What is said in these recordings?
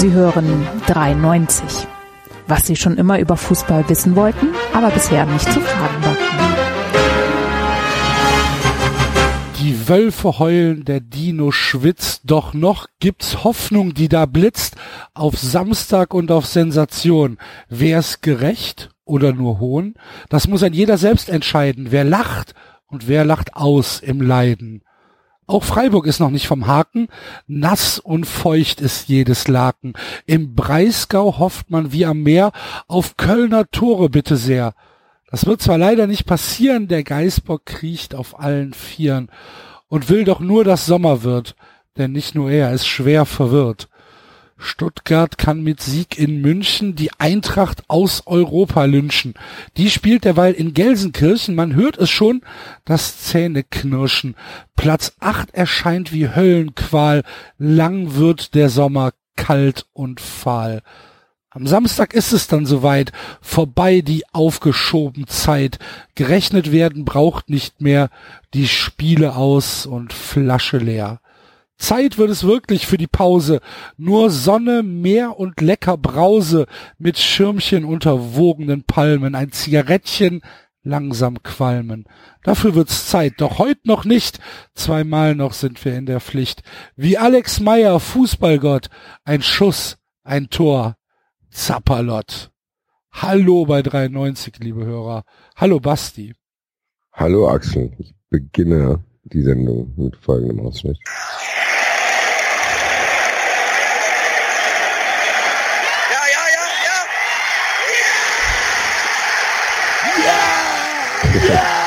Sie hören 93. Was Sie schon immer über Fußball wissen wollten, aber bisher nicht zu fragen war. Die Wölfe heulen, der Dino schwitzt, doch noch gibt's Hoffnung, die da blitzt, auf Samstag und auf Sensation. Wär's gerecht oder nur Hohn? Das muss ein jeder selbst entscheiden, wer lacht und wer lacht aus im Leiden. Auch Freiburg ist noch nicht vom Haken. Nass und feucht ist jedes Laken. Im Breisgau hofft man wie am Meer auf Kölner Tore bitte sehr. Das wird zwar leider nicht passieren, der Geißbock kriecht auf allen Vieren und will doch nur, dass Sommer wird, denn nicht nur er ist schwer verwirrt. Stuttgart kann mit Sieg in München die Eintracht aus Europa lynchen. Die spielt derweil in Gelsenkirchen. Man hört es schon, das Zähneknirschen. Platz acht erscheint wie Höllenqual. Lang wird der Sommer kalt und fahl. Am Samstag ist es dann soweit. Vorbei die aufgeschoben Zeit. Gerechnet werden braucht nicht mehr. Die Spiele aus und Flasche leer. Zeit wird es wirklich für die Pause. Nur Sonne, Meer und lecker Brause mit Schirmchen unter wogenden Palmen, ein Zigarettchen langsam qualmen. Dafür wird's Zeit, doch heut noch nicht. Zweimal noch sind wir in der Pflicht. Wie Alex Meyer, Fußballgott. Ein Schuss, ein Tor. Zapperlott. Hallo bei 93, liebe Hörer. Hallo Basti. Hallo Axel. Ich beginne die Sendung mit folgendem Ausschnitt. Ja!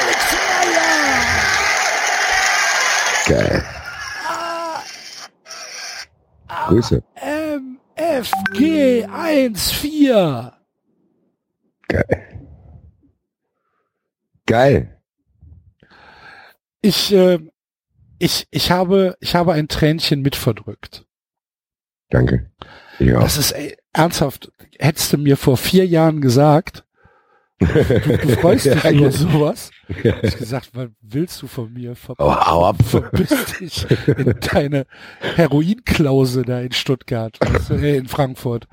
Alex Meyer! Geil. Grüße. MFG 14. Geil. Geil. Ich, äh, ich, ich habe, ich habe ein Tränchen mitverdrückt. Danke. Ja. Das ist ey, ernsthaft. Hättest du mir vor vier Jahren gesagt, du, du freust dich über sowas. Ich gesagt, was willst du von mir? Ver Oh, hau ab. Verpiss dich in deine Heroinklause da in Stuttgart, weißt du, äh, in Frankfurt.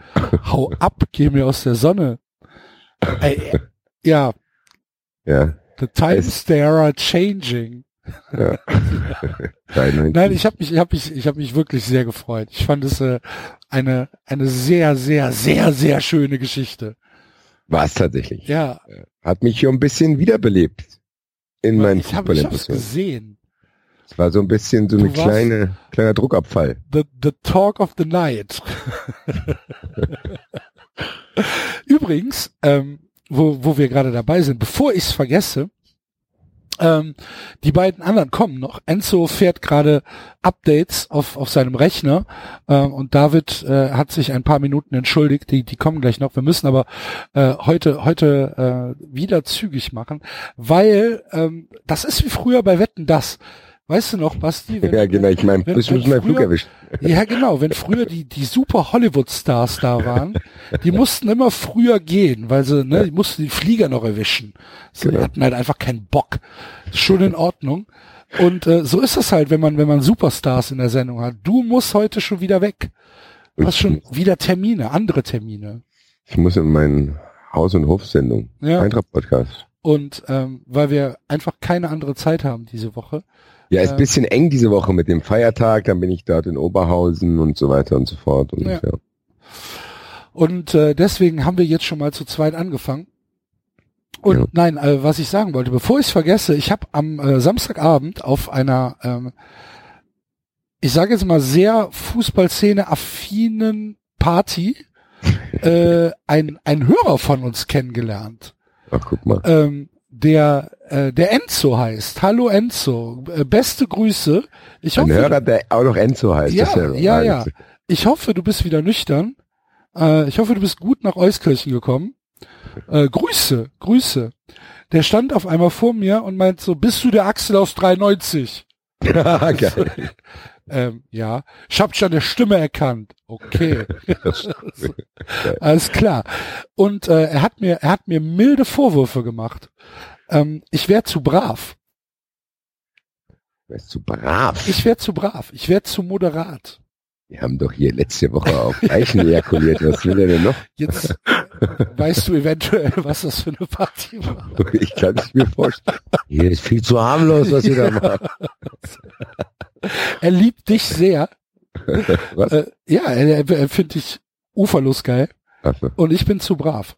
Hau ab, geh mir aus der Sonne. Ey, äh, ja, Ja. the times they are changing. ja. 93. Nein, ich habe mich, ich habe mich, ich habe mich wirklich sehr gefreut. Ich fand es äh, eine eine sehr, sehr, sehr, sehr schöne Geschichte. War es tatsächlich. Ja, Hat mich hier ein bisschen wiederbelebt in meinen ich habe ich hab's gesehen. Es war so ein bisschen so eine kleine, kleiner Druckabfall. The, the Talk of the Night. Übrigens, ähm, wo, wo wir gerade dabei sind, bevor ich es vergesse, ähm, die beiden anderen kommen noch. Enzo fährt gerade Updates auf, auf seinem Rechner ähm, und David äh, hat sich ein paar Minuten entschuldigt. Die, die kommen gleich noch. Wir müssen aber äh, heute heute äh, wieder zügig machen, weil ähm, das ist wie früher bei Wetten das. Weißt du noch, Basti? wenn- ja, genau. Ich meine, wenn schon meinen Flug erwischt. ja, genau. Wenn früher die, die super Hollywood-Stars da waren, die mussten immer früher gehen, weil sie, ne, die mussten die Flieger noch erwischen. So, Die Genau. hatten halt einfach keinen Bock. Schon in Ordnung. Und äh, so ist das halt, wenn man, wenn man Superstars in der Sendung hat. Du musst heute schon wieder weg. Du hast schon wieder Termine, andere Termine. Ich muss in meinen Haus- und Hofsendung. Ja. Eintracht-Podcast. Und ähm, weil wir einfach keine andere Zeit haben diese Woche. Ja, ist ein bisschen eng diese Woche mit dem Feiertag, dann bin ich dort in Oberhausen und so weiter und so fort. Und Ja. ja. Und äh, deswegen haben wir jetzt schon mal zu zweit angefangen. Und Ja. nein, äh, was ich sagen wollte, bevor ich es vergesse, ich habe am äh, Samstagabend auf einer, ähm, ich sage jetzt mal sehr Fußballszene affinen Party äh, ein, ein Hörer von uns kennengelernt, Ach, guck mal. ähm, der äh, der Enzo heißt. Hallo Enzo, äh, beste Grüße. Ich Ein hoffe, Hörer, der auch noch Enzo heißt. Ja, ja, ja, ja. ich hoffe, du bist wieder nüchtern. Äh, ich hoffe, du bist gut nach Euskirchen gekommen. Äh, Grüße, Grüße. Der stand auf einmal vor mir und meint so, bist du der Axel aus 93? Geil. Ähm, ja. Ich hab schon der Stimme erkannt. Okay. Alles klar. Und äh, er hat mir, er hat mir milde Vorwürfe gemacht. Ähm, ich wäre zu brav. Du wärst zu brav. Ich werde zu brav. Ich werde zu moderat. Wir haben doch hier letzte Woche auf Eichen ejakuliert. Was will er denn noch? Jetzt weißt du eventuell, was das für eine Party war. Ich kann es mir vorstellen. Hier ist viel zu harmlos, was ihr da macht. Er liebt dich sehr. Was? Äh, ja, er, er findet dich uferlos geil. Achso. Und ich bin zu brav.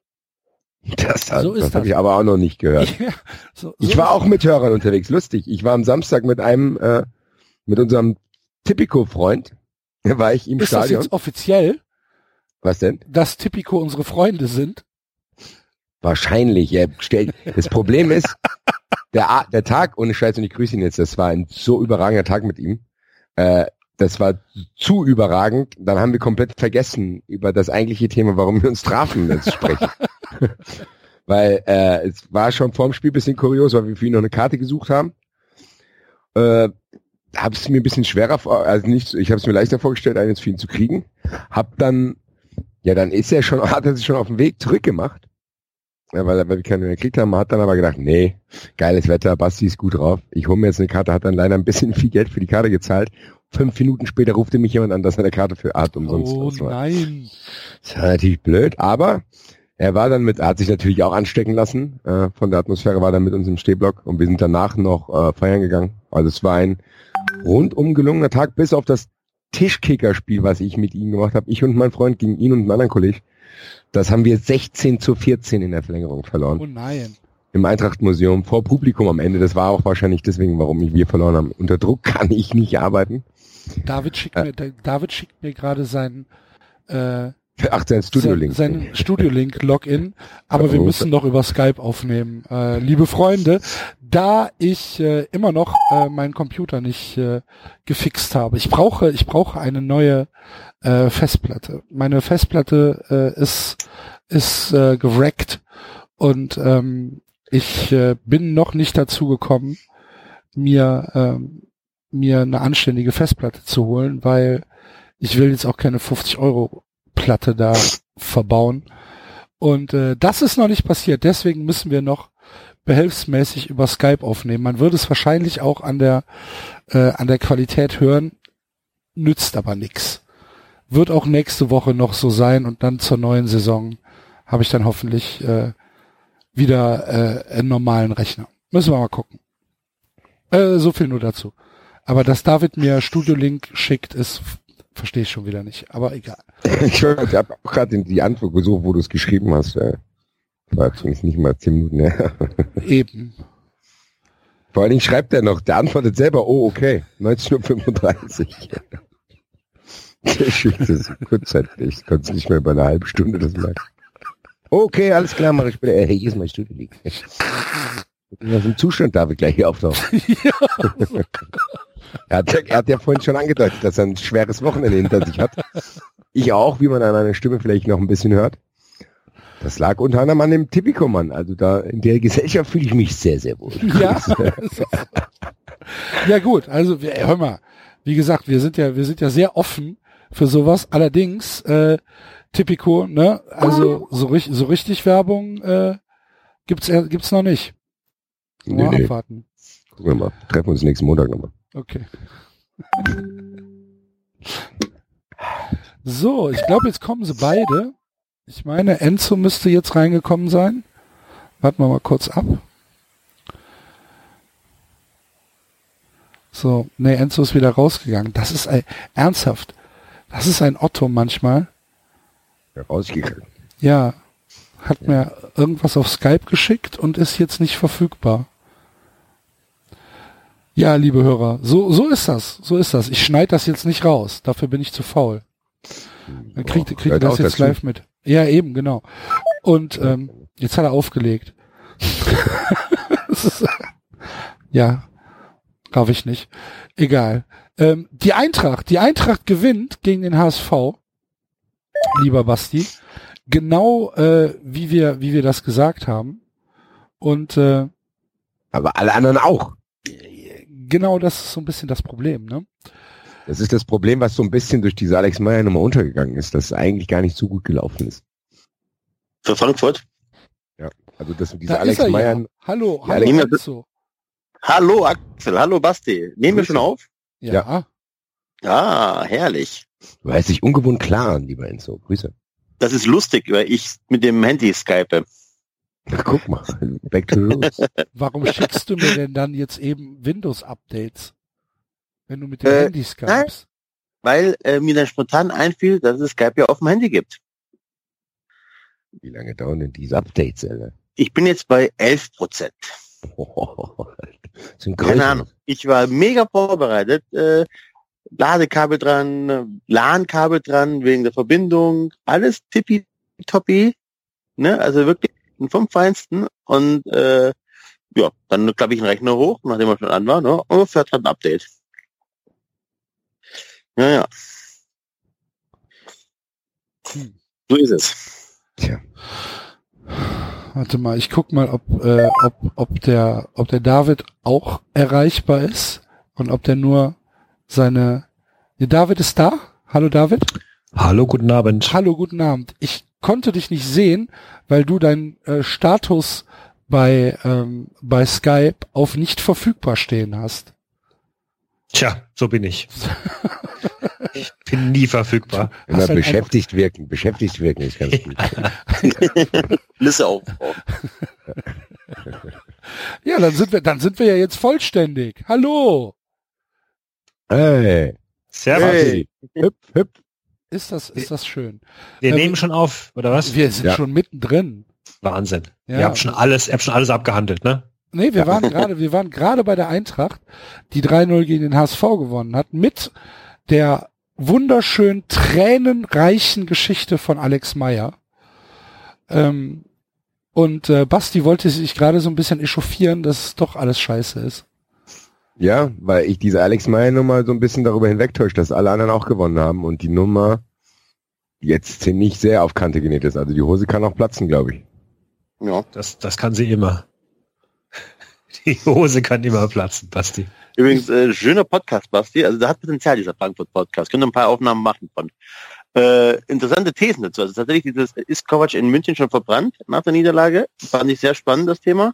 Das, So ist das habe das. ich aber auch noch nicht gehört. Ja, so, Ich so war ist- auch mit Hörern unterwegs, lustig. Ich war am Samstag mit einem, äh, mit unserem Tipico-Freund, war ich im Ist das Stadion. jetzt offiziell, Was denn? dass Tipico unsere Freunde sind? Wahrscheinlich. Stellt, das Problem ist, der, der Tag, ohne Scheiß, und ich grüße ihn jetzt, das war ein so überragender Tag mit ihm. Äh, das war zu überragend. Dann haben wir komplett vergessen, über das eigentliche Thema, warum wir uns trafen, zu sprechen. Weil äh, es war schon vorm Spiel ein bisschen kurios, weil wir für ihn noch eine Karte gesucht haben. Äh, habe es mir ein bisschen schwerer also nicht, ich habe es mir leichter vorgestellt, einen jetzt für ihn zu kriegen. Hab dann, ja, dann ist er schon, hat er sich schon auf den Weg zurückgemacht. Ja, weil, wir keine mehr gekriegt haben, hat dann aber gedacht, nee, geiles Wetter, Basti ist gut drauf. Ich hole mir jetzt eine Karte, hat dann leider ein bisschen viel Geld für die Karte gezahlt. Fünf Minuten später rufte mich jemand an, dass er eine Karte für Art umsonst oh was war. nein. Das war natürlich blöd, aber er war dann mit, er hat sich natürlich auch anstecken lassen äh, von der Atmosphäre, war dann mit uns im Stehblock und wir sind danach noch äh, feiern gegangen. Also es war ein rundum gelungener Tag, bis auf das Tischkicker-Spiel, was ich mit ihm gemacht habe. Ich und mein Freund gegen ihn und einen anderen Kollegen. Das haben wir 16 zu 14 in der Verlängerung verloren. Oh nein. Im Eintrachtmuseum vor Publikum am Ende. Das war auch wahrscheinlich deswegen, warum wir verloren haben. Unter Druck kann ich nicht arbeiten. David schickt mir, da- David schickt mir gerade seinen, äh, Ach, sein Studio-Link. sein, seinen Studio-Link-Login, aber wir Oh, müssen noch über Skype aufnehmen. Äh, liebe Freunde, da ich äh, immer noch äh, meinen Computer nicht äh, gefixt habe, ich brauche, ich brauche eine neue äh, Festplatte. Meine Festplatte äh, ist ist äh, gewrackt und ähm, ich äh, bin noch nicht dazu gekommen, mir ähm, mir eine anständige Festplatte zu holen, weil ich will jetzt auch keine 50 Euro Platte da verbauen. Und äh, das ist noch nicht passiert. Deswegen müssen wir noch behelfsmäßig über Skype aufnehmen. Man würde es wahrscheinlich auch an der äh, an der Qualität hören, nützt aber nix. Wird auch nächste Woche noch so sein und dann zur neuen Saison habe ich dann hoffentlich äh, wieder äh, einen normalen Rechner. Müssen wir mal gucken. Äh, so viel nur dazu. Aber dass David mir Studio Link schickt, ist verstehe ich schon wieder nicht. Aber egal. Ich habe auch gerade die Antwort gesucht, wo du es geschrieben hast. Äh, war übrigens nicht mal zehn Minuten her. Eben. Vor allen Dingen schreibt er noch, der antwortet selber, oh okay, 19.35 Uhr. Der schickt es kurzzeitig. Ich konnte es nicht mehr über eine halbe Stunde das machen. Okay, alles klar, mache ich später. Äh, hier ist mein Studio liegt. In welchem Zustand darf ich gleich hier auftauchen? er, hat, ja- er hat ja vorhin schon angedeutet, dass er ein schweres Wochenende hinter sich hat. Ich auch, wie man an meiner Stimme vielleicht noch ein bisschen hört. Das lag unter anderem an dem Tipico-Mann. Also da in der Gesellschaft fühle ich mich sehr, sehr wohl. Ja. ja gut, also wir, hör mal, wie gesagt, wir sind ja, wir sind ja sehr offen für sowas. Allerdings, äh, Tipico, ne, also so, richtig, so richtig Werbung äh, gibt's äh, gibt's noch nicht. Nee, Mal nee. abwarten. Gucken wir mal. Treffen uns nächsten Montag nochmal. Okay. So, ich glaube, jetzt kommen sie beide. Ich meine, Enzo müsste jetzt reingekommen sein. Warten wir mal kurz ab. So, nee, Enzo ist wieder rausgegangen. Das ist ein, ernsthaft. Das ist ein Otto manchmal. Rausgegangen. Ja, hat mir irgendwas auf Skype geschickt und ist jetzt nicht verfügbar. Ja, liebe Hörer, so, so ist das. So ist das. Ich schneide das jetzt nicht raus. Dafür bin ich zu faul. Dann kriegt, kriegt ihr Gehört das jetzt dazu. live mit. Ja, eben, genau. Und ähm, jetzt hat er aufgelegt. Ist, ja, darf ich nicht. Egal. Ähm, die Eintracht, die Eintracht gewinnt gegen den HSV, lieber Basti, genau äh, wie wir wie wir das gesagt haben. Und äh, Aber alle anderen auch. Genau das ist so ein bisschen das Problem, ne? Das ist das Problem, was so ein bisschen durch diese Alex Meyer Nummer untergegangen ist, dass es eigentlich gar nicht so gut gelaufen ist. Für Frankfurt? Also dass diese Da Alex er Meyer, ja. Hallo, Ja, hallo Alex- Enzo. Hallo Axel, hallo Basti. Nehmen wir schon auf? Ja. Ah, herrlich. Du hältst dich ungewohnt klar an, lieber Enzo. Grüße. Das ist lustig, weil ich mit dem Handy skype. Ach, guck mal, back to roots. Warum schickst du mir denn dann jetzt eben Windows-Updates? Wenn du mit dem Äh, Handy skypst? Weil äh, mir dann spontan einfiel, dass es Skype ja auf dem Handy gibt. Wie lange dauern denn diese Updates, Alter? Ich bin jetzt bei 11 Prozent. Sind Keine. Ahnung. Ich war mega vorbereitet. Äh, Ladekabel dran, LAN-Kabel dran, wegen der Verbindung. Alles tippitoppi. Ne? Also wirklich vom Feinsten. Und äh, ja, dann klappe ich den Rechner hoch, nachdem er schon an war, ne? und fährt halt ein Update. Ja, ja. Hm. So ist es. Tja, Warte mal, ich guck mal, ob, äh, ob, ob der, ob der David auch erreichbar ist und ob der nur seine. Der David ist da? Hallo David? Hallo, guten Abend. Hallo, guten Abend. Ich konnte dich nicht sehen, weil du deinen äh, Status bei, ähm, bei Skype auf nicht verfügbar stehen hast. Tja, so bin ich. ich bin nie verfügbar. immer halt beschäftigt wirken. Beschäftigt wirken ist ganz gut. Liste auf. Ja, dann sind wir, dann sind wir ja jetzt vollständig. Hallo. Hey, Servus. hey, hüpf, hüpf. Ist das, ist das schön. Wir Ähm, nehmen schon auf, oder was? Wir sind Ja. schon mittendrin. Wahnsinn. Ja. Ihr habt schon alles, ihr habt schon alles abgehandelt, ne? Nee, wir waren gerade, wir waren gerade bei der Eintracht, die 3-0 gegen den HSV gewonnen hat, mit der wunderschön tränenreichen Geschichte von Alex Meyer. Ähm, und äh, Basti wollte sich gerade so ein bisschen echauffieren, dass es doch alles scheiße ist. Ja, weil ich diese Alex Meyer Nummer so ein bisschen darüber hinwegtäuscht, dass alle anderen auch gewonnen haben und die Nummer jetzt ziemlich sehr auf Kante genäht ist. Also die Hose kann auch platzen, glaube ich. Ja. Das, das kann sie immer. Die Hose kann immer platzen, Basti. Übrigens, äh, schöner Podcast, Basti. Also da hat Potenzial, dieser Frankfurt-Podcast. Können ein paar Aufnahmen machen von. Äh, interessante Thesen dazu. Also tatsächlich dieses, ist Kovac in München schon verbrannt nach der Niederlage? Fand ich sehr spannend, das Thema.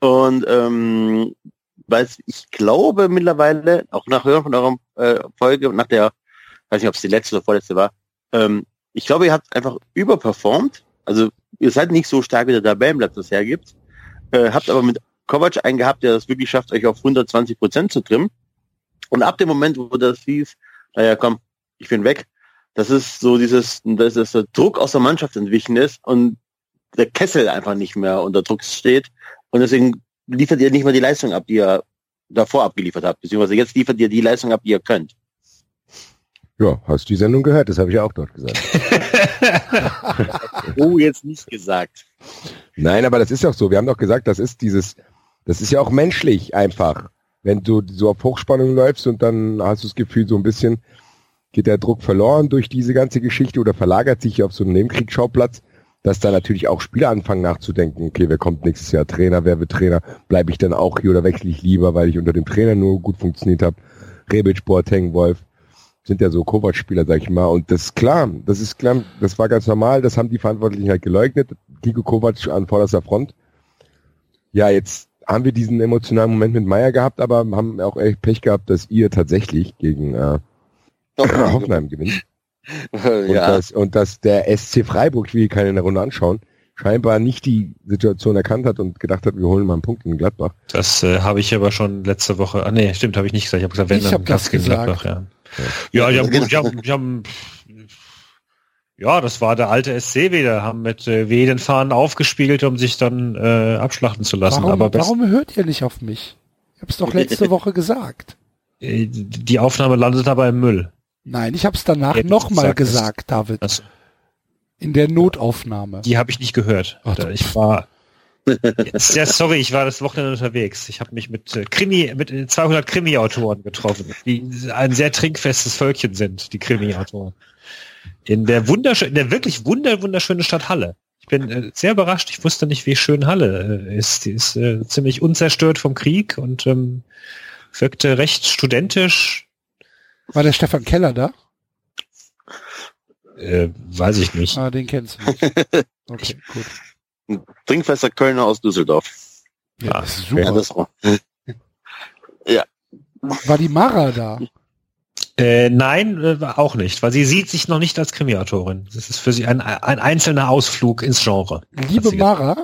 Und ähm, weiß, ich glaube mittlerweile, auch nach Hören von eurer äh, Folge, nach der, weiß nicht, ob es die letzte oder vorletzte war, ähm, ich glaube, ihr habt einfach überperformt. Also ihr seid nicht so stark, wie der Tabellenplatz das hergibt. Äh, habt aber mit Kovac einen gehabt, der das wirklich schafft, euch auf 120 Prozent zu trimmen. Und ab dem Moment, wo das hieß, naja, komm, ich bin weg, das ist so dieses, dass das der Druck aus der Mannschaft entwichen ist und der Kessel einfach nicht mehr unter Druck steht. Und deswegen liefert ihr nicht mehr die Leistung ab, die ihr davor abgeliefert habt. Beziehungsweise jetzt liefert ihr die Leistung ab, die ihr könnt. Ja, hast du die Sendung gehört? Das habe ich ja auch dort gesagt. Oh, jetzt nicht gesagt. Nein, aber das ist doch so. Wir haben doch gesagt, das ist dieses, das ist ja auch menschlich einfach. Wenn du so auf Hochspannung läufst und dann hast du das Gefühl, so ein bisschen geht der Druck verloren durch diese ganze Geschichte oder verlagert sich auf so einen Nebenkriegsschauplatz, dass da natürlich auch Spieler anfangen nachzudenken, okay, wer kommt nächstes Jahr Trainer, wer wird Trainer, bleibe ich dann auch hier oder wechsle ich lieber, weil ich unter dem Trainer nur gut funktioniert habe. Rebic, Boateng, Wolf sind ja so Kovac-Spieler, sag ich mal. Und das ist klar, das ist klar, das war ganz normal, das haben die Verantwortlichen halt geleugnet. Kiko Kovac an vorderster Front. Ja, jetzt haben wir diesen emotionalen Moment mit Meier gehabt, aber haben auch echt Pech gehabt, dass ihr tatsächlich gegen äh, Hoffenheim gewinnt. Und, ja. dass, und dass der SC Freiburg, ich will keine in der Runde anschauen, scheinbar nicht die Situation erkannt hat und gedacht hat, wir holen mal einen Punkt in Gladbach. Das äh, habe ich aber schon letzte Woche. Ah nee, stimmt, habe ich nicht gesagt. Ich habe gesagt, wenn Ich dann hab das gegen gesagt. Gladbach, ja. Ja, die haben, die haben, die haben ja, das war der alte SC wieder, haben mit äh, weh Fahnen aufgespiegelt, um sich dann äh, abschlachten zu lassen. Warum, aber warum hört ihr nicht auf mich? Ich hab's doch letzte Woche gesagt. äh, die Aufnahme landet aber im Müll. Nein, ich hab's danach Jetzt nochmal sag es. gesagt, David. Also, In der Notaufnahme. die habe ich nicht gehört. Ach, Da- ich war ja, sorry, ich war das Wochenende unterwegs. Ich habe mich mit äh, Krimi, mit äh, 200 Krimi-Autoren getroffen, die ein sehr trinkfestes Völkchen sind, die Krimi-Autoren. In der wunderschönen, in der wirklich wunder wunderschönen Stadt Halle. Ich bin äh, sehr überrascht. Ich wusste nicht, wie schön Halle äh, ist. Die ist äh, ziemlich unzerstört vom Krieg und ähm, wirkte recht studentisch. War der Stefan Keller da? Äh, weiß ich nicht. Ah, den kennst du nicht. Okay, gut. Trinkfester Kölner aus Düsseldorf. Ja, Ah, das ist super. Ja, das war. War die Mara da? Äh, nein, äh, auch nicht, weil sie sieht sich noch nicht als Krimiautorin. Das ist für sie ein, ein einzelner Ausflug ins Genre. Liebe Mara,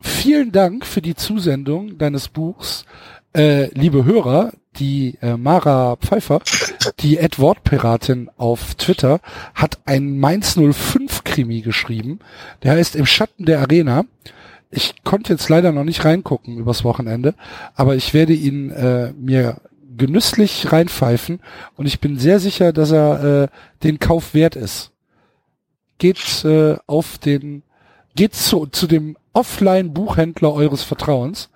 vielen Dank für die Zusendung deines Buchs. Äh, liebe Hörer, die äh, Mara Pfeiffer, die Ed Wortpiratin auf Twitter, hat einen Mainz 05 Krimi geschrieben. Der heißt Im Schatten der Arena. Ich konnte jetzt leider noch nicht reingucken übers Wochenende, aber ich werde ihn äh, mir genüsslich reinpfeifen und ich bin sehr sicher, dass er äh, den Kauf wert ist. Geht äh, auf den, geht zu, zu dem Offline-Buchhändler eures Vertrauens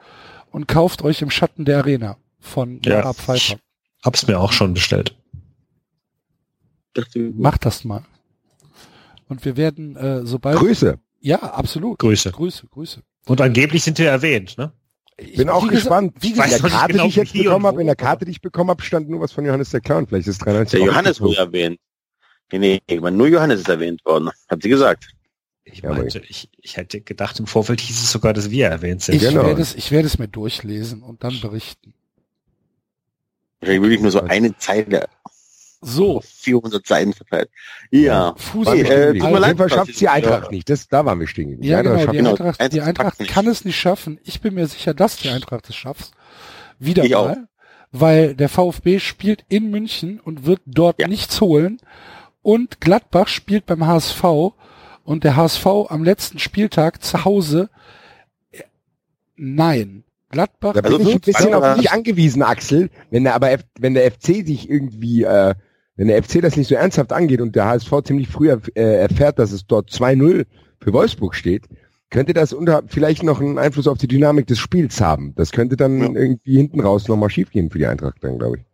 und kauft euch im Schatten der Arena von Ja, Mara Pfeiffer. Ich hab's mir auch schon bestellt. Macht das mal. Und wir werden, äh, sobald... Grüße. Ja, absolut. Grüße. Grüße, Grüße. Und angeblich sind wir erwähnt, ne? Ich Bin auch wie gesagt- gespannt. Wie in gesagt, der noch nicht Karte, genau, die ich jetzt bekommen habe, in der Karte, die ich bekommen habe, stand nur was von Johannes der Clown. Vielleicht ist 93 Der Johannes wurde erwähnt. Nee, nee, ich meine, nur Johannes ist erwähnt worden. Hat sie gesagt. Ich Ja, meinte, ich, ich hätte gedacht, im Vorfeld hieß es sogar, dass wir erwähnt sind. ich Genau. werde es, ich werde es mir durchlesen und dann berichten. Wahrscheinlich wirklich nur so eine Zeile So, auf 400 Seiten verteilt. Ja. Fußball. Nee, äh, tut mir Auf leid, jeden Fall schafft die ja. Eintracht nicht. Das, da waren wir stehen. geblieben. Ja, Die Eintracht genau, die schafft- Genau, Eintracht, die Eintracht Eintracht packt's nicht. kann es nicht schaffen. Ich bin mir sicher, dass die Eintracht es schafft. Wieder Ich auch. mal. Weil der VfB spielt in München und wird dort Ja. nichts holen. Und Gladbach spielt beim HSV und der HSV am letzten Spieltag zu Hause. Nein. Gladbach Da bin Also ich ein bisschen auf dich angewiesen, Axel. Wenn der aber F wenn der FC sich irgendwie, äh, wenn der FC das nicht so ernsthaft angeht und der HSV ziemlich früh erf- äh, erfährt, dass es dort 2-0 für Wolfsburg steht, könnte das unter vielleicht noch einen Einfluss auf die Dynamik des Spiels haben. Das könnte dann Ja. irgendwie hinten raus nochmal schiefgehen für die Eintracht dann, glaube ich.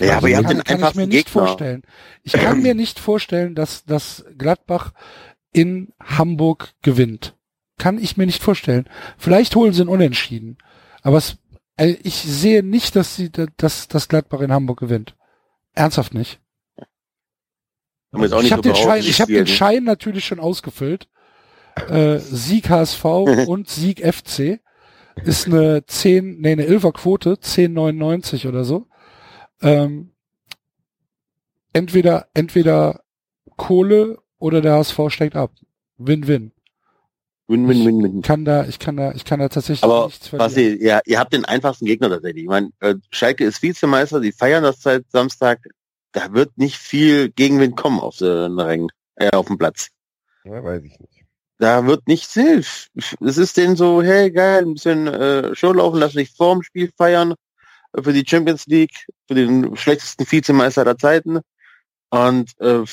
Ja, aber ihr habt kann, den kann ich mir nicht Gegner. vorstellen. Ich kann mir nicht vorstellen, dass, dass Gladbach in Hamburg gewinnt. Kann ich mir nicht vorstellen. Vielleicht holen sie einen Unentschieden. Aber es, äh, ich sehe nicht, dass sie, dass, dass Gladbach in Hamburg gewinnt. Ernsthaft nicht. Ich habe den Schein, ich habe den Schein natürlich schon ausgefüllt. Äh, Sieg HSV und Sieg FC ist eine 10, nee, eine 11er Quote, 10,99 oder so. Ähm, entweder, entweder Kohle oder der HSV steigt ab. Win-win. Win, win, win, win. Kann da, ich kann da, ich kann da tatsächlich Aber nichts verlieren. Basti, ja, ihr habt den einfachsten Gegner tatsächlich. Ich meine, äh, Schalke ist Vizemeister, die feiern das seit Samstag. Da wird nicht viel Gegenwind kommen auf den Rängen, äh, auf dem Platz. Ja, weiß ich nicht. Da wird nichts hilf. Es ist denen so, hey geil, ein bisschen äh, Show laufen, lass dich vorm Spiel feiern für die Champions League, für den schlechtesten Vizemeister aller Zeiten. Und äh,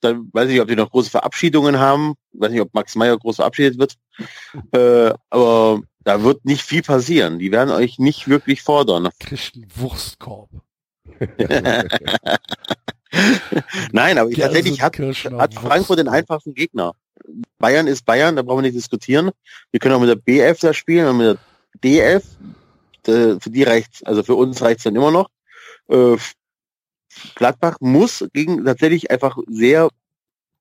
dann weiß ich nicht, ob die noch große Verabschiedungen haben. Weiß nicht, ob Max Meyer groß verabschiedet wird. äh, aber da wird nicht viel passieren. Die werden euch nicht wirklich fordern. Einen Wurstkorb. Nein, aber ich, tatsächlich so hat, hat Frankfurt den einfachsten Gegner. Bayern ist Bayern, da brauchen wir nicht diskutieren. Wir können auch mit der BF da spielen und mit der DF. Äh, Für die reicht's, also für uns reicht's dann immer noch. Äh, Gladbach muss gegen tatsächlich einfach sehr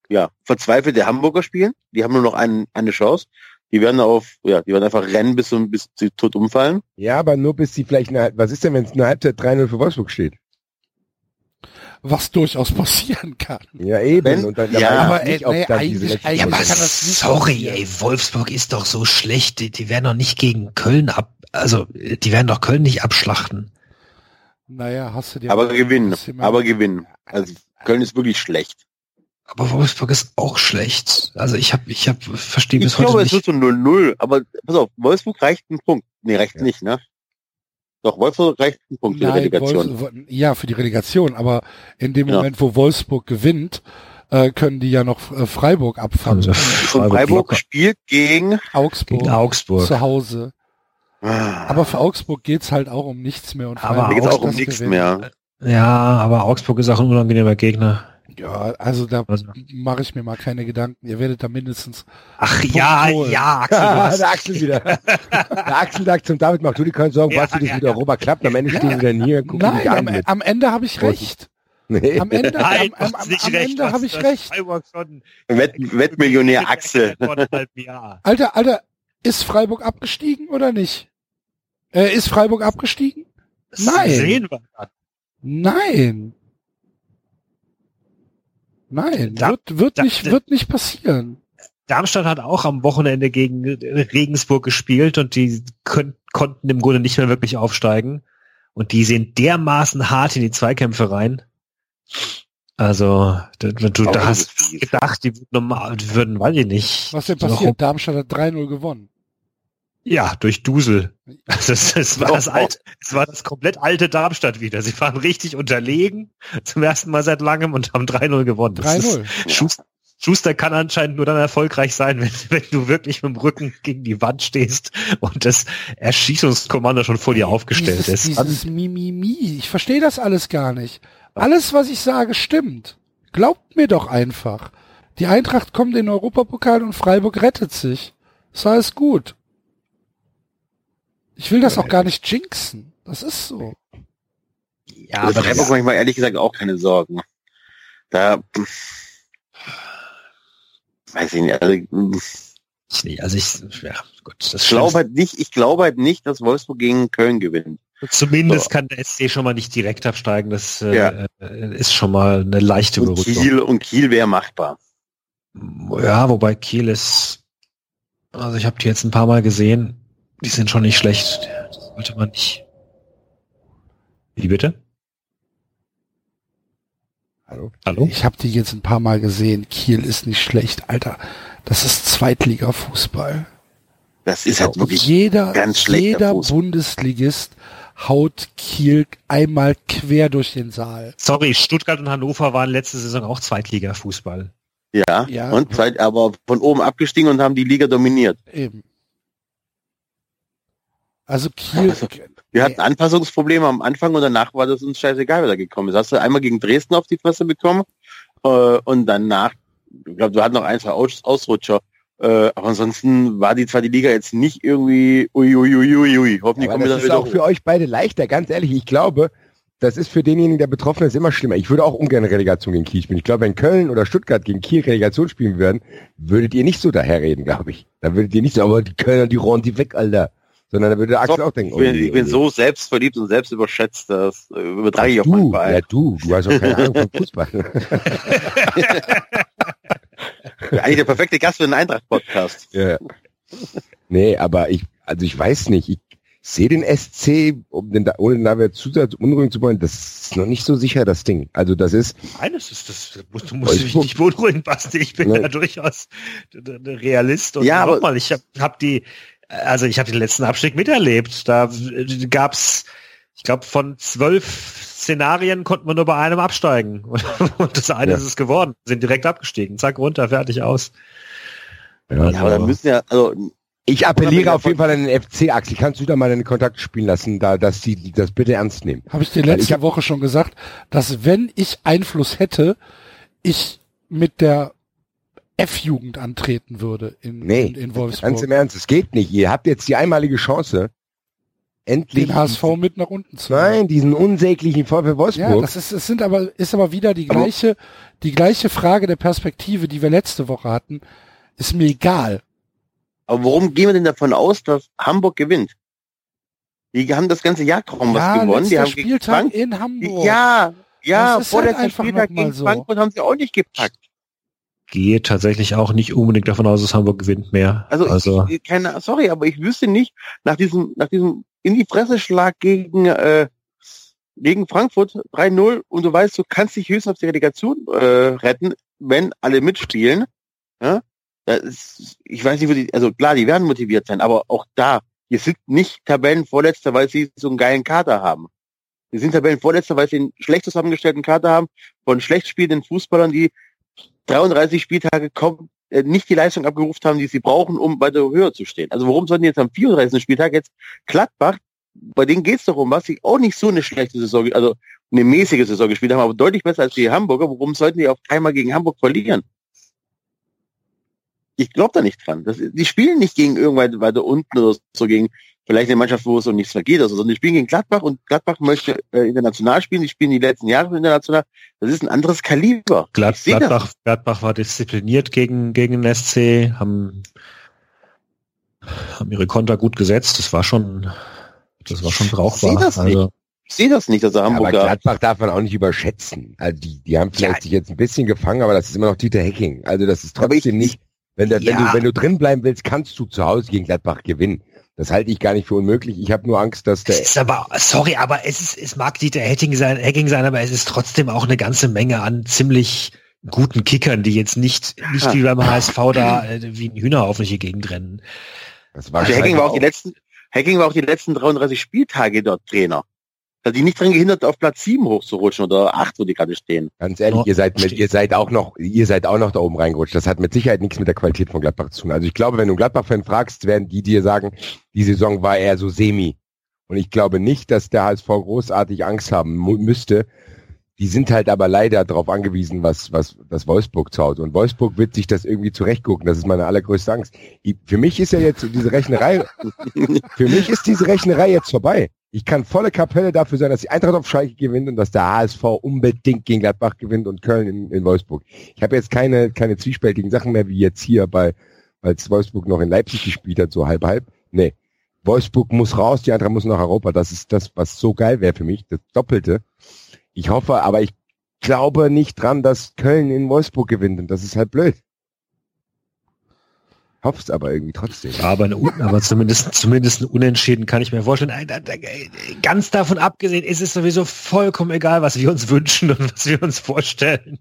ja, verzweifelte Hamburger spielen. Die haben nur noch einen, eine Chance. Die werden auf, ja, die werden einfach rennen bis, bis sie tot umfallen. Ja, aber nur bis sie vielleicht eine, was ist denn, wenn es eine Halbzeit 3-0 für Wolfsburg steht? Was durchaus passieren kann. Ja, eben. Wenn- und dann, ja, aber, nicht, ey, ob nee, eigentlich- eigentlich Ja, aber Chance- das nicht sorry, ey, Wolfsburg ist doch so schlecht. Die, die werden doch nicht gegen Köln ab, also die werden doch Köln nicht abschlachten. Naja, hast du dir Aber gewinnen. Aber gewinnen. Also Köln ist wirklich schlecht. Aber Wolfsburg ist auch schlecht. Also ich habe, ich habe, verstehe bis Ich heute glaube, es nicht. wird so 0-0, aber pass auf, Wolfsburg reicht ein Punkt. Nee, reicht Ja. nicht, ne? Doch, Wolfsburg reicht ein Punkt für die Nein, Relegation. Wolfs- ja, für die Relegation, aber in dem Ja. Moment, wo Wolfsburg gewinnt, äh, können die ja noch äh, Freiburg abfangen. Also Und Freiburg locker spielt gegen... Augsburg gegen Augsburg. zu Hause. Ah, Aber für Augsburg geht's halt auch um nichts mehr. Und Aber geht's auch um nichts mehr. Ja, aber Augsburg ist auch ein unangenehmer Gegner. Ja, also da Also- mache ich mir mal keine Gedanken. Ihr werdet da mindestens. Ach Punkt ja, holen. ja, Axel, hast der Axel wieder. Der Axel sagt zum David, mach du dir keine Sorgen, Ja, was du das ja, wieder ja. Robert klappt. Am Ende stehen sie dann hier, gucken Nein, dich an am, mit. am Ende habe ich recht. Nee. Am Ende, Nein, am, am, am, am recht, Ende habe ich recht. Wett, Wettmillionär Axel. Alter, Alter, ist Freiburg abgestiegen oder nicht? Äh, ist Freiburg abgestiegen? Das Nein. Sehen wir dann. Nein. Nein, Da- wird, wird, da- nicht, wird nicht passieren. Darmstadt hat auch am Wochenende gegen Regensburg gespielt und die könnt, konnten im Grunde nicht mehr wirklich aufsteigen. Und die sehen dermaßen hart in die Zweikämpfe rein. Also, du, Auch da hast gedacht, die würden, normal- die würden, weiß ich nicht. Was denn passiert? Darmstadt hat 3-0 gewonnen. Ja, durch Dusel. Also es, es war das alte, es war das komplett alte Darmstadt wieder. Sie waren richtig unterlegen zum ersten Mal seit langem und haben 3-0 gewonnen. Das ist- 3-0. Schuster, Schuster kann anscheinend nur dann erfolgreich sein, wenn, wenn du wirklich mit dem Rücken gegen die Wand stehst und das Erschießungskommando schon vor dir aufgestellt dieses, ist. Dieses Mimimi. Ich verstehe das alles gar nicht. Alles, was ich sage, stimmt. Glaubt mir doch einfach. Die Eintracht kommt in den Europapokal und Freiburg rettet sich. Ist alles gut. Ich will das auch gar nicht jinxen. Das ist so. ja, Aber aber Freiburg das, manchmal ehrlich gesagt auch keine Sorgen. Da weiß ich nicht. Also, ich nee, also ich, ja, gut, das glaube halt nicht, ich glaube halt nicht, dass Wolfsburg gegen Köln gewinnt. Zumindest So. kann der SC schon mal nicht direkt absteigen. Das Ja. äh, ist schon mal eine leichte Und Beruhigung. Kiel und Kiel wäre machbar. Ja, wobei Kiel ist, also ich habe die jetzt ein paar Mal gesehen, die sind schon nicht schlecht. Das sollte man nicht. Wie bitte? Hallo? Hallo? Ich habe die jetzt ein paar Mal gesehen. Kiel ist nicht schlecht, Alter. Das ist Zweitliga-Fußball. Das ist halt wirklich Jeder, ganz schlechter jeder Fußball. Bundesligist haut Kiel einmal quer durch den Saal. Sorry, Stuttgart und Hannover waren letzte Saison auch Zweitliga-Fußball. ja, Ja. und Zeit, aber von oben abgestiegen und haben die Liga dominiert. Eben. Also Kiel, Wir hatten Anpassungsprobleme am Anfang und danach war das uns scheißegal, wer da gekommen ist. Hast du einmal gegen Dresden auf die Fresse bekommen äh, und danach, ich glaube, du hattest noch ein, zwei Aus Ausrutscher. Äh, aber ansonsten war die zwar die Liga jetzt nicht irgendwie ui, ui, ui, ui, ui. Hoffentlich kommen wir das da ist wieder auch für hoch. euch beide leichter, ganz ehrlich. Ich glaube, das ist für denjenigen, der betroffen ist, immer schlimmer. Ich würde auch ungern Relegation gegen Kiel spielen. Ich glaube, wenn Köln oder Stuttgart gegen Kiel Relegation spielen würden, würdet ihr nicht so daherreden, glaube ich. Da würdet ihr nicht so, aber die Kölner, die räumen die weg, Alter. Sondern da würde der Axel Doch, auch denken, Ich bin, oh ich bin oh so selbstverliebt und selbst überschätzt, das äh, übertrage ich auf meinen du, ja du, du hast doch keine Ahnung von Fußball. Eigentlich der perfekte Gast für den Eintracht-Podcast. ja. Nee, aber ich, also ich weiß nicht, ich sehe den SC, um den, da- ohne da wir Zusatz unruhig zu wollen, das ist noch nicht so sicher, das Ding. Also das ist, Nein, das ist das. Du musst, dich nicht beunruhigen, Basti. Ich bin Ja. da durchaus Realist. Und Ja, nochmal, ich habe hab die, also ich habe den letzten Abstieg miterlebt. Da gab's, ich glaube, von zwölf Szenarien konnten wir nur bei einem absteigen. Und das eine Ja. ist es geworden. Sind direkt abgestiegen. Zack, runter, fertig aus. ja, Ja, aber dann müssen ja, also Ich appelliere auf jeden Fall an den FC, Axel. Kannst du da mal deine Kontakte spielen lassen, da, dass die das bitte ernst nehmen? habe ich dir letzte ich hab- Woche schon gesagt, dass wenn ich Einfluss hätte, ich mit der F-Jugend antreten würde in, Nee, in, in Ganz Wolfsburg. im Ernst, es geht nicht. Ihr habt jetzt die einmalige Chance, endlich Den HSV mit nach unten zu nehmen. Nein, diesen unsäglichen VfL Ja, Wolfsburg. das ist, es sind aber, ist aber wieder die Aber- gleiche, die gleiche Frage der Perspektive, die wir letzte Woche hatten. Ist mir egal. Aber warum gehen wir denn davon aus, dass Hamburg gewinnt? Die haben das ganze Jahr kaum was ja, gewonnen. Die haben gegen Spieltag Frank in Hamburg. ja, ja, Das ist vor halt der Spieltag gegen so. Frankfurt haben sie auch nicht gepackt. Gehe tatsächlich auch nicht unbedingt davon aus, dass Hamburg gewinnt mehr. Also, also ich, keine, sorry, aber ich wüsste nicht, nach diesem, nach diesem in die Fresse Schlag gegen, äh, gegen Frankfurt 3-0 und du weißt, du kannst dich höchstens auf die Relegation äh, retten, wenn alle mitspielen. Ja? Ist, ich weiß nicht, wo die, also klar, die werden motiviert sein, aber auch da, die sind nicht Tabellenvorletzter, weil sie so einen geilen Kader haben. Die sind Tabellenvorletzter, weil sie einen schlecht zusammengestellten Kader haben von schlecht spielenden Fußballern, die 33 Spieltage kommen, äh, nicht die Leistung abgerufen haben, die sie brauchen, um weiter höher zu stehen. Also warum sollten die jetzt am 34. Spieltag jetzt Gladbach, bei denen geht's doch um was, sie auch nicht so eine schlechte Saison, also eine mäßige Saison gespielt haben, aber deutlich besser als die Hamburger. Warum sollten die auf einmal gegen Hamburg verlieren? Ich glaube da nicht dran. Das, die spielen nicht gegen irgendwann weiter unten oder so gegen vielleicht eine Mannschaft, wo es um nichts mehr geht, oder so, sondern die spielen gegen Gladbach und Gladbach möchte äh, international spielen. Die spielen die letzten Jahre international. Das ist ein anderes Kaliber. Glad, Ich das. Gladbach, Gladbach war diszipliniert gegen, gegen den SC, haben, haben ihre Konter gut gesetzt. Das war schon, das war schon brauchbar. seh das nicht. also, Ich sehe das nicht, dass er Ja, aber. Gladbach darf man auch nicht überschätzen. Also die, die haben vielleicht Ja. sich jetzt ein bisschen gefangen, aber das ist immer noch Dieter Hecking. Also das ist Aber ich- trotzdem nicht, wenn, das, wenn, Ja. du, wenn du drin bleiben willst, kannst du zu Hause gegen Gladbach gewinnen. Das halte ich gar nicht für unmöglich. Ich habe nur Angst, dass der Es ist aber, sorry, aber es ist, es mag Dieter Hecking sein, Hecking sein, aber es ist trotzdem auch eine ganze Menge an ziemlich guten Kickern, die jetzt nicht, nicht wie beim HSV da äh, wie ein Hühnerhaufen durch die Gegend rennen. das war Also Hacking war auch die letzten, Hacking war auch die letzten 33 Spieltage dort Trainer. Hat die nicht dran gehindert, auf Platz 7 hochzurutschen oder 8, wo die gerade stehen. Ganz ehrlich, ihr seid mit, ihr seid auch noch, ihr seid auch noch da oben reingerutscht. Das hat mit Sicherheit nichts mit der Qualität von Gladbach zu tun. Also ich glaube, wenn du einen Gladbach-Fan fragst, werden die dir sagen, die Saison war eher so semi. Und ich glaube nicht, dass der HSV großartig Angst haben mu- müsste. Die sind halt aber leider darauf angewiesen, was, was, das Wolfsburg zu Hause. Und Wolfsburg wird sich das irgendwie zurechtgucken. Das ist meine allergrößte Angst. Ich, für mich ist ja jetzt diese Rechnerei, für mich ist diese Rechnerei jetzt vorbei. Ich kann volle Kapelle dafür sein, dass die Eintracht auf Schalke gewinnt und dass der HSV unbedingt gegen Gladbach gewinnt und Köln in, in Wolfsburg. Ich habe jetzt keine, keine zwiespältigen Sachen mehr, wie jetzt hier bei, als Wolfsburg noch in Leipzig gespielt hat, so halb halb. Nee. Wolfsburg muss raus, die Eintracht muss nach Europa. Das ist das, was so geil wäre für mich. Das Doppelte. Ich hoffe, aber ich glaube nicht dran, dass Köln in Wolfsburg gewinnt und das ist halt blöd. Hoff's aber irgendwie trotzdem. Ja, aber, eine, aber zumindest, zumindest ein Unentschieden kann ich mir vorstellen. Ein- ein- ein- Ganz davon abgesehen ist es sowieso vollkommen egal, was wir uns wünschen und was wir uns vorstellen.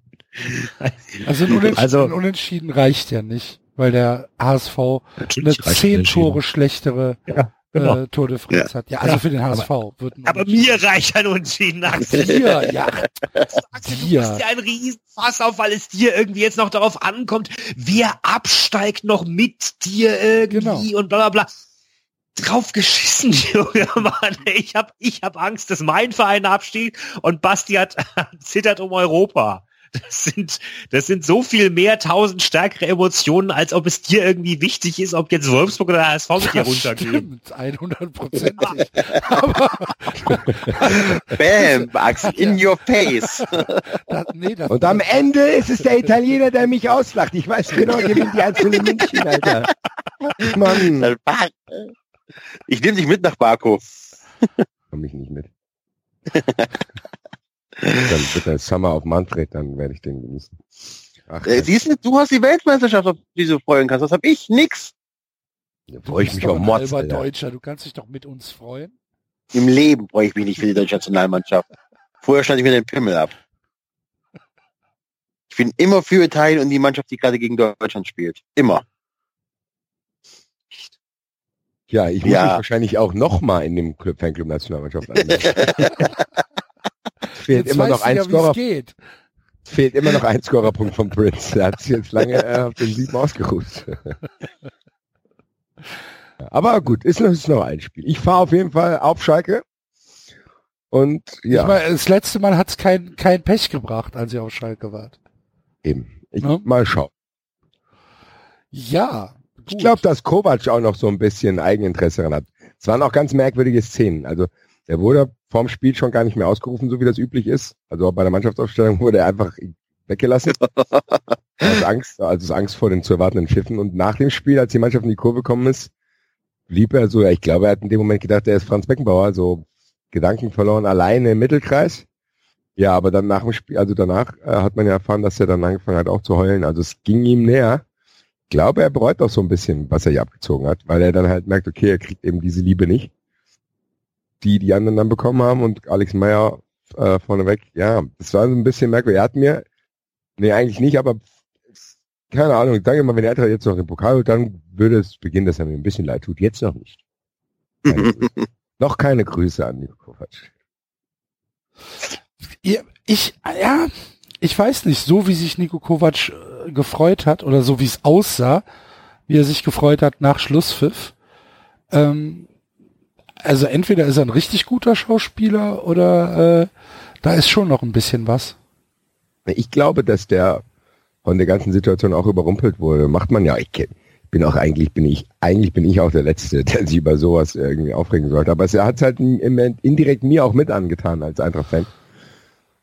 Also ein Unentschieden, Also- ein Unentschieden reicht ja nicht, weil der HSV eine zehn. Tore schlechtere Ja, genau. äh, Tordifferenz hat. Ja, also Ja, für den HSV aber Unentschieden. mir reicht ein Unentschieden, Axel. Dir, ja. Axel, du Dir. machst dir einen Riesenfass auf, weil es dir irgendwie jetzt noch darauf ankommt, wer absteigt noch mit dir irgendwie Genau. und bla bla bla. Drauf geschissen, Junge Mann. Ich hab, ich hab Angst, dass mein Verein abstieg und Basti hat zittert um Europa. Das sind, das sind so viel mehr tausend stärkere Emotionen, als ob es dir irgendwie wichtig ist, ob jetzt Wolfsburg oder HSV mit dir runtergehen. stimmt, 100 Prozent. Bam, Axel, in your face. Das, nee, das, Und am Ende ist es der Italiener, der mich auslacht. Ich weiß genau, gewinnt die einzelnen München, Alter. Mann. Ich nehme dich mit nach Baku. Komm ich nicht mit. dann wird der Summer auf Manfred, dann werde ich den genießen. Ach, Äh, siehst du, du hast die Weltmeisterschaft, auf die du freuen kannst. Das hab ich nix. da du freue ich mich ein Mods, Alter. Deutscher, du kannst dich doch mit uns freuen. Im Leben freue ich mich nicht für die deutsche Nationalmannschaft. Vorher stand ich mir den Pimmel ab. Ich bin immer für Italien und die Mannschaft, die gerade gegen Deutschland spielt. Immer. Ja, ich muss Ja. mich wahrscheinlich auch noch mal in dem Club, Fanclub Nationalmannschaft anmelden. fehlt Jetzt immer noch ein ja, Scorer, geht. fehlt immer noch ein Scorerpunkt von Prince. Der hat sich jetzt lange äh, auf den Sieben ausgeruht. Aber gut, ist noch, ist noch ein Spiel. Ich fahre auf jeden Fall auf Schalke. Und ja, meine, das letzte Mal hat's kein, kein Pech gebracht, als ihr auf Schalke wart. eben. Ich Ja. mal schauen. Ja. Ich glaube, dass Kovac auch noch so ein bisschen Eigeninteresse daran hat. Es waren auch ganz merkwürdige Szenen. Also der wurde vorm Spiel schon gar nicht mehr ausgerufen, so wie das üblich ist. Also auch bei der Mannschaftsaufstellung wurde er einfach weggelassen. aus Angst, also aus Angst vor den zu erwartenden Pfiffen. Und nach dem Spiel, als die Mannschaft in die Kurve gekommen ist, blieb er so, ja, ich glaube, er hat in dem Moment gedacht, er ist Franz Beckenbauer, so Gedanken verloren, alleine im Mittelkreis. Ja, aber dann nach dem Spiel, also danach äh, hat man ja erfahren, dass er dann angefangen hat auch zu heulen. Also es ging ihm näher. Ich glaube, er bereut doch so ein bisschen, was er hier abgezogen hat, weil er dann halt merkt, okay, er kriegt eben diese Liebe nicht, die die anderen dann bekommen haben und Alex Meyer äh, vorneweg, ja, das war so ein bisschen merkwürdig. Er hat mir, nee, eigentlich nicht, aber keine Ahnung, ich denke mal, wenn der Eintracht jetzt noch den Pokal holt, dann würde es beginnen, dass er mir ein bisschen leid tut. Jetzt noch nicht. Keine noch keine Grüße an Nico Kovac. Ihr, ich, ja, ich weiß nicht, so wie sich Nico Kovac äh, gefreut hat oder so wie es aussah, wie er sich gefreut hat nach Schlusspfiff. Ähm, also entweder ist er ein richtig guter Schauspieler oder äh, da ist schon noch ein bisschen was. Ich glaube, dass der von der ganzen Situation auch überrumpelt wurde. Macht man ja. Ich bin auch eigentlich bin ich eigentlich bin ich auch der Letzte, der sich über sowas irgendwie aufregen sollte. Aber es hat halt im Moment indirekt mir auch mit angetan als Eintracht-Fan.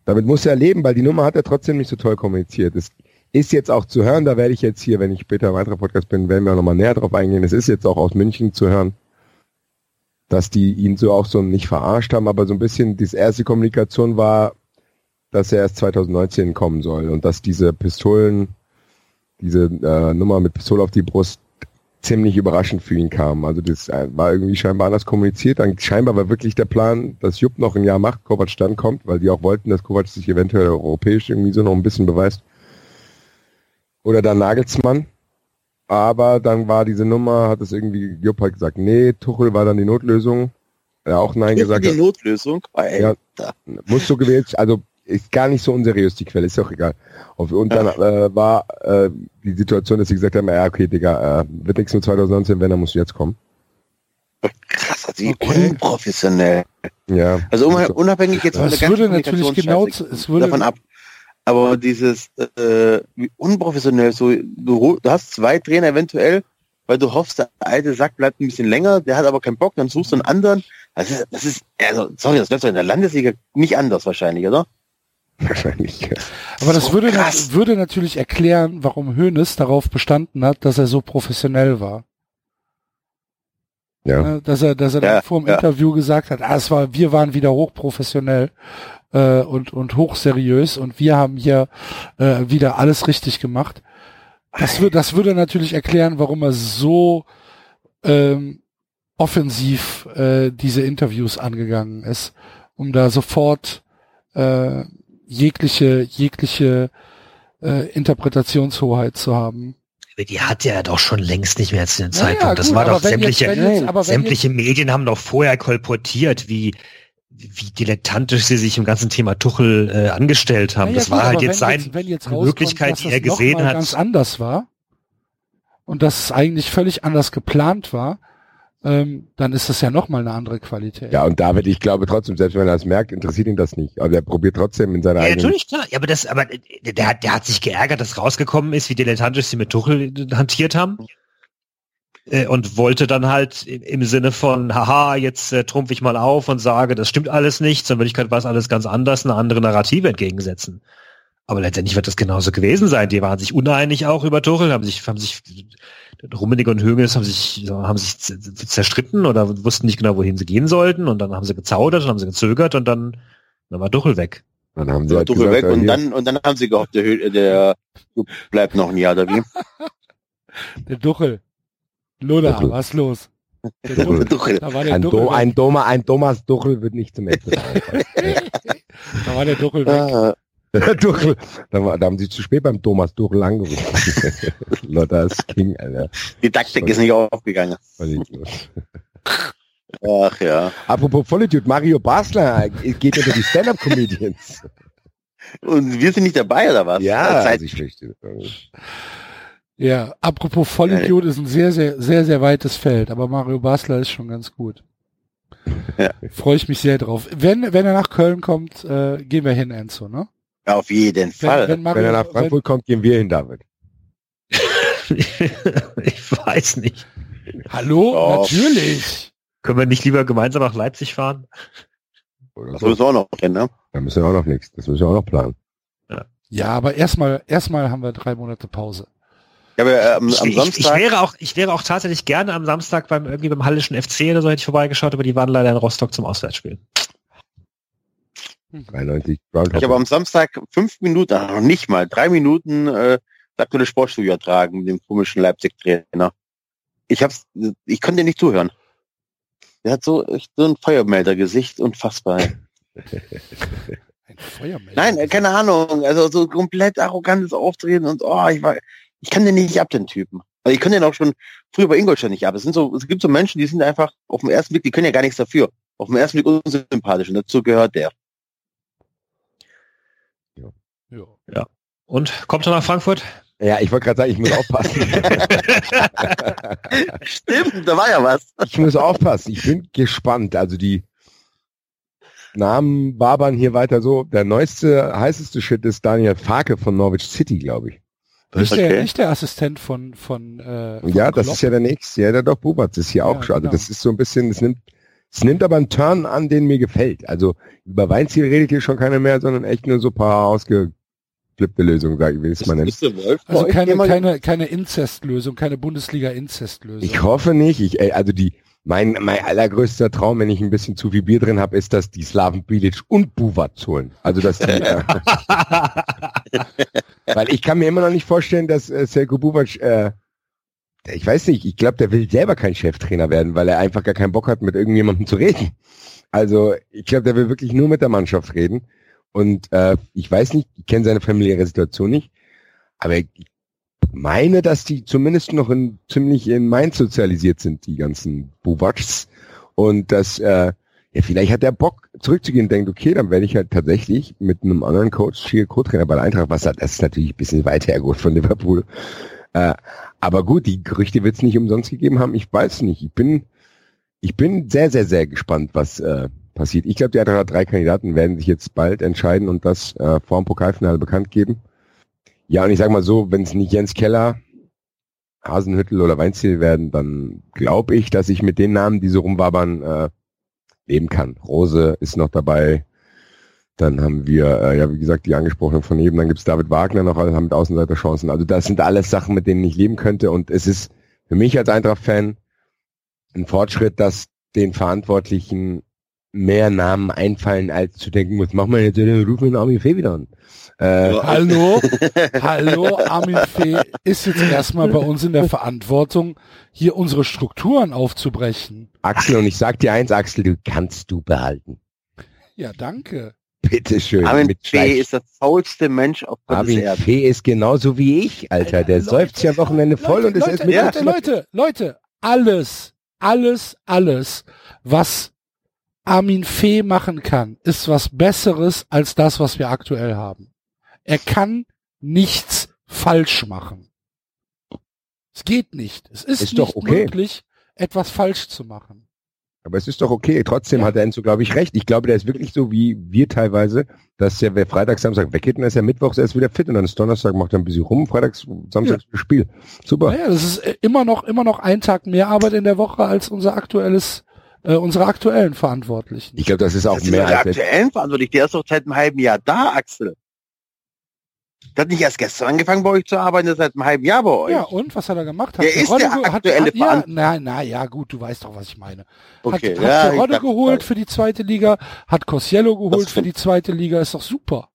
Damit muss er leben, weil die Nummer hat er trotzdem nicht so toll kommuniziert. Es ist jetzt auch zu hören, da werde ich jetzt hier, wenn ich später im Eintracht-Podcast bin, werden wir nochmal näher drauf eingehen. Es ist jetzt auch aus München zu hören. Dass die ihn so auch so nicht verarscht haben, aber so ein bisschen, die erste Kommunikation war, dass er erst 2019 kommen soll und dass diese Pistolen, diese äh, Nummer mit Pistole auf die Brust ziemlich überraschend für ihn kam. Also das äh, war irgendwie scheinbar anders kommuniziert. Dann scheinbar war wirklich der Plan, dass Jupp noch ein Jahr macht, Kovac dann kommt, weil die auch wollten, dass Kovac sich eventuell europäisch irgendwie so noch ein bisschen beweist. Oder dann Nagelsmann. Aber dann war diese Nummer, hat es irgendwie Jupp halt gesagt, nee, Tuchel war dann die Notlösung. Er auch Nein gesagt. Die Notlösung? Ja, muss so gewählt, also ist gar nicht so unseriös die Quelle, ist auch egal. Und dann äh, war äh, die Situation, dass sie gesagt haben, ja okay, Digga, äh, wird nichts mit 2019, wenn, dann musst du jetzt kommen. Krass, also okay. unprofessionell. Ja. Also unabhängig jetzt von der ganzen würde natürlich genau, es würde davon ab. Aber dieses äh, wie unprofessionell, so du, du hast zwei Trainer eventuell, weil du hoffst, der alte Sack bleibt ein bisschen länger, der hat aber keinen Bock, dann suchst du einen anderen. Also das ist, also sorry, das läuft doch in der Landesliga nicht anders wahrscheinlich, oder? Wahrscheinlich. Ja. Aber das so würde, würde natürlich erklären, warum Hoeneß darauf bestanden hat, dass er so professionell war. Ja. Ne, dass er, dass er ja, vor dem ja. Interview gesagt hat, ah, es war, wir waren wieder hochprofessionell äh, und, und hochseriös und wir haben hier äh, wieder alles richtig gemacht. Das, würde das würde natürlich erklären, warum er so ähm, offensiv äh, diese Interviews angegangen ist, um da sofort äh, jegliche jegliche äh, Interpretationshoheit zu haben. Die hat ja doch schon längst nicht mehr zu dem Zeitpunkt. Ja, das war doch sämtliche, jetzt, jetzt, sämtliche jetzt, Medien haben doch vorher kolportiert, wie wie dilettantisch sie sich im ganzen Thema Tuchel äh, angestellt haben. Ja, das gut, war halt jetzt seine Möglichkeit, die er gesehen hat. ganz anders war und das eigentlich völlig anders geplant war, ähm, dann ist das ja nochmal eine andere Qualität. Ja, und David, ich glaube trotzdem, selbst wenn er das merkt, interessiert ihn das nicht. Also er probiert trotzdem in seiner ja, eigenen... natürlich, klar. Ja, aber das, aber der, hat, der hat sich geärgert, dass rausgekommen ist, wie dilettantisch sie mit Tuchel hantiert haben. Äh, und wollte dann halt im Sinne von, haha, jetzt äh, trumpf ich mal auf und sage, das stimmt alles nicht, in Wirklichkeit war es alles ganz anders, eine andere Narrative entgegensetzen. Aber letztendlich wird das genauso gewesen sein. Die waren sich uneinig auch über Tuchel, haben sich, haben sich Rummenigge und Högels haben sich, haben sich zerstritten oder wussten nicht genau, wohin sie gehen sollten und dann haben sie gezaudert und haben sie gezögert und dann, dann war Duchel weg. Dann haben sie halt Duchel gesagt, weg und dann, und dann haben sie gehofft, der, der bleibt noch ein Jahr, oder wie? Der Duchel. Lola, Duchel. was los? Der Duchel. Duchel. Da war der ein, Duchel Do, ein, Doma, ein Thomas Duchel wird nicht zum Ende. da war der Duchel weg. Duchel. Da, war, da haben sie zu spät beim Thomas Duchel angerufen. Lotta ist King, Alter. Die Taktik ist nicht aufgegangen. Ach ja. Apropos Vollidiot, Mario Basler geht unter die Stand-Up-Comedians. Und wir sind nicht dabei, oder was? Ja, Zeit. Also schlecht. Ja, apropos Vollidiot ist ein sehr, sehr, sehr, sehr weites Feld, aber Mario Basler ist schon ganz gut. Ja. Freue ich mich sehr drauf. Wenn, wenn er nach Köln kommt, äh, gehen wir hin, Enzo, ne? Auf jeden Fall. Wenn, wenn, Mario, wenn er nach Frankfurt wenn, kommt, gehen wir hin, David. ich weiß nicht. Hallo? Oh. Natürlich. Können wir nicht lieber gemeinsam nach Leipzig fahren? Oder das so. müssen wir auch noch hin, ne? Da müssen wir auch noch nichts. Das müssen wir auch noch planen. Ja, ja aber erstmal, erstmal haben wir drei Monate Pause. Ja, aber, äh, am, ich, am Samstag. Ich, ich, wäre auch, ich wäre auch tatsächlich gerne am Samstag beim irgendwie beim Hallischen FC oder so hätte ich vorbeigeschaut, aber die waren leider in Rostock zum Auswärtsspiel. 93 Ich habe am Samstag fünf Minuten, noch nicht mal, drei Minuten äh, aktuelle Sportstudio ertragen mit dem komischen Leipzig-Trainer. Ich hab's, ich konnte nicht zuhören. Der hat so, so ein Feuermelder-Gesicht, unfassbar. ein Feuermelder? Nein, äh, keine Ahnung, also so komplett arrogantes Auftreten und oh, ich war, ich kann den nicht ab, den Typen. Also ich kann den auch schon früher bei Ingolstadt nicht ab. Es sind so, es gibt so Menschen, die sind einfach auf den ersten Blick, die können ja gar nichts dafür. Auf den ersten Blick unsympathisch und dazu gehört der. Ja. ja. Und kommt er nach Frankfurt? Ja, ich wollte gerade sagen, ich muss aufpassen. Stimmt, da war ja was. Ich muss aufpassen. Ich bin gespannt. Also die Namen wabern hier weiter so. Der neueste, heißeste Shit ist Daniel Farke von Norwich City, glaube ich. Nicht, okay. der, nicht der Assistent von von, äh, von Ja, das Klopp. ist ja der nächste. Ja, der Doc Bubat ist hier ja, auch schon. Also genau. das ist so ein bisschen, es nimmt es nimmt aber einen Turn an, den mir gefällt. Also über Weinziel redet hier schon keiner mehr, sondern echt nur so paar ausgeflippte Lösungen, sage ich, wie es mal nennt. Also keine, keine, keine Inzestlösung, keine Bundesliga-Inzestlösung. Ich hoffe nicht. Ich, ey, also die, Mein, mein allergrößter Traum, wenn ich ein bisschen zu viel Bier drin habe, ist, dass die Slaven Bilic und Buvac holen. Also dass die, äh, weil ich kann mir immer noch nicht vorstellen, dass äh, Selko Buvac, äh, ich weiß nicht, ich glaube, der will selber kein Cheftrainer werden, weil er einfach gar keinen Bock hat, mit irgendjemandem zu reden. Also ich glaube, der will wirklich nur mit der Mannschaft reden. Und äh, ich weiß nicht, ich kenne seine familiäre Situation nicht, aber ich meine, dass die zumindest noch in, ziemlich in Mainz sozialisiert sind, die ganzen Buwatschs. Und dass, äh, ja, vielleicht hat der Bock zurückzugehen und denkt, okay, dann werde ich halt tatsächlich mit einem anderen Coach hier Co-Trainer bei der Eintracht, was das ist natürlich ein bisschen weiter hergeholt von Liverpool. Äh, aber gut, die Gerüchte wird es nicht umsonst gegeben haben, ich weiß nicht. Ich bin, ich bin sehr, sehr, sehr gespannt, was äh, passiert. Ich glaube, die Eintracht drei Kandidaten werden sich jetzt bald entscheiden und das äh, vor dem Pokalfinale bekannt geben. Ja, und ich sag mal so, wenn es nicht Jens Keller, Hasenhüttel oder Weinziel werden, dann glaube ich, dass ich mit den Namen, die so rumwabern, äh, leben kann. Rose ist noch dabei. Dann haben wir, äh, ja, wie gesagt, die angesprochenen von eben. Dann gibt's David Wagner noch, alle haben mit Außenseiterchancen. Also das sind alles Sachen, mit denen ich leben könnte. Und es ist für mich als Eintracht-Fan ein Fortschritt, dass den Verantwortlichen mehr Namen einfallen, als zu denken, was machen wir jetzt, rufen wir Armin Fee wieder an. Äh, hallo, hallo, Armin Fee ist jetzt erstmal bei uns in der Verantwortung, hier unsere Strukturen aufzubrechen. Axel, und ich sag dir eins, Axel, du kannst du behalten. Ja, danke. Bitteschön. Armin Fee ist der faulste Mensch auf Gottes Armin Erde. Fee ist genauso wie ich, Alter. Der Leute, säuft ja Wochenende voll Leute, und ist Leute, erst mit Leute, Leute, Leute, alles, alles, alles, was Armin Fee machen kann, ist was Besseres als das, was wir aktuell haben. Er kann nichts falsch machen. Es geht nicht. Es ist, Ist nicht doch okay. möglich, etwas falsch zu machen. Aber es ist doch okay. Trotzdem Ja. hat der Enzo, glaube ich, recht. Ich glaube, der ist wirklich so wie wir teilweise, dass der, wer Freitag, Samstag weggeht, dann ist er Mittwochs erst wieder fit und dann ist Donnerstag, macht er ein bisschen rum, Freitags, Samstags Spiel. Super. Naja, das ist äh, immer noch, immer noch ein Tag mehr Arbeit in der Woche als unser aktuelles, äh, unsere aktuellen Verantwortlichen. Ich glaube, das ist auch Das ist mehr der als aktuellen verantwortlich. Der ist doch seit einem halben Jahr da, Axel. Der hat nicht erst gestern angefangen bei euch zu arbeiten, der ist seit einem halben Jahr bei euch. Ja, und was hat er gemacht? Der ist der ge- aktuelle hat, ja, Veran- na, na, ja, gut, du weißt doch, was ich meine. Okay, hat, ja, hat dachte, geholt für die zweite Liga, hat Cosiello geholt für die zweite Liga, ist doch super.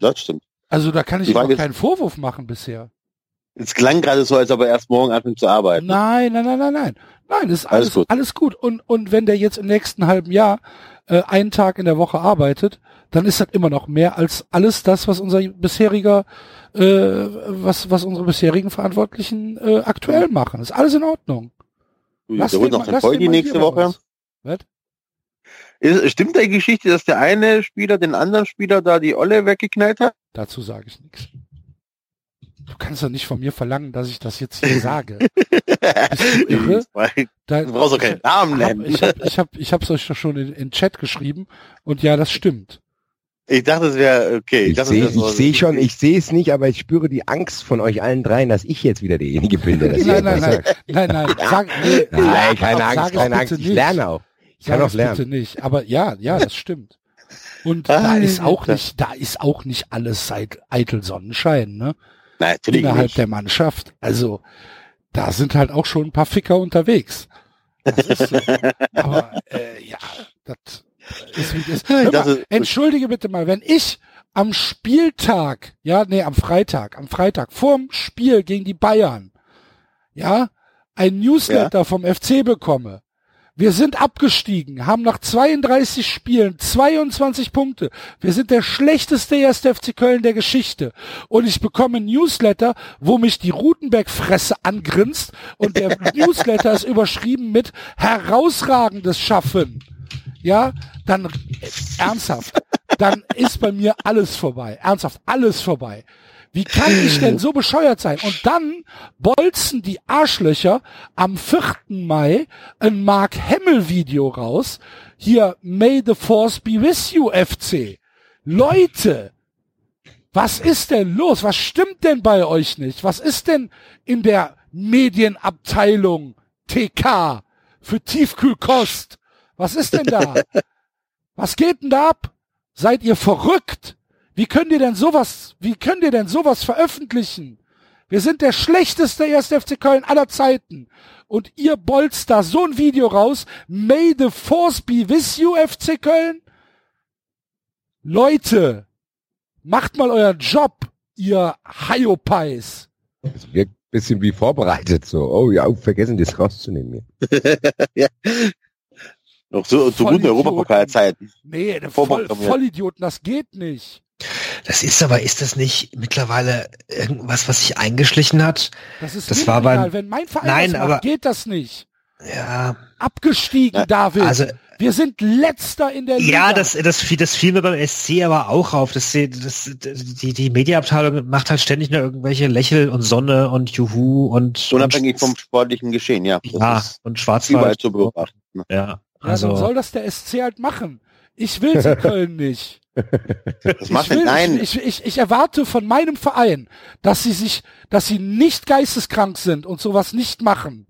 Das stimmt. Also da kann ich auch ist- keinen Vorwurf machen bisher. Es klang gerade so, als ob er erst morgen anfängt zu arbeiten. Nein, nein, nein, nein, nein. Nein, ist Alles alles, gut. alles gut. Und, und wenn der jetzt im nächsten halben Jahr äh, einen Tag in der Woche arbeitet, dann ist das immer noch mehr als alles das, was unser bisheriger, äh, was, was unsere bisherigen Verantwortlichen äh, aktuell machen. Ist alles in Ordnung. Lass den holt noch den die nächste Woche. Was? Ist, stimmt die Geschichte, dass der eine Spieler den anderen Spieler da die Olle weggeknallt hat? Dazu sage ich nichts. Du kannst doch nicht von mir verlangen, dass ich das jetzt hier sage. Bist du irre? Da, Du brauchst doch keinen Namen hab, nennen. ich habe ich hab, ich hab's euch doch schon in, in Chat geschrieben und ja, das stimmt. Ich dachte, es wäre okay. ich dachte, sehe so- ich seh schon, ich sehe es nicht, aber ich spüre die Angst von euch allen dreien, dass ich jetzt wieder derjenige bin, der das Nein, nein, nein, nein, nein, sag, nee, Nein, keine sag Angst, es keine Angst. Ich nicht. lerne auch. Ich kann Sag auch es lernen. bitte nicht. Aber ja, ja, das stimmt. Und da ist auch nicht, da ist auch nicht alles seit eitel Sonnenschein, ne? Nein, natürlich Innerhalb nicht. der Mannschaft. Also, da sind halt auch schon ein paar Ficker unterwegs. Das ist so. Aber äh, ja, das ist wie das. Hör Das mal, ist- entschuldige bitte mal, wenn ich am Spieltag, ja, nee, am Freitag, am Freitag, vorm Spiel gegen die Bayern, ja, ein Newsletter vom FC bekomme. Wir sind abgestiegen, haben nach 32 Spielen 22 Punkte. Wir sind der schlechteste erste FC Köln der Geschichte. Und ich bekomme ein Newsletter, wo mich die Rutenberg-Fresse angrinst. Und der Newsletter ist überschrieben mit herausragendes Schaffen. Ja, dann äh, ernsthaft, dann ist bei mir alles vorbei. Ernsthaft, alles vorbei. Wie kann ich denn so bescheuert sein? Und dann bolzen die Arschlöcher am 4. Mai ein Mark Hemmel Video raus. Hier, May the Force be with you, FC. Leute, was ist denn los? Was stimmt denn bei euch nicht? Was ist denn in der Medienabteilung TK für Tiefkühlkost? Was ist denn da? Was geht denn da ab? Seid ihr verrückt? Wie könnt ihr denn sowas, wie könnt ihr denn sowas veröffentlichen? Wir sind der schlechteste erste FC Köln aller Zeiten. Und ihr bolzt da so ein Video raus. May the force be with you, FC Köln. Leute, macht mal euren Job, ihr Hyopies. Das wirkt ein bisschen wie vorbereitet so. Oh ja, vergessen das rauszunehmen ja. Noch so zu guten Vollidioten. Europapokalzeiten. Nee, voll, Vorprogrammiert. Vollidioten, das geht nicht. Das ist aber, ist das nicht mittlerweile irgendwas, was sich eingeschlichen hat? Das ist Das war beim- Wenn mein Verein Nein, das macht, aber- geht das nicht. Ja, Abgestiegen, Ja, David. also Wir sind letzter in der Liga. Ja, das, das, fiel- das fiel mir beim SC aber auch auf. Das, das, die, die Mediaabteilung macht halt ständig nur irgendwelche Lächel und Sonne und Juhu und Unabhängig und, vom sportlichen Geschehen, ja. Das ja, und überall Schwarzwald. zu beobachten. ne? Ja, Ja, also dann soll das der SC halt machen. Ich will's in Köln nicht. Das macht ich, will, nein. ich, ich, ich erwarte von meinem Verein, dass sie sich, dass sie nicht geisteskrank sind und sowas nicht machen.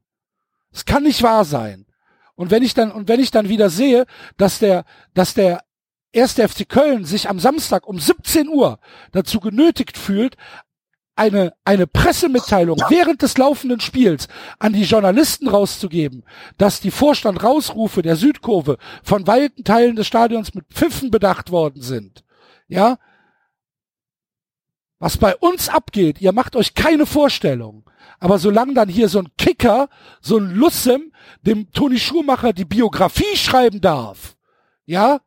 Es kann nicht wahr sein. Und wenn ich dann, und wenn ich dann wieder sehe, dass der, dass der erste FC Köln sich am Samstag um 17 Uhr dazu genötigt fühlt, eine, eine Pressemitteilung während des laufenden Spiels an die Journalisten rauszugeben, dass die Vorstand-Rausrufe der Südkurve von weiten Teilen des Stadions mit Pfiffen bedacht worden sind. Ja? Was bei uns abgeht, ihr macht euch keine Vorstellung. Aber solange dann hier so ein Kicker, so ein Lussem, dem Toni Schumacher die Biografie schreiben darf, ja,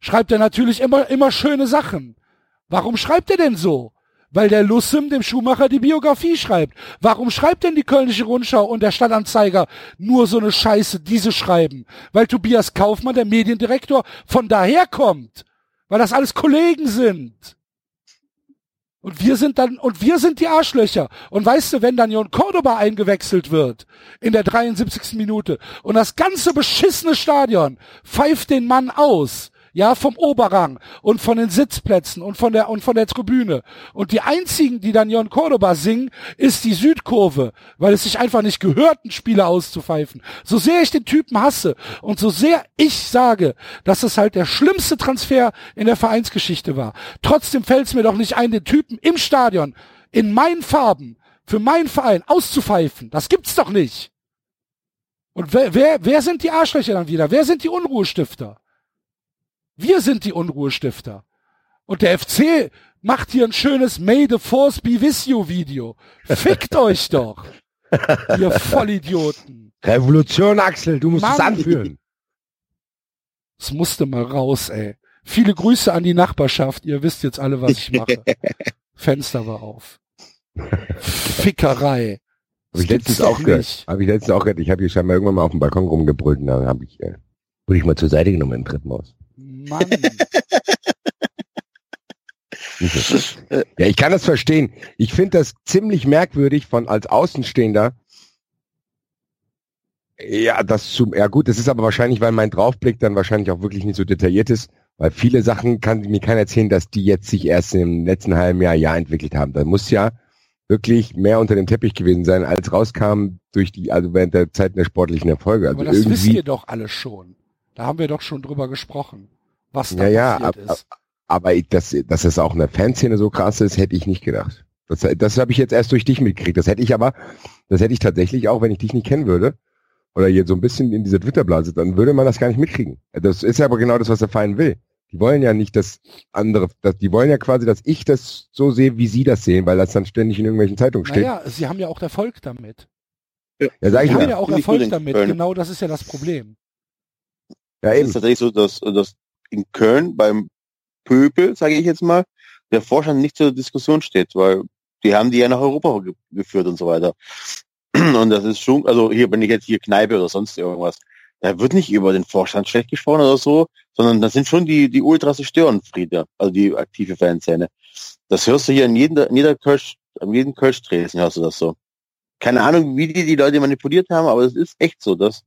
schreibt er natürlich immer, immer schöne Sachen. Warum schreibt er denn so? Weil der Lussem dem Schumacher die Biografie schreibt. Warum schreibt denn die Kölnische Rundschau und der Stadtanzeiger nur so eine Scheiße, diese schreiben? Weil Tobias Kaufmann, der Mediendirektor, von daher kommt. Weil das alles Kollegen sind. Und wir sind dann, und wir sind die Arschlöcher. Und weißt du, wenn dann Jon Cordoba eingewechselt wird, in der 73. Minute, und das ganze beschissene Stadion pfeift den Mann aus, ja, vom Oberrang und von den Sitzplätzen und von der, und von der Tribüne. Und die einzigen, die dann Jon Cordoba singen, ist die Südkurve, weil es sich einfach nicht gehört, einen Spieler auszupfeifen. So sehr ich den Typen hasse und so sehr ich sage, dass es halt der schlimmste Transfer in der Vereinsgeschichte war. Trotzdem fällt es mir doch nicht ein, den Typen im Stadion in meinen Farben für meinen Verein auszupfeifen. Das gibt's doch nicht. Und wer, wer, wer sind die Arschlöcher dann wieder? Wer sind die Unruhestifter? Wir sind die Unruhestifter. Und der FC macht hier ein schönes May the Force be with you Video. Fickt euch doch. Ihr Vollidioten. Revolution, Axel, du musst es Mann. anführen. Es musste mal raus, ey. Viele Grüße an die Nachbarschaft. Ihr wisst jetzt alle, was ich mache. Fenster war auf. Fickerei. Habe ich letztens auch gehört. Habe ich letztens auch gehört. Ich habe hier scheinbar irgendwann mal auf dem Balkon rumgebrüllt und dann habe ich, äh, wurde ich mal zur Seite genommen im Treppenhaus. Mann. Ja, ich kann das verstehen. Ich finde das ziemlich merkwürdig von als Außenstehender. Ja, das zu, ja gut, das ist aber wahrscheinlich, weil mein Draufblick dann wahrscheinlich auch wirklich nicht so detailliert ist, weil viele Sachen kann mir keiner erzählen, dass die jetzt sich erst im letzten halben Jahr, Jahr entwickelt haben. Da muss ja wirklich mehr unter dem Teppich gewesen sein, als rauskam durch die, also während der Zeit der sportlichen Erfolge. Also Aber das wisst ihr doch alle schon. Da haben wir doch schon drüber gesprochen, was da Ja, ja, passiert ab- ist. aber dass, dass es auch in der Fanszene so krass ist, hätte ich nicht gedacht. Das, das habe ich jetzt erst durch dich mitgekriegt. Das hätte ich aber, das hätte ich tatsächlich auch, wenn ich dich nicht kennen würde, oder jetzt so ein bisschen in dieser Twitter-Blase, dann würde man das gar nicht mitkriegen. Das ist ja aber genau das, was der Verein will. Die wollen ja nicht, dass andere, dass, die wollen ja quasi, dass ich das so sehe, wie sie das sehen, weil das dann ständig in irgendwelchen Zeitungen steht. Naja, sie haben ja auch Erfolg damit. ja, sag ich Sie haben ja. ja auch Erfolg damit. Genau das ist ja das Problem. Ja, Es ist eben. tatsächlich so, dass, dass in Köln beim Pöbel, sage ich jetzt mal, der Vorstand nicht zur Diskussion steht, weil die haben die ja nach Europa ge geführt und so weiter. Und das ist schon, also hier bin ich jetzt hier Kneipe oder sonst irgendwas. Da wird nicht über den Vorstand schlecht gesprochen oder so, sondern das sind schon die, die Ultras, die Störenfriede, also die aktive Fanszene. Das hörst du hier in jeder, in jeder Kölsch, an jedem Kölsch-Tresen hörst du das so. Keine Ahnung, wie die die Leute manipuliert haben, aber es ist echt so, dass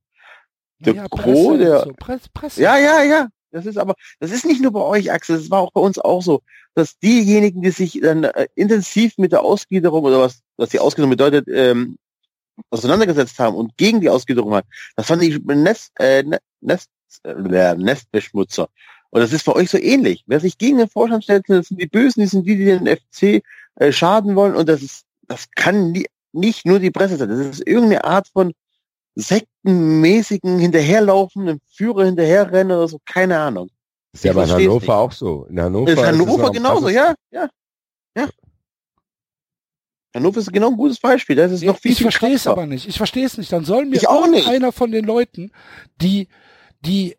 Der Naja, Pro, Presse, der- so, Presse, Presse. Ja, ja, ja. Das ist aber, das ist nicht nur bei euch, Axel, das war auch bei uns auch so, dass diejenigen, die sich dann äh, intensiv mit der Ausgliederung oder was, was die Ausgliederung bedeutet, ähm, auseinandergesetzt haben und gegen die Ausgliederung waren, das waren die Nest, äh, Ne- Nest, äh, Nestbeschmutzer. Und das ist für euch so ähnlich. Wer sich gegen den Vorstand stellt, das sind die Bösen, die sind die, die den FC äh, schaden wollen und das ist das kann nie, nicht nur die Presse sein. Das ist irgendeine Art von sektenmäßigen hinterherlaufenden Führer hinterherrennen oder so, keine Ahnung. Ist ja Ich bei Hannover nicht. auch so. In Hannover, ist es Hannover auch genauso, ja, ja, ja. Hannover ist genau ein gutes Beispiel. Das ist noch viel, ich viel verstehe es aber nicht. Ich verstehe es nicht. Dann soll mir Ich auch nicht. einer von den Leuten, die, die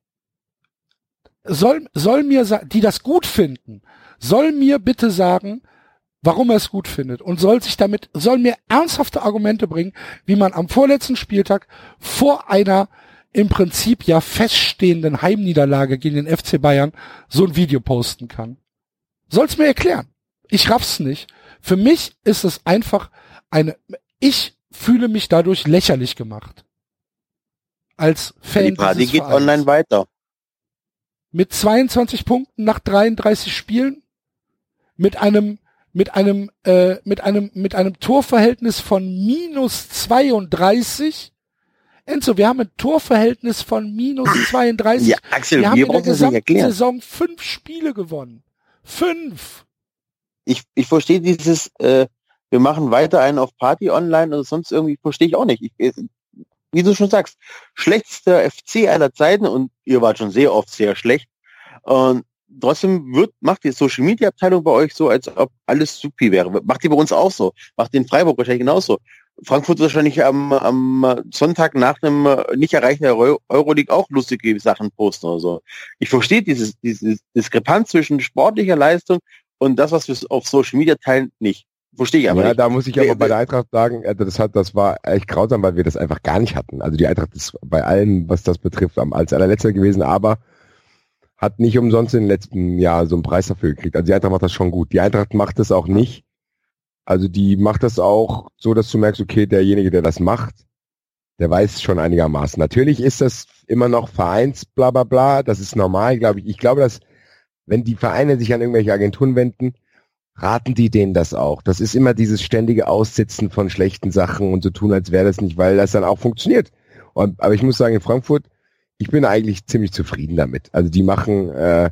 soll, soll mir, die das gut finden, soll mir bitte sagen, warum er es gut findet und soll sich damit, soll mir ernsthafte Argumente bringen, wie man am vorletzten Spieltag vor einer im Prinzip ja feststehenden Heimniederlage gegen den FC Bayern so ein Video posten kann. Soll's mir erklären. Ich raff's nicht. Für mich ist es einfach eine, ich fühle mich dadurch lächerlich gemacht. Als Fan Die Party geht Vereins. online weiter. Mit 22 Punkten nach 33 Spielen, mit einem, mit einem, äh, mit einem, mit einem Torverhältnis von minus 32. Enzo, wir haben ein Torverhältnis von minus 32. Ja, Axel, wir haben wir in der gesamten. Saison fünf Spiele gewonnen. Fünf. Ich, ich verstehe dieses, äh, wir machen weiter einen auf Party online oder sonst irgendwie, verstehe ich auch nicht. Ich, es- wie du schon sagst, schlechtester FC aller Zeiten und ihr wart schon sehr oft sehr schlecht. Und trotzdem wird, macht die Social Media Abteilung bei euch so, als ob alles supi wäre. Macht die bei uns auch so. Macht den Freiburg wahrscheinlich genauso. Frankfurt wird wahrscheinlich am, am Sonntag nach einem äh, nicht erreichten Euro- Euroleague auch lustige Sachen posten oder so. Ich verstehe dieses, dieses Diskrepanz zwischen sportlicher Leistung und das, was wir auf Social Media teilen, nicht. Verstehe ich aber ja, nicht. da muss ich aber bei der Eintracht sagen, äh, das hat, das war echt grausam, weil wir das einfach gar nicht hatten. Also die Eintracht ist bei allen, was das betrifft, am als allerletzter gewesen, aber hat nicht umsonst in den letzten Jahr so einen Preis dafür gekriegt. Also die Eintracht macht das schon gut. Die Eintracht macht das auch nicht. Also die macht das auch so, dass du merkst, okay, derjenige, der das macht, der weiß schon einigermaßen. Natürlich ist das immer noch Vereins, bla bla bla, das ist normal, glaube ich. Ich glaube, dass wenn die Vereine sich an irgendwelche Agenturen wenden, raten die denen das auch. Das ist immer dieses ständige Aussitzen von schlechten Sachen und so tun, als wäre das nicht, weil das dann auch funktioniert. Und, aber ich muss sagen, in Frankfurt, ich bin eigentlich ziemlich zufrieden damit. Also die machen äh,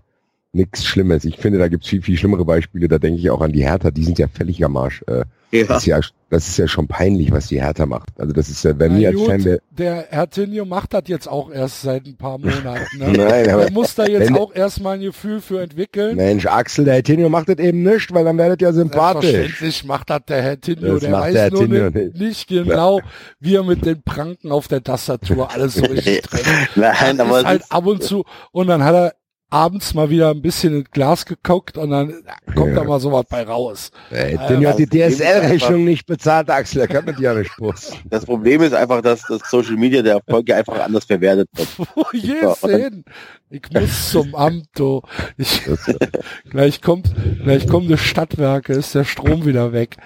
nichts Schlimmes. Ich finde, da gibt's viel, viel schlimmere Beispiele. Da denke ich auch an die Hertha, die sind ja völlig am Arsch. Äh, Ja. das, ist ja, das ist ja schon peinlich, was die Hertha macht. Also das ist ja, bei Na mir als Fan, der, der Herr Tinio macht das jetzt auch erst seit ein paar Monaten. Ne? Nein, aber er muss da jetzt wenn- auch erstmal ein Gefühl für entwickeln. Mensch, Axel, der Tenio macht das eben nicht, weil dann werdet ihr sympathisch. Selbstverständlich macht das der Herr Tinio. Das Der weiß der Herr nur nicht, nicht. nicht genau, wie er mit den Pranken auf der Tastatur alles so richtig trennt. Nein, Das aber ist es halt ist, ab und zu. Und dann hat er abends mal wieder ein bisschen ins Glas geguckt und dann kommt Ja. da mal sowas bei raus. Äh, Ja, Tenio hat die das DSL-Rechnung nicht bezahlt, Axel, er kann mit dir nicht posten. das Problem ist einfach, dass das Social Media der Erfolg ja einfach anders verwertet wird. Wo gehst hin? Ich muss zum Amt, du. Ich, Das, äh, gleich kommt, gleich kommen die Stadtwerke, ist der Strom wieder weg.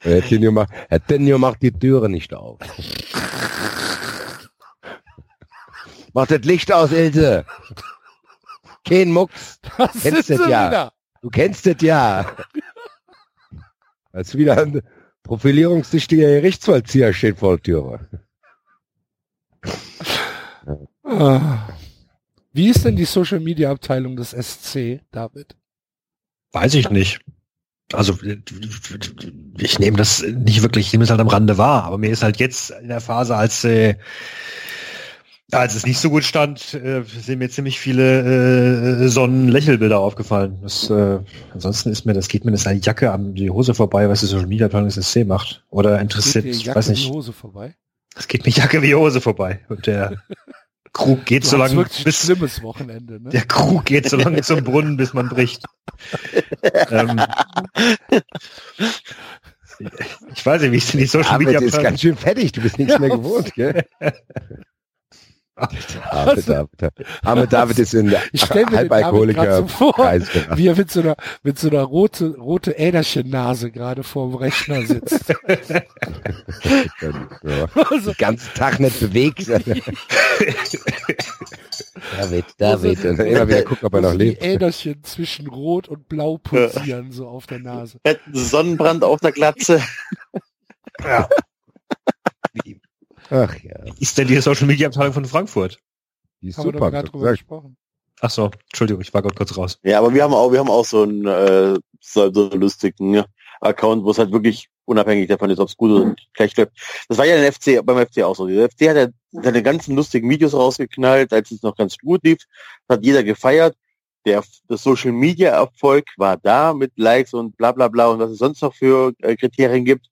Herr Tenio macht, Herr Tenio macht die Türe nicht auf. Mach das Licht aus, Ilse. Kein Mucks. Das Kennst das ja. wieder. Du kennst das ja. Als wieder ein profilierungssichtiger Gerichtsvollzieher steht vor der Türe. Ah. Wie ist denn die Social Media Abteilung des SC, David? Weiß ich nicht. Also ich nehme das nicht wirklich, ich nehme es halt am Rande wahr, aber mir ist halt jetzt in der Phase, als äh, als es nicht so gut stand, äh, sind mir ziemlich viele äh, Sonnenlächelbilder aufgefallen. Das, äh, ansonsten ist mir, das geht mir das eine Jacke an die Hose vorbei, was die Social Media Abteilung des SC macht. Oder interessiert, Geht ich weiß in nicht. die Hose vorbei? Es geht mir Jacke wie die Hose vorbei. Und der Krug geht Du so lange, bis schlimmes Wochenende, ne? der Krug geht so lange zum Brunnen, bis man bricht. ähm, ich weiß nicht, wie es in die Social Media ist ganz schön fettig, du bist nichts mehr gewohnt, gell? David, David, Arme David ist in der Ich stell mir den David grad Halbalkoholiker so vor, wie er mit so einer, mit so einer rote, rote Äderchen-Nase gerade vorm Rechner sitzt. Ja. Also, Den ganzen Tag nicht bewegt. David, David. Und dann immer wieder gucken, ob er noch also die lebt. Äderchen zwischen Rot und Blau pulsieren so auf der Nase. Sonnenbrand auf der Glatze. Ach ja, ist denn die Social Media Abteilung von Frankfurt? die ist Haben wir super. gerade drüber gesagt. gesprochen. Ach so, Entschuldigung, ich war gerade kurz raus. Ja, aber wir haben auch, wir haben auch so einen, äh, so, so einen lustigen. Account, wo es halt wirklich unabhängig davon ist, ob es gut oder schlecht läuft. Das war ja den FC, beim FC auch so. Der FC hat ja seine ganzen lustigen Videos rausgeknallt, als es noch ganz gut lief. Das hat jeder gefeiert. Der, das Social Media Erfolg war da mit Likes und bla bla bla und was es sonst noch für äh, Kriterien gibt.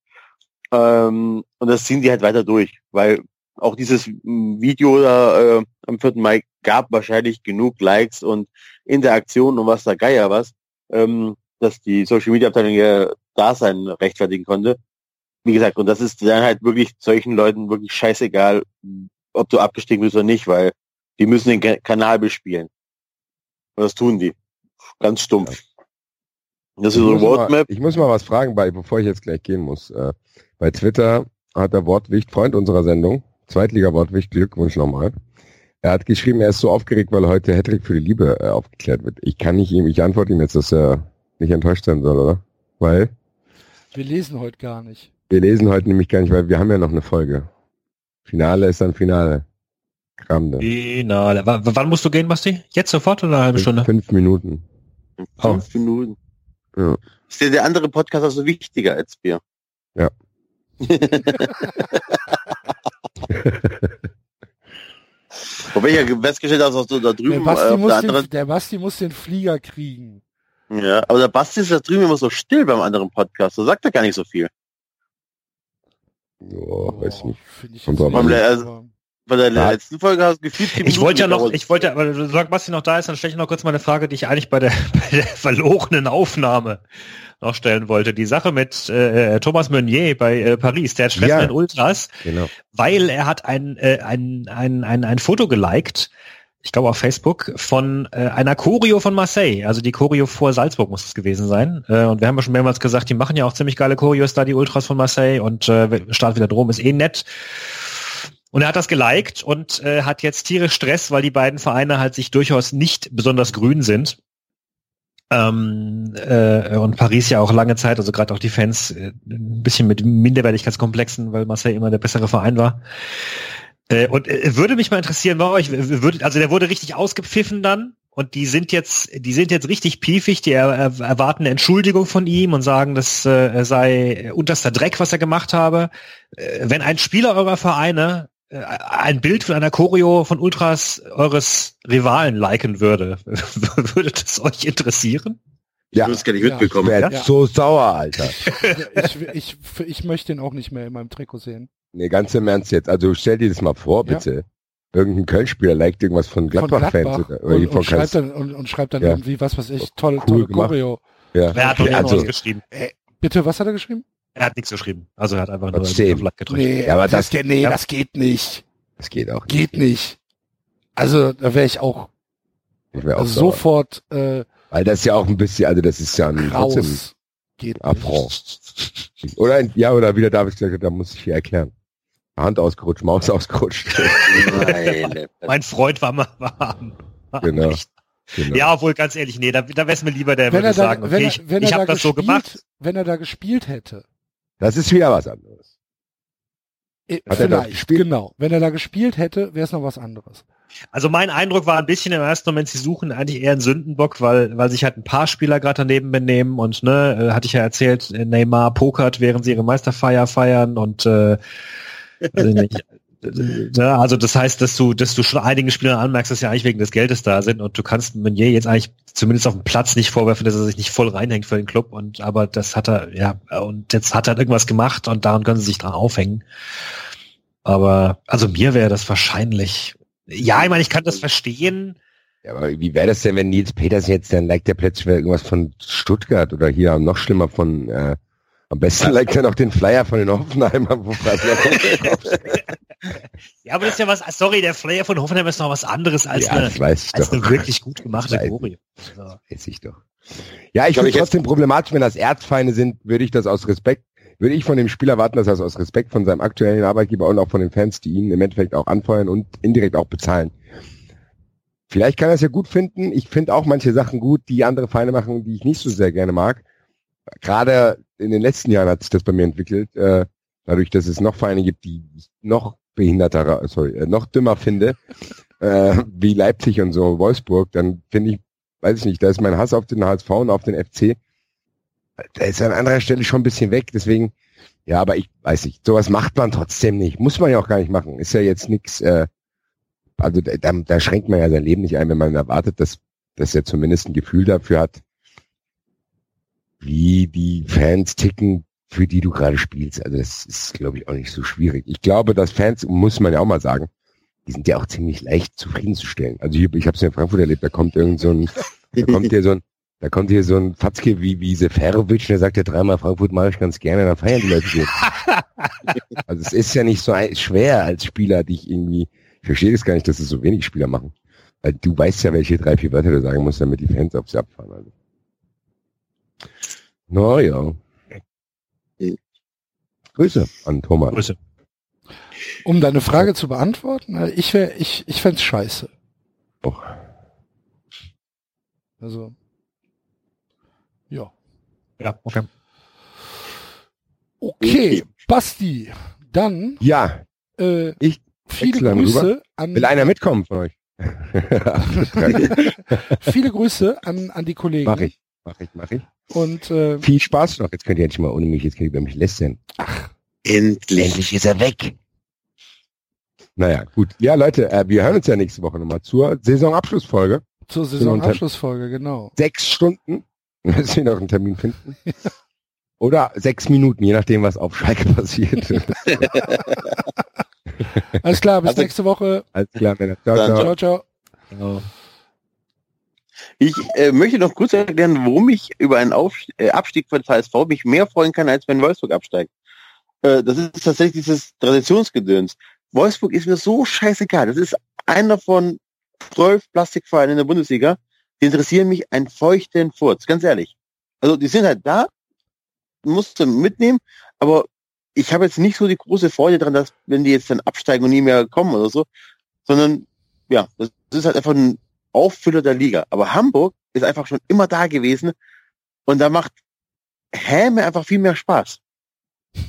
Ähm, und das ziehen die halt weiter durch, weil auch dieses Video da, äh, am 4. Mai gab wahrscheinlich genug Likes und Interaktion und was da Geier was, ähm, dass die Social Media Abteilung ja Dasein rechtfertigen konnte. Wie gesagt, und das ist dann halt wirklich solchen Leuten wirklich scheißegal, ob du abgestiegen bist oder nicht, weil die müssen den Kanal bespielen. Und das tun die. Ganz stumpf. Ja. Das ist so eine Roadmap. Mal, ich muss mal was fragen, bei, bevor ich jetzt gleich gehen muss. Äh, bei Twitter hat der Wortwicht, Freund unserer Sendung, Zweitliga-Wortwicht, Glückwunsch nochmal. Er hat geschrieben, er ist so aufgeregt, weil heute Hedrick für die Liebe äh, aufgeklärt wird. Ich kann nicht ihm, ich antworte ihm jetzt, dass er nicht enttäuscht sein soll, oder? Weil? Wir lesen heute gar nicht. Wir lesen heute nämlich gar nicht, weil wir haben ja noch eine Folge. Finale ist dann Finale. Kramde. Finale. W wann musst du gehen, Basti? Jetzt sofort oder eine halbe Stunde? Fünf Minuten. Fünf oh. Minuten. Ja. Ist dir der andere Podcast also wichtiger als wir? Ja. Wobei ich ja festgestellt habe, dass du da drüben der Basti, äh, muss der, den, der Basti muss den Flieger kriegen. Ja, aber der Basti ist da drüben immer so still beim anderen Podcast. Da sagt er gar nicht so viel. Ja, weiß nicht. Ich also, bei der ja. letzten Folge hast du gefühlt Ich wollte ja noch, ich wollte, aber du sagst, Basti noch da ist, dann stelle ich noch kurz mal eine Frage, die ich eigentlich bei der, bei der verlorenen Aufnahme noch stellen wollte. Die Sache mit äh, Thomas Meunier bei äh, Paris, der hat Stress ja. mit Ultras, genau. weil er hat ein, äh, ein, ein, ein, ein Foto geliked, ich glaube auf Facebook, von äh, einer Choreo von Marseille. Also die Choreo vor Salzburg muss es gewesen sein. Äh, und wir haben ja schon mehrmals gesagt, die machen ja auch ziemlich geile Choreos da, die Ultras von Marseille. Und äh, Start wieder drum ist eh nett. Und er hat das geliked und äh, hat jetzt tierisch Stress, weil die beiden Vereine halt sich durchaus nicht besonders grün sind. Ähm, äh, und Paris ja auch lange Zeit, also gerade auch die Fans, äh, ein bisschen mit Minderwertigkeitskomplexen, weil Marseille immer der bessere Verein war. Äh, und äh, würde mich mal interessieren, bei euch, würde, also der wurde richtig ausgepfiffen dann und die sind jetzt, die sind jetzt richtig piefig, die er, erwarten eine Entschuldigung von ihm und sagen, das äh, sei unterster Dreck, was er gemacht habe. Äh, wenn ein Spieler eurer Vereine ein Bild von einer Choreo von Ultras eures Rivalen liken würde, würde das euch interessieren? Ja, ich gar nicht mitbekommen. Ja, ja. so sauer, Alter. ich, ich, ich möchte ihn auch nicht mehr in meinem Trikot sehen. Nee, ganz im Ernst jetzt. Also stell dir das mal vor, bitte. Ja. Irgendein Köln-Spieler liked irgendwas von Gladbach-Fans. Gladbach oder, und, und, schreibt dann, und, und, schreibt dann ja. irgendwie, was weiß ich, tolle, cool tolle Choreo. Ja. Wer hat okay, also, geschrieben? Äh, bitte, was hat er geschrieben? Er hat nichts geschrieben. Also er hat einfach nur auf Like gedrückt. Nee, ja, aber das, das, nee, das geht nicht. Das geht auch nicht. Geht nicht. Also da wäre ich auch, ich wär auch also sofort. Äh, Weil das ja auch ein bisschen, also das ist ja ein raus. trotzdem geht Affront. Oder ein, ja, oder wieder David gesagt, da muss ich hier erklären. Hand ausgerutscht, Maus ausgerutscht. Nein, mein Freund war mal warm. Genau. Genau. Ja, obwohl ganz ehrlich, nee, da, da wäre es mir lieber, der wenn würde da, sagen, okay, er, ich, ich habe da das so gemacht. Wenn er da gespielt hätte. Das ist wieder was anderes. Äh, Hat Vielleicht, genau. Wenn er da gespielt hätte, wäre es noch was anderes. Also mein Eindruck war ein bisschen im ersten Moment, sie suchen eigentlich eher einen Sündenbock, weil, weil sich halt ein paar Spieler gerade daneben benehmen und ne, äh, hatte ich ja erzählt, Neymar pokert, während sie ihre Meisterfeier feiern und äh, weiß ich nicht, ja, also das heißt, dass du, dass du schon einigen Spielern anmerkst, dass sie eigentlich wegen des Geldes da sind und du kannst Meunier jetzt eigentlich zumindest auf dem Platz nicht vorwerfen, dass er sich nicht voll reinhängt für den Club und aber das hat er, ja, und jetzt hat er irgendwas gemacht und daran können sie sich dran aufhängen. Aber also mir wäre das wahrscheinlich. Ja, ich meine, ich kann das verstehen. Ja, aber wie wäre das denn, wenn Nils Peters jetzt dann liked der plötzlich irgendwas von Stuttgart oder hier noch schlimmer von äh, am besten liked er noch den Flyer von den Hoffenheimern, wo Ja, aber das ist ja was, sorry, der Flyer von Hoffenheim ist noch was anderes als ja, eine, als doch. eine wirklich gut gemachte Choreo. So. Weiß ich doch. Ja, ich, ich finde trotzdem problematisch, wenn das Erzfeinde sind, würde ich das aus Respekt, würde ich von dem Spieler warten, dass er es aus Respekt von seinem aktuellen Arbeitgeber und auch von den Fans, die ihn im Endeffekt auch anfeuern und indirekt auch bezahlen. Vielleicht kann er es ja gut finden. Ich finde auch manche Sachen gut, die andere Vereine machen, die ich nicht so sehr gerne mag. Gerade in den letzten Jahren hat sich das bei mir entwickelt, äh, dadurch, dass es noch Vereine gibt, die noch behinderter, sorry, äh, noch dümmer finde, äh, wie Leipzig und so, Wolfsburg, dann finde ich, weiß ich nicht, da ist mein Hass auf den HSV und auf den FC da ist an anderer Stelle schon ein bisschen weg, deswegen, ja, aber ich weiß nicht, sowas macht man trotzdem nicht. Muss man ja auch gar nicht machen. Ist ja jetzt nichts, äh, also da, da schränkt man ja sein Leben nicht ein, wenn man erwartet, dass, dass er zumindest ein Gefühl dafür hat, wie die Fans ticken, für die du gerade spielst. Also das ist, glaube ich, auch nicht so schwierig. Ich glaube, dass Fans, muss man ja auch mal sagen, die sind ja auch ziemlich leicht zufriedenzustellen. Also hier, ich habe es ja in Frankfurt erlebt, da kommt irgend so ein, da kommt hier so ein, da kommt hier so ein Fatzke wie, wie Seferovic, der sagt ja dreimal Frankfurt mache ich ganz gerne, dann feiern die Leute also es ist ja nicht so schwer als Spieler, dich irgendwie, ich verstehe das gar nicht, dass es so wenig Spieler machen. Weil du weißt ja, welche drei, vier Wörter du sagen musst, damit die Fans auf sie abfahren. Also. Naja. Grüße an Thomas. Grüße. Um deine Frage zu beantworten, äh, ich wäre, ich, ich fände scheiße. Oh. Also, ja. Ja, okay. Okay, Basti, dann. Ja. Äh, ich viele Grüße rüber. an. Will einer mitkommen von euch? viele Grüße an, an die Kollegen. Mach ich, mach ich, mach ich. Und äh, viel Spaß noch. Jetzt könnt ihr endlich mal ohne mich, jetzt könnt ihr über mich lästern. Ach, endlich. Endlich ist er weg. Naja, gut. Ja, Leute, äh, wir hören uns ja nächste Woche nochmal zur Saisonabschlussfolge. Zur Saisonabschlussfolge, genau. Sechs Stunden. Müssen wir noch einen Termin finden. Oder sechs Minuten, je nachdem, was auf Schalke passiert. Alles klar, bis also, nächste Woche. Alles klar, Männer. Ciao, ciao. ciao. ciao. Ich äh, möchte noch kurz erklären, warum ich über einen Auf äh, Abstieg von HSV mich mehr freuen kann, als wenn Wolfsburg absteigt. Äh, das ist tatsächlich dieses Traditionsgedöns. Wolfsburg ist mir so scheißegal. Das ist einer von zwölf Plastikvereinen in der Bundesliga. Die interessieren mich einen feuchten Furz, ganz ehrlich. Also die sind halt da, musst du mitnehmen, aber ich habe jetzt nicht so die große Freude dran, dass wenn die jetzt dann absteigen und nie mehr kommen oder so, sondern ja, das ist halt einfach ein Auffüller der Liga. Aber Hamburg ist einfach schon immer da gewesen und da macht Häme einfach viel mehr Spaß.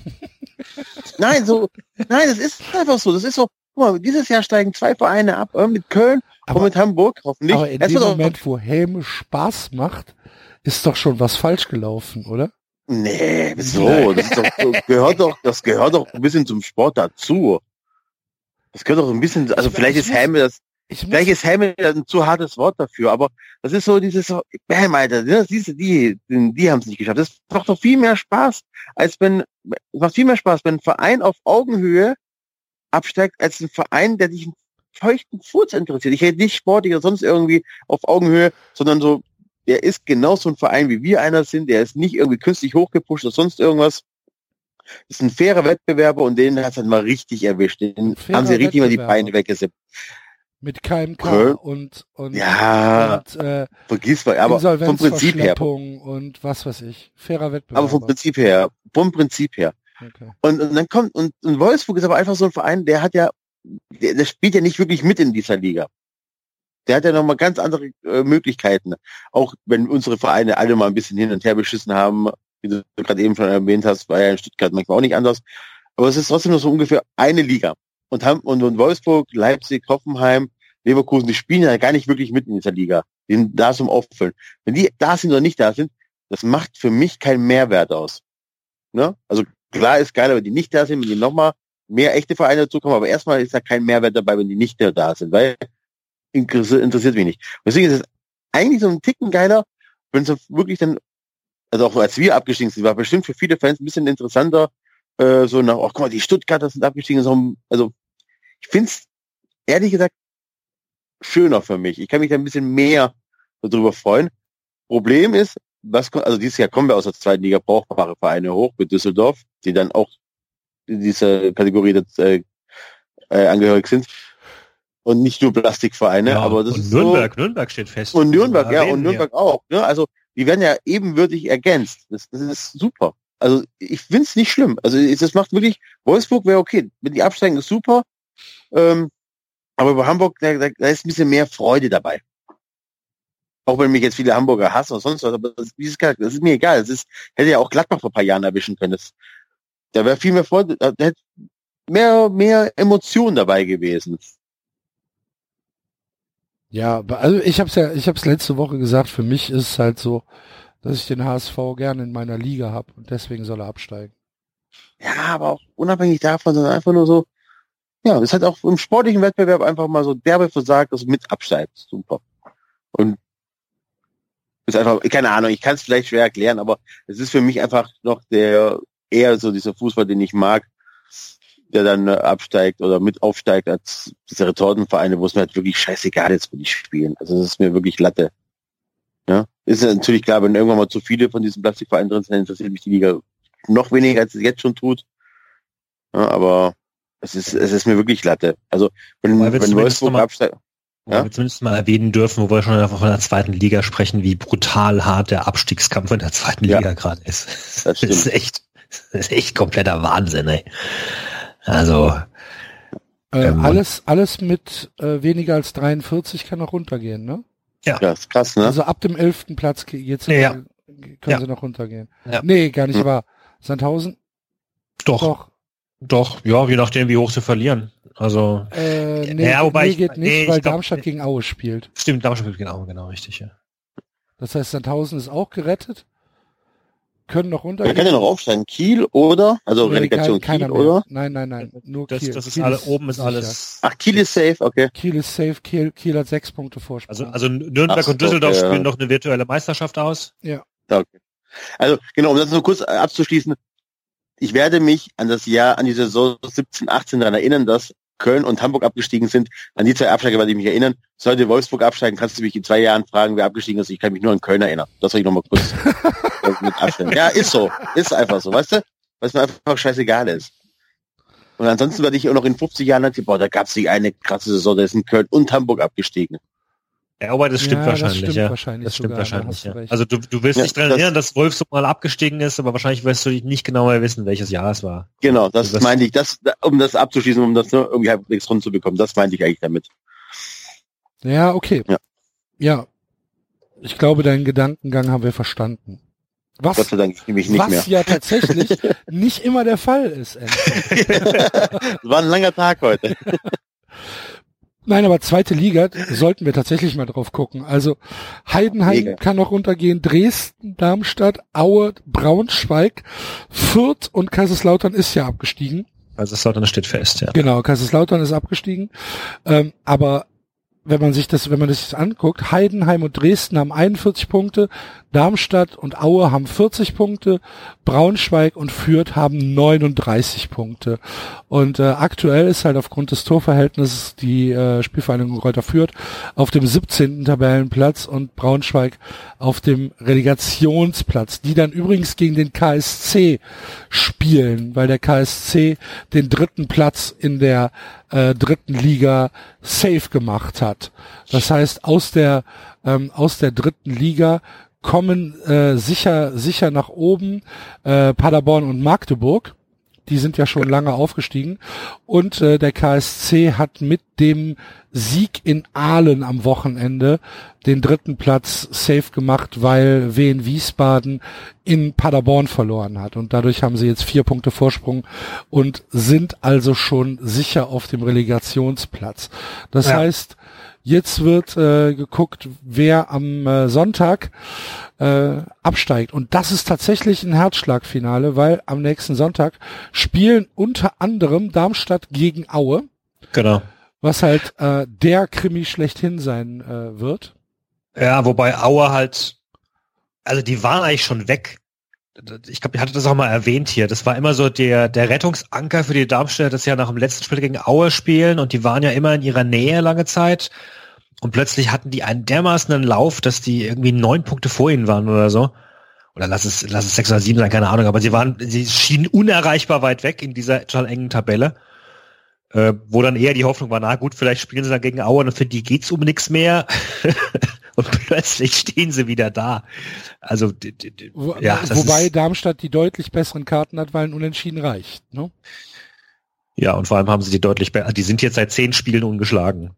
nein, so, nein, das ist einfach so. Das ist so, guck mal, dieses Jahr steigen zwei Vereine ab, äh, mit Köln aber, und mit Hamburg, hoffentlich. Aber in dem Moment, wo Häme Spaß macht, ist doch schon was falsch gelaufen, oder? Nee, so, das, doch, das gehört doch, das gehört doch ein bisschen zum Sport dazu. Das gehört doch ein bisschen, also vielleicht ist Häme das, Vielleicht ist Hamilton ein zu hartes Wort dafür, aber das ist so dieses, bam, Alter, ne, siehst du, die, die, die haben es nicht geschafft. Das macht doch viel mehr Spaß, als wenn, es macht viel mehr Spaß, wenn ein Verein auf Augenhöhe absteigt, als ein Verein, der dich einen feuchten Furz interessiert. Ich hätte nicht sportlich oder sonst irgendwie auf Augenhöhe, sondern so, der ist genauso ein Verein, wie wir einer sind, der ist nicht irgendwie künstlich hochgepusht oder sonst irgendwas. Das ist ein fairer Wettbewerber und den hat es halt mal richtig erwischt. Den haben sie richtig mal die Beine weggesippt mit KMK okay. und und ja und, äh, vergiss mal, aber vom Prinzip her und was weiß ich, fairer Wettbewerb. Aber vom Prinzip her, vom Prinzip her. Okay. Und, und dann kommt und, und Wolfsburg ist aber einfach so ein Verein, der hat ja, der, der spielt ja nicht wirklich mit in dieser Liga. Der hat ja noch mal ganz andere äh, Möglichkeiten. Auch wenn unsere Vereine alle mal ein bisschen hin und her beschissen haben, wie du gerade eben schon erwähnt hast, war ja in Stuttgart manchmal auch nicht anders. Aber es ist trotzdem nur so ungefähr eine Liga und haben und, und Wolfsburg, Leipzig, Hoffenheim, Leverkusen, die spielen ja gar nicht wirklich mit in dieser Liga. Die sind da zum Auffüllen. Wenn die da sind oder nicht da sind, das macht für mich keinen Mehrwert aus. Ne? Also klar ist geil, wenn die nicht da sind, wenn die nochmal mehr echte Vereine dazukommen, aber erstmal ist da kein Mehrwert dabei, wenn die nicht da sind, weil interessiert mich nicht. Deswegen ist es eigentlich so ein Ticken geiler, wenn es wirklich dann, also auch als wir abgestiegen sind, war bestimmt für viele Fans ein bisschen interessanter, äh, so nach, oh guck mal, die Stuttgarter sind abgestiegen, so, also ich finde es ehrlich gesagt schöner für mich. Ich kann mich da ein bisschen mehr darüber freuen. Problem ist, was, also dieses Jahr kommen wir aus der zweiten Liga brauchbare Vereine hoch mit Düsseldorf, die dann auch in dieser Kategorie das, äh, äh, angehörig sind. Und nicht nur Plastikvereine, ja, aber das und ist Nürnberg, so, Nürnberg steht fest. Und Nürnberg, ja, und Nürnberg hier. auch. Ne? Also die werden ja ebenwürdig ergänzt. Das, das ist super. Also ich finde es nicht schlimm. Also das macht wirklich, Wolfsburg wäre okay. Wenn die absteigen, ist super. Ähm, aber bei Hamburg, da, da, ist ein bisschen mehr Freude dabei. Auch wenn mich jetzt viele Hamburger hassen oder sonst was, aber das, dieses das ist mir egal. Das ist, hätte ja auch Gladbach vor ein paar Jahren erwischen können. Das, da wäre viel mehr Freude, da hätte mehr, mehr Emotion dabei gewesen. Ja, also ich habe es ja, ich habe es letzte Woche gesagt. Für mich ist es halt so, dass ich den HSV gerne in meiner Liga habe und deswegen soll er absteigen. Ja, aber auch unabhängig davon, sondern einfach nur so, ja, das hat auch im sportlichen Wettbewerb einfach mal so derbe versagt, dass du mit absteigst. Super. Und ist einfach, keine Ahnung, ich kann es vielleicht schwer erklären, aber es ist für mich einfach noch der eher so dieser Fußball, den ich mag, der dann äh, absteigt oder mit aufsteigt als diese Retortenvereine, wo es mir halt wirklich scheißegal ist, wo die spielen. Also das ist mir wirklich Latte. Ja, ist natürlich klar, wenn irgendwann mal zu viele von diesen Plastikvereinen drin sind, interessiert mich die Liga noch weniger, als es jetzt schon tut. Ja, aber es ist, es ist mir wirklich Latte. Also wenn, wenn Wolfsburg absteigt. Ja? Wo wir zumindest mal erwähnen dürfen, wo wir schon von der zweiten Liga sprechen, wie brutal hart der Abstiegskampf in der zweiten ja. Liga gerade ist. Das, das ist echt, das ist echt kompletter Wahnsinn, ey. Also äh, ähm, alles, alles mit äh, weniger als 43 kann noch runtergehen, ne? Ja. ja, ist krass, ne? Also ab dem elften Platz jetzt ja. können ja. sie noch runtergehen. Ja. Nee, gar nicht hm. wahr. Sandhausen? Doch. Doch. Doch, ja, je nachdem, wie hoch sie verlieren. Also, äh, nee, ja, wobei nee, geht nicht, nee, weil glaub, Darmstadt gegen Aue spielt. Stimmt, Darmstadt spielt gegen Aue, genau, richtig, ja. Das heißt, Sandhausen ist auch gerettet? Können noch runtergehen? Wir können ja noch aufsteigen. Kiel oder? Also nee, Relegation kein, Kiel, oder? Nein, nein, nein, nur das, Kiel. Das ist Kiel alle, oben ist alles. Ach, Kiel ist safe, okay. Kiel ist safe, Kiel, Kiel hat sechs Punkte Vorsprung. Also, also Nürnberg Ach, und Düsseldorf okay, spielen ja. noch eine virtuelle Meisterschaft aus. Ja. Okay. Also, genau, um das nur kurz abzuschließen ich werde mich an das Jahr, an die Saison 17, 18 daran erinnern, dass Köln und Hamburg abgestiegen sind. An die zwei Absteiger werde ich mich erinnern. Sollte Wolfsburg absteigen, kannst du mich in zwei Jahren fragen, wer abgestiegen ist. Ich kann mich nur an Köln erinnern. Das soll ich nochmal kurz mit abstellen. Ja, ist so. Ist einfach so, weißt du? Weil es mir einfach scheißegal ist. Und ansonsten werde ich auch noch in 50 Jahren erzählen, boah, da gab es eine krasse Saison, da ist in Köln und Hamburg abgestiegen. Ja, aber das stimmt ja, wahrscheinlich, das stimmt ja. Wahrscheinlich das stimmt sogar, wahrscheinlich, ja. Also du, du willst ja, dich daran erinnern, dass Wolfsburg mal abgestiegen ist, aber wahrscheinlich wirst du nicht genau mehr wissen, welches Jahr es war. Genau, das meinte ich, das, um das abzuschließen, um das nur irgendwie halbwegs rund zu bekommen, das meinte ich eigentlich damit. Ja, okay. Ja. ja. Ich glaube, deinen Gedankengang haben wir verstanden. Was, Gott sei Dank nämlich nicht was mehr. ja tatsächlich nicht immer der Fall ist. war ein langer Tag heute. Nein, aber zweite Liga sollten wir tatsächlich mal drauf gucken. Also Heidenheim Liga. kann noch runtergehen, Dresden, Darmstadt, Aue, Braunschweig, Fürth und Kaiserslautern ist ja abgestiegen. Kaiserslautern steht fest, ja. Genau, Kaiserslautern ist abgestiegen. Ähm, aber wenn man sich das, wenn man das anguckt, Heidenheim und Dresden haben 41 Punkte, Darmstadt und Aue haben 40 Punkte, Braunschweig und Fürth haben 39 Punkte. Und äh, aktuell ist halt aufgrund des Torverhältnisses die äh, Spielvereinigung Reuter Fürth auf dem 17. Tabellenplatz und Braunschweig auf dem Relegationsplatz, die dann übrigens gegen den KSC spielen, weil der KSC den dritten Platz in der äh, dritten Liga safe gemacht hat. Das heißt, aus der ähm, aus der dritten Liga kommen äh, sicher sicher nach oben äh, Paderborn und Magdeburg. Die sind ja schon lange aufgestiegen. Und äh, der KSC hat mit dem Sieg in Aalen am Wochenende den dritten Platz safe gemacht, weil Wien Wiesbaden in Paderborn verloren hat. Und dadurch haben sie jetzt vier Punkte Vorsprung und sind also schon sicher auf dem Relegationsplatz. Das ja. heißt, Jetzt wird äh, geguckt, wer am äh, Sonntag äh, absteigt. Und das ist tatsächlich ein Herzschlagfinale, weil am nächsten Sonntag spielen unter anderem Darmstadt gegen Aue. Genau. Was halt äh, der Krimi schlechthin sein äh, wird. Ja, wobei Aue halt, also die waren eigentlich schon weg ich glaube, ich hatte das auch mal erwähnt hier. Das war immer so der, der Rettungsanker für die Darmstädter, das ja nach dem letzten Spiel gegen Aue spielen und die waren ja immer in ihrer Nähe lange Zeit. Und plötzlich hatten die einen dermaßen Lauf, dass die irgendwie neun Punkte vor ihnen waren oder so. Oder lass es, lass es sechs oder sieben sein, keine Ahnung. Aber sie waren, sie schienen unerreichbar weit weg in dieser total engen Tabelle. Äh, wo dann eher die Hoffnung war, na gut, vielleicht spielen sie dann gegen Aue und für die geht's um nichts mehr. und plötzlich stehen sie wieder da. Also Wo, ja, wobei Darmstadt die deutlich besseren Karten hat, weil ein Unentschieden reicht. Ne? Ja, und vor allem haben sie die deutlich besser. Die sind jetzt seit zehn Spielen ungeschlagen.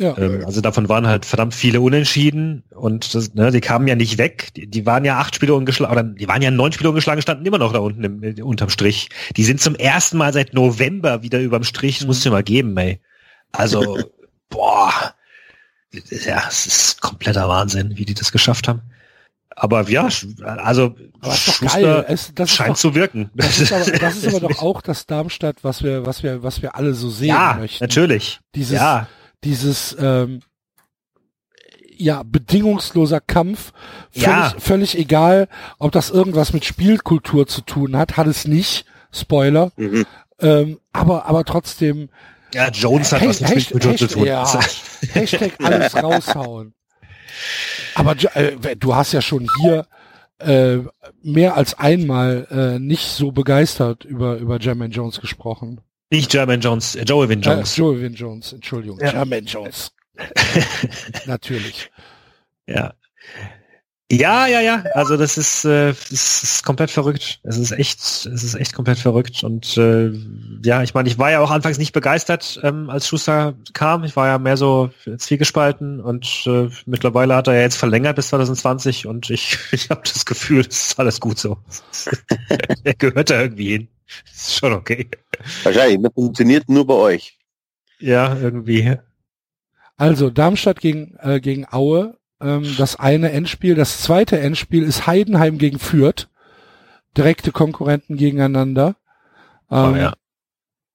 Ja. Ähm, also davon waren halt verdammt viele Unentschieden und das, ne, die kamen ja nicht weg. Die, die waren ja acht Spiele ungeschlagen, oder die waren ja neun Spiele ungeschlagen, standen immer noch da unten im, äh, unterm Strich. Die sind zum ersten Mal seit November wieder überm Strich. Das musst du dir mal geben, ey. Also, boah, ja, es ist kompletter Wahnsinn, wie die das geschafft haben. aber ja, also Aber ist doch Schuster geil. Es, das, ist scheint doch, zu wirken. das, ist aber, das ist aber doch auch das Darmstadt, was wir, was wir, was wir alle so sehen ja, möchten. natürlich. Dieses, Ja, dieses ähm, ja bedingungsloser Kampf, völlig, Ja. völlig egal, ob das irgendwas mit Spielkultur zu tun hat, hat es nicht. Spoiler. Mhm. Ähm, aber aber trotzdem ja, Jones hat Hey, was mit Hashtag- Spielkultur zu tun. ja. Hashtag alles raushauen. Aber äh, du hast ja schon hier äh, mehr als einmal äh, nicht so begeistert über über Jermaine Jones gesprochen. Nicht German Jones, äh, Joe Vin Äh, Jones. Joe Vin Jones, Entschuldigung, Ja. Jermaine Jones. Natürlich. Ja. Ja, ja, ja. Also das ist, äh, das ist komplett verrückt. Es ist echt, es ist echt komplett verrückt. Und äh, ja, ich meine, ich war ja auch anfangs nicht begeistert, ähm, als Schuster kam. Ich war ja mehr so zwiegespalten und äh, mittlerweile hat er ja jetzt verlängert bis 2020 und ich, ich habe das Gefühl, es ist alles gut so. er gehört da irgendwie hin. Ist schon okay. Wahrscheinlich, das funktioniert nur bei euch. Ja, irgendwie. Also Darmstadt gegen äh, gegen Aue. Ähm, das eine Endspiel, das zweite Endspiel ist Heidenheim gegen Fürth. Direkte Konkurrenten gegeneinander. Ähm, Oh, ja.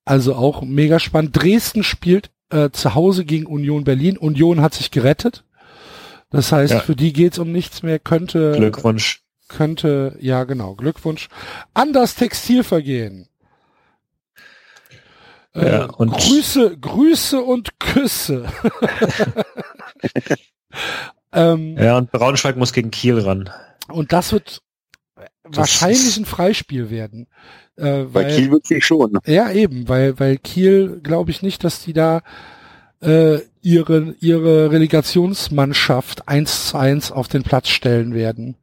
Also auch mega spannend. Dresden spielt äh, zu Hause gegen Union Berlin. Union hat sich gerettet. Das heißt, Ja. für die geht's um nichts mehr. Könnte Glückwunsch. könnte ja genau Glückwunsch an das Textilvergehen. Äh, Ja, und- Grüße, Grüße und Küsse. ähm, Ja, und Braunschweig muss gegen Kiel ran. Und das wird wahrscheinlich ein Freispiel werden. Äh, Bei weil, Kiel wirklich schon. Ja, eben, weil, weil Kiel glaube ich nicht, dass die da äh, ihre, ihre Relegationsmannschaft eins zu eins auf den Platz stellen werden.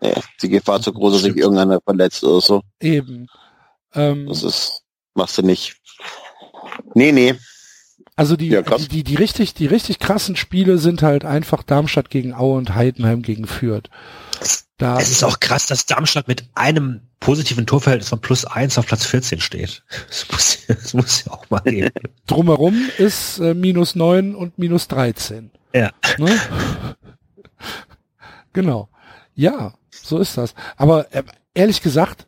Ja, die Gefahr zu groß, dass sich irgendeiner verletzt oder so. Eben. Ähm, Das ist, machst du nicht. Nee, nee. Also die, Ja, die, die, die richtig, die richtig krassen Spiele sind halt einfach Darmstadt gegen Aue und Heidenheim gegen Fürth. Da, Es ist auch krass, dass Darmstadt mit einem positiven Torverhältnis von plus eins auf Platz 14 steht. Das muss, das muss ja auch mal gehen. drumherum ist äh, minus neun und minus 13. Ja. Ne? genau. Ja, so ist das. Aber äh, ehrlich gesagt,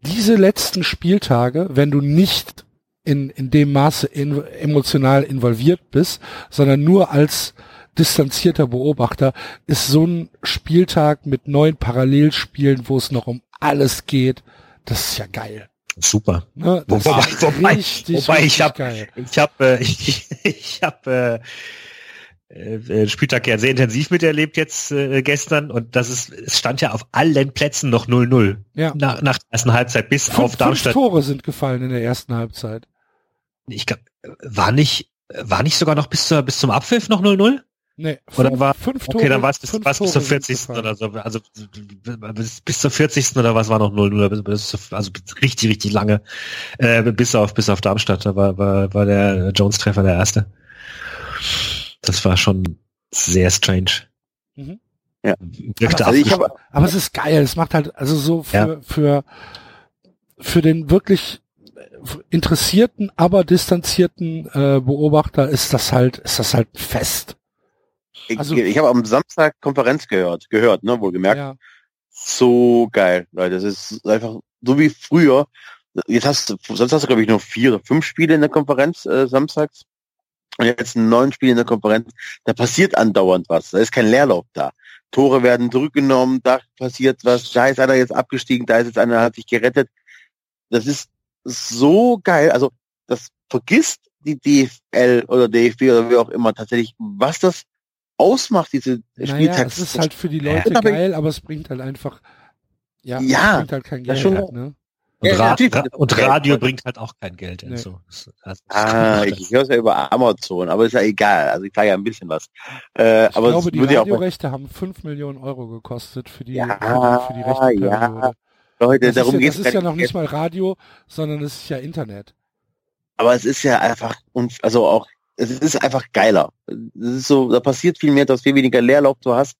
diese letzten Spieltage, wenn du nicht in, in dem Maße in, emotional involviert bist, sondern nur als distanzierter Beobachter, ist so ein Spieltag mit neun Parallelspielen, wo es noch um alles geht, das ist ja geil. Super. Ne? Das Wobei- ist wobei- richtig, wobei ich richtig hab- geil. Ich habe äh, ich, ich hab, äh, äh, Spieltag ja sehr intensiv miterlebt jetzt äh, gestern und das ist es stand ja auf allen Plätzen noch 0-0 Ja. nach, nach der ersten Halbzeit bis Fünf, auf fünf Darmstadt. Tore sind gefallen in der ersten Halbzeit. Ich glaube, war nicht war nicht sogar noch bis zur bis zum Abpfiff noch 0-0? Nee, Oder fünf, war- fünf Tore. Okay, dann war es bis, war's bis zur Tore sind 40. gefallen. oder so. Also bis, bis zur 40. oder was war noch 0-0? Bis, bis, zur- also richtig, richtig lange. Äh, bis auf bis auf Darmstadt. Da war, war, war der Jones-Treffer der erste. Das war schon sehr strange. Mhm. Ja. Wirkte Also habe Aber es ist geil. Es macht halt, also so für, Ja. für, für den wirklich interessierten, aber distanzierten äh, Beobachter ist das halt, ist das halt fest. ich, also- ich habe am Samstag Konferenz gehört, gehört, ne, wohlgemerkt. Ja, So geil, Leute. Das ist einfach so wie früher. Jetzt hast du, sonst hast du glaube ich nur vier oder fünf Spiele in der Konferenz äh, samstags. Und jetzt neun Spiele in der Konferenz. Da passiert andauernd was. Da ist kein Leerlauf da. Tore werden zurückgenommen, da passiert was, da ist einer jetzt abgestiegen, da ist jetzt einer, hat sich gerettet. Das ist so geil. Also das vergisst die DFL oder DFB oder wie auch immer tatsächlich, was das ausmacht, diese naja, Spieltags. es ist halt für die Leute aber- geil, aber es bringt halt einfach, ja, Ja, es bringt halt kein Geld. schon- ne? und, Ja, Ra. Ra und Radio bringt halt auch kein Geld. Nee. Also, das- das- Ah, ich, ich höre es ja über Amazon, aber ist ja egal. Also ich sage ja ein bisschen was. Äh, Ich aber glaube, die ja Radiorechte haben 5 Millionen Euro gekostet für die, Ja, für die, Rechteperiode. ja. Leute, Das, darum ist, ja, geht das ist ja noch nicht mal Radio, sondern es ist ja Internet. Aber es ist ja einfach und also auch es ist einfach geiler. Es ist so, da passiert viel mehr, du hast viel weniger Leerlauf, du hast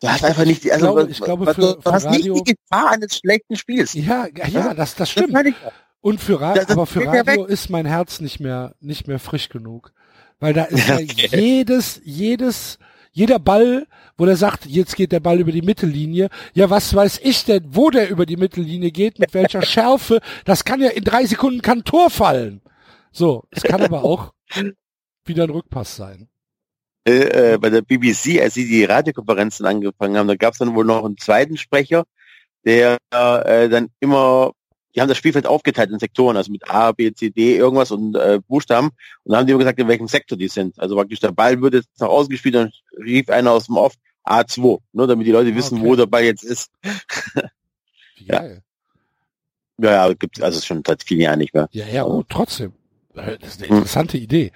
du hast einfach nicht also glaube- was- glaube, was- für- du für hast Radio- nicht die Gefahr eines schlechten Spiels. Ja, ja, ja das, das Das stimmt. ja. Und für Das- Radio, das aber für Radio ist mein Herz nicht mehr, nicht mehr frisch genug. Weil da ist ja Okay. jedes, jedes, Jeder Ball, wo der sagt, jetzt geht der Ball über die Mittellinie. Ja, was weiß ich denn, wo der über die Mittellinie geht, mit welcher Schärfe. Das kann ja in drei Sekunden kann Tor fallen. So, es kann aber auch wieder ein Rückpass sein. Äh, äh, bei der BBC, als sie die Radiokonferenzen angefangen haben, da gab es dann wohl noch einen zweiten Sprecher, der äh, dann immer, die haben das Spielfeld aufgeteilt in Sektoren, also mit A, B, C, D, irgendwas und äh, Buchstaben. Und dann haben die immer gesagt, in welchem Sektor die sind. Also praktisch der Ball wird jetzt nach außen gespielt, dann rief einer aus dem Off A2, nur damit die Leute Ah, wissen, okay. wo der Ball jetzt ist. Wie Ja. geil. Ja, ja, gibt also schon seit vielen Jahren nicht mehr. Ja, ja, oh, trotzdem. Äh, Das ist eine interessante Idee.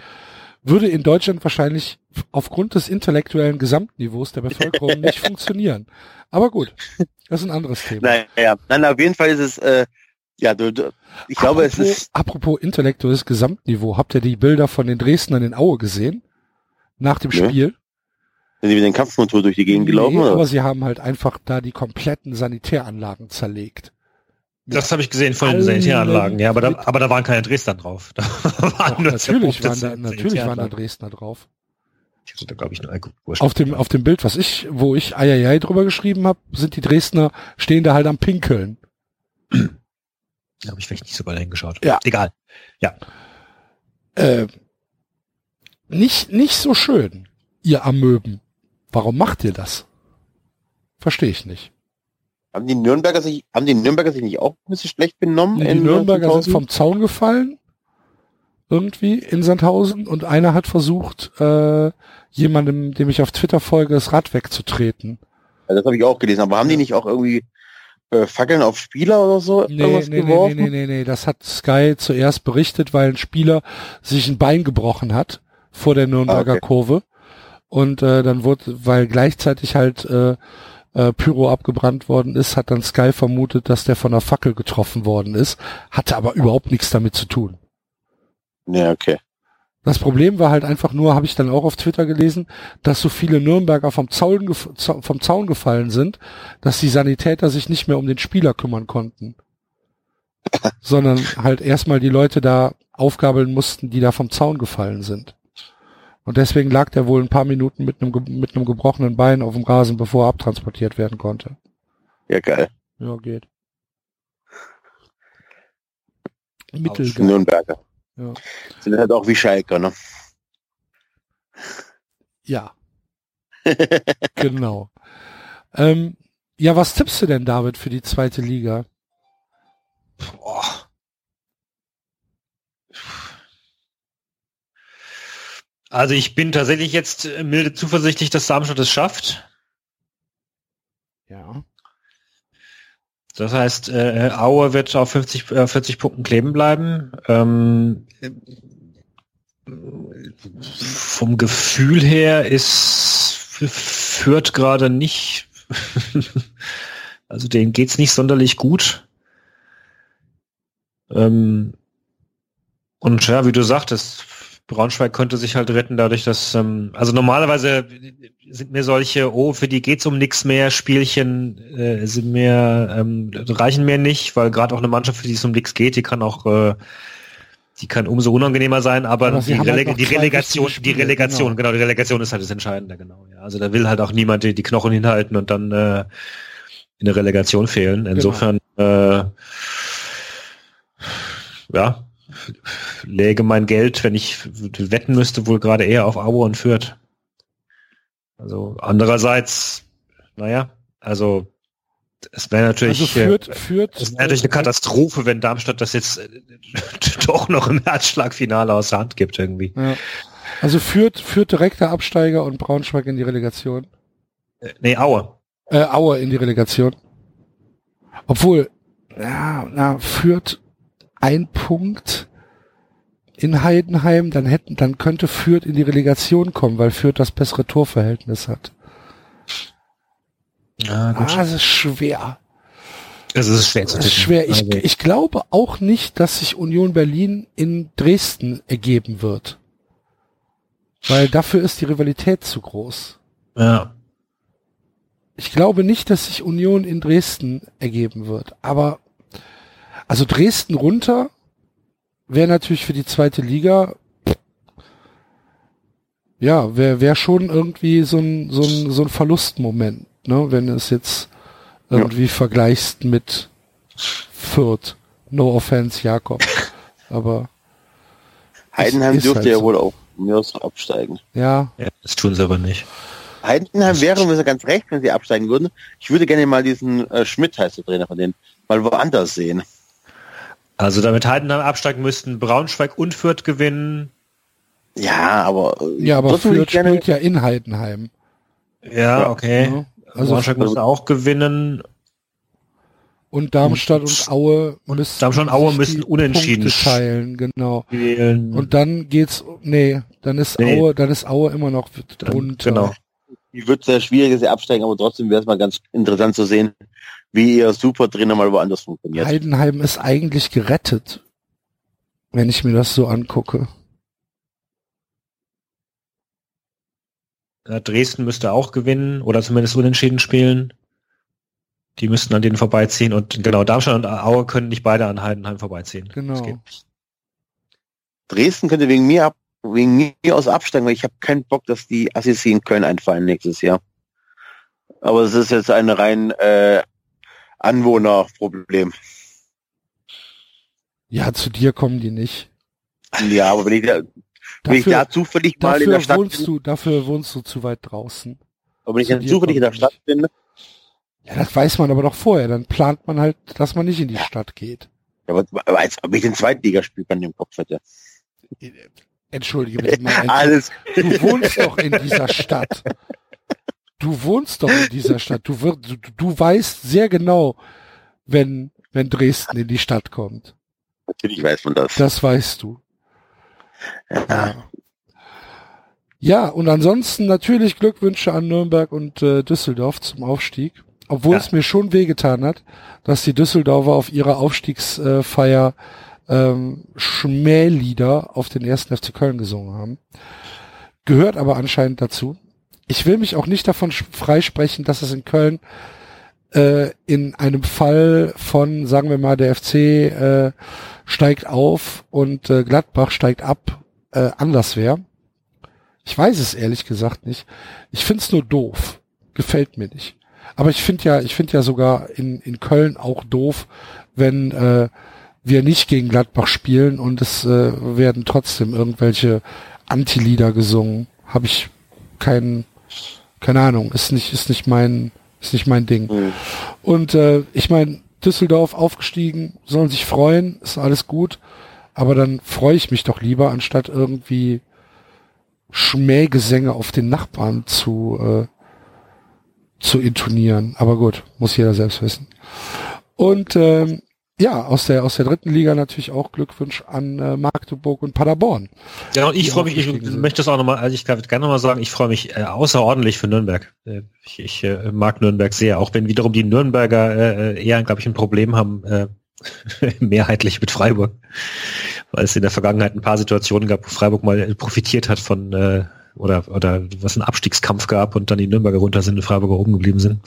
Würde in Deutschland wahrscheinlich aufgrund des intellektuellen Gesamtniveaus der Bevölkerung nicht funktionieren. Aber gut, das ist ein anderes Thema. Naja, nein, auf jeden Fall ist es, äh, ja, du, du, ich glaube, es apropos, ist, apropos intellektuelles Gesamtniveau, habt ihr die Bilder von den Dresdnern in Aue gesehen? Nach dem Nee. Spiel? sind sie mit dem Kampfmotor durch die Gegend gelaufen, Nee, oder? aber sie haben halt einfach da die kompletten Sanitäranlagen zerlegt. Das habe ich gesehen von den Sanitäranlagen, ja, aber da, aber da waren keine Dresdner drauf. Da waren Doch, natürlich waren da, natürlich waren da. Dresdner drauf. Ich hatte da, glaube ich, nur ein wurscht. Auf dem, auf dem Bild, was ich, wo ich Eieiei drüber geschrieben habe, sind die Dresdner, stehen da halt am Pinkeln. Da habe ich vielleicht nicht so weit hingeschaut. Ja. Egal. Äh, nicht, nicht so schön, ihr Amöben. Warum macht ihr das? Verstehe ich nicht. Haben die Nürnberger sich, haben die Nürnberger sich nicht auch ein bisschen schlecht benommen? Die in Nürnberger sind 19.000? vom Zaun gefallen, irgendwie in Sandhausen, und einer hat versucht, äh, jemandem, dem ich auf Twitter folge, das Rad wegzutreten. Ja, das habe ich auch gelesen, aber haben die nicht auch irgendwie äh, Fackeln auf Spieler oder so Nee, irgendwas nee, nee, geworfen? nee, nee, nee, nee, das hat Sky zuerst berichtet, weil ein Spieler sich ein Bein gebrochen hat vor der Nürnberger Ah, okay. Kurve. Und äh, dann wurde, weil gleichzeitig halt äh, äh, Pyro abgebrannt worden ist, hat dann Sky vermutet, dass der von einer Fackel getroffen worden ist, hatte aber überhaupt nichts damit zu tun. Ja, okay. Das Problem war halt einfach nur, habe ich dann auch auf Twitter gelesen, dass so viele Nürnberger vom Zaun, vom Zaun gefallen sind, dass die Sanitäter sich nicht mehr um den Spieler kümmern konnten. sondern halt erstmal die Leute da aufgabeln mussten, die da vom Zaun gefallen sind. Und deswegen lag der wohl ein paar Minuten mit einem, mit einem gebrochenen Bein auf dem Rasen, bevor er abtransportiert werden konnte. Ja, geil. Ja, geht. Mittelgeil. Nürnberger. Ja. Sind halt auch wie Schalke, ne? Ja. genau. Ähm, ja, was tippst du denn, David, für die zweite Liga? Boah. Also ich bin tatsächlich jetzt äh, milde zuversichtlich, dass Darmstadt es schafft. Ja. Das heißt, äh, Aue wird auf 50, äh, 40 Punkten kleben bleiben. Ähm, vom Gefühl her ist führt gerade nicht, also denen geht's nicht sonderlich gut. Ähm, und ja, wie du sagtest, Braunschweig könnte sich halt retten, dadurch, dass, ähm, also normalerweise sind mir solche, oh, für die geht's um nichts mehr, Spielchen äh, sind mir, ähm, reichen mir nicht, weil gerade auch eine Mannschaft, für die es um nichts geht, die kann auch, äh, die kann umso unangenehmer sein, aber, Aber die, halt Releg noch die Relegation, wichtige die Spiele, Relegation, genau. genau. die Relegation ist halt das Entscheidende, genau. Ja. Also da will halt auch niemand die, die Knochen hinhalten und dann äh, in der Relegation fehlen. Insofern, äh, ja, läge mein Geld, wenn ich wetten müsste, wohl gerade eher auf Aue und Fürth. Also andererseits, naja, also es wäre natürlich, Also führt, führt. es wäre natürlich eine Katastrophe, wenn Darmstadt das jetzt äh, doch noch im Herzschlagfinale aus der Hand gibt irgendwie. Ja. Also führt, führt direkter Absteiger und Braunschweig in die Relegation. Äh, Nee, Aue. Äh, Aue in die Relegation. Obwohl, ja, na, führt ein Punkt in Heidenheim, dann hätten, dann könnte Fürth in die Relegation kommen, weil Fürth das bessere Torverhältnis hat. Ja, Ah, es ist schwer. Es ist schwer zu tippen. schwer. Ich, Also, ich glaube auch nicht, dass sich Union Berlin in Dresden ergeben wird. Weil dafür ist die Rivalität zu groß. ja. Ich glaube nicht, dass sich Union in Dresden ergeben wird. Aber also Dresden runter wäre natürlich für die zweite Liga ja, wäre wär schon irgendwie so ein, so ein, so ein Verlustmoment, ne, wenn du es jetzt irgendwie vergleichst mit Fürth. No offense, Jakob. Aber Heidenheim dürfte halt ja so. wohl auch mir aus absteigen. ja, Ja, das tun sie aber nicht. Heidenheim wäre mir so ganz recht, wenn sie absteigen würden. Ich würde gerne mal diesen äh, Schmidt, heißt der Trainer von denen, mal woanders sehen. Also damit Heidenheim absteigen müssten Braunschweig und Fürth gewinnen. Ja, aber ja, aber Fürth spielt ja in Heidenheim. Ja, okay. ne? Also Braunschweig müsste auch gewinnen. und Darmstadt und Aue müssen Darmstadt und Aue müssen die unentschieden Punkte teilen, genau. Spielen. Und dann geht's, nee, dann ist Nee. Aue, dann ist Aue immer noch drunter. genau. ich würde sehr schwierig, dass sie absteigen, aber trotzdem wäre es mal ganz interessant zu sehen, wie ihr Supertrainer mal woanders funktioniert. Heidenheim ist eigentlich gerettet, wenn ich mir das so angucke. Ja, Dresden müsste auch gewinnen oder zumindest unentschieden spielen. Die müssten an denen vorbeiziehen und genau, Darmstadt und Aue können nicht beide an Heidenheim vorbeiziehen. Genau. Dresden könnte wegen mir ab, wegen mir aus absteigen, weil ich habe keinen Bock, dass die Assisi in Köln einfallen nächstes Jahr. Aber es ist jetzt ein rein äh, Anwohnerproblem. Ja, zu dir kommen die nicht. Ja, aber wenn ich da, wenn ich Dafür, da zufällig mal in der dafür Stadt wohnst bin, du, dafür wohnst du zu weit draußen. aber wenn ich dann zufällig in der Stadt bin, Ja, das weiß man aber doch vorher. Dann plant man halt, dass man nicht in die Stadt geht. ja, aber, aber als ob ich den Zweitligaspielplan im Kopf hätte. Entschuldige bitte mal. Alles. Du wohnst doch in dieser Stadt. Du wohnst doch in dieser Stadt. Du, wirst, du, du weißt sehr genau, wenn, wenn Dresden in die Stadt kommt. Natürlich weiß man das. Das weißt du. Ja. Ja, und ansonsten natürlich Glückwünsche an Nürnberg und äh, Düsseldorf zum Aufstieg. Obwohl Ja. es mir schon wehgetan hat, dass die Düsseldorfer auf ihrer Aufstiegsfeier ähm, Schmählieder auf den ersten FC Köln gesungen haben. Gehört aber anscheinend dazu. Ich will mich auch nicht davon freisprechen, dass es in Köln äh, in einem Fall von, sagen wir mal, der FC äh, steigt auf und äh, Gladbach steigt ab, äh, anders wäre. Ich weiß es ehrlich gesagt nicht. Ich find's nur doof. Gefällt mir nicht. Aber ich finde ja, ich finde ja sogar in, in Köln auch doof, wenn äh, wir nicht gegen Gladbach spielen und es äh, werden trotzdem irgendwelche Anti-Lieder gesungen. Habe ich keinen, keine Ahnung, ist nicht, ist nicht mein, ist nicht mein Ding. Hm. Und äh, ich meine, Düsseldorf aufgestiegen, sollen sich freuen, ist alles gut. Aber dann freue ich mich doch lieber, anstatt irgendwie Schmähgesänge auf den Nachbarn zu, äh, zu intonieren. Aber gut, muss jeder selbst wissen. Und ähm, ja, aus der aus der dritten Liga natürlich auch Glückwunsch an äh, Magdeburg und Paderborn. Ja, und ich freue mich, ich sind. möchte das auch nochmal, also ich kann gerne nochmal sagen, ich freue mich äh, außerordentlich für Nürnberg. Äh, ich ich äh, mag Nürnberg sehr, auch wenn wiederum die Nürnberger äh, eher, glaube ich, ein Problem haben, äh, mehrheitlich mit Freiburg. Weil es in der Vergangenheit ein paar Situationen gab, wo Freiburg mal äh, profitiert hat von äh, oder oder was einen Abstiegskampf gab und dann die Nürnberger runter sind und Freiburger oben geblieben sind.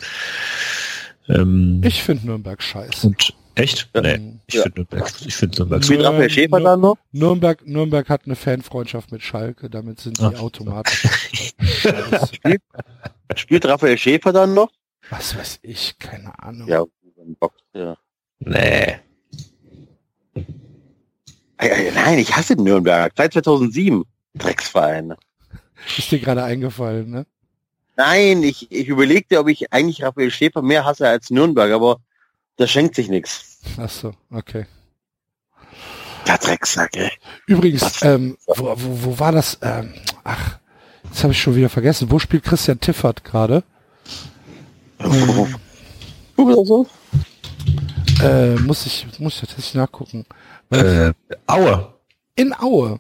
Ähm, Ich finde Nürnberg scheiße. und echt? Ja. Nee, ich Ja. finde Nürnberg, ich finde Nürnberg Spielt Raphael Schäfer dann noch? Nürnberg, Nürnberg hat eine Fanfreundschaft mit Schalke, damit sind die Ach. automatisch. scheiße. Spielt Raphael Schäfer dann noch? Was weiß ich, keine Ahnung. Ja, Bock. Ja. Nee. Nein, ich hasse Nürnberg. Seit 2007. Drecksverein. Ist dir gerade eingefallen, ne? Nein, ich, ich überlegte, ob ich eigentlich Raphael Schäfer mehr hasse als Nürnberg, aber das schenkt sich nichts. Ach so, okay. Der Drecksack, ey. Übrigens, ähm, wo, wo, wo war das? Ähm, ach, jetzt habe ich schon wieder vergessen. Wo spielt Christian Tiffert gerade? Ähm, Du bist auch so? äh, muss ich, muss ich tatsächlich nachgucken. Äh, Aue. In Aue.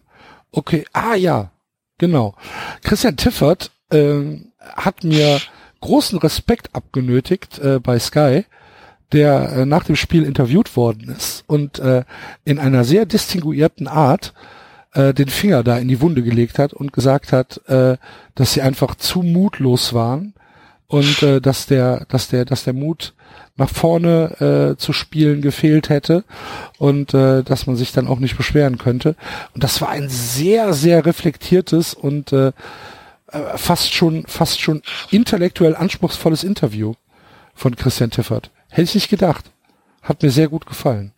Okay, ah ja, genau. Christian Tiffert ähm, hat mir großen Respekt abgenötigt äh, bei Sky, der äh, nach dem Spiel interviewt worden ist und äh, in einer sehr distinguierten Art äh, den Finger da in die Wunde gelegt hat und gesagt hat, äh, dass sie einfach zu mutlos waren und äh, dass der, dass der, dass der Mut nach vorne äh, zu spielen gefehlt hätte und äh, dass man sich dann auch nicht beschweren könnte. Und das war ein sehr, sehr reflektiertes und äh, äh, fast schon, fast schon intellektuell anspruchsvolles Interview von Christian Tiffert. Hätte ich nicht gedacht. Hat mir sehr gut gefallen.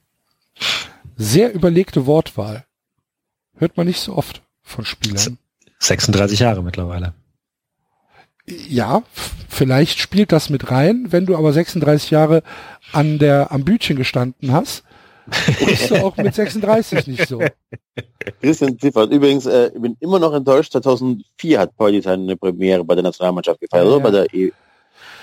Sehr überlegte Wortwahl. Hört man nicht so oft von Spielern. 36 Jahre mittlerweile. Ja, vielleicht spielt das mit rein. Wenn du aber 36 Jahre an der, am Bütchen gestanden hast, bist du auch mit 36 nicht so. Christian Ziffert, übrigens, äh, ich bin immer noch enttäuscht, 2004 hat Pauli seine Premiere bei der Nationalmannschaft gefeiert, Ah, oder? ja. Bei der e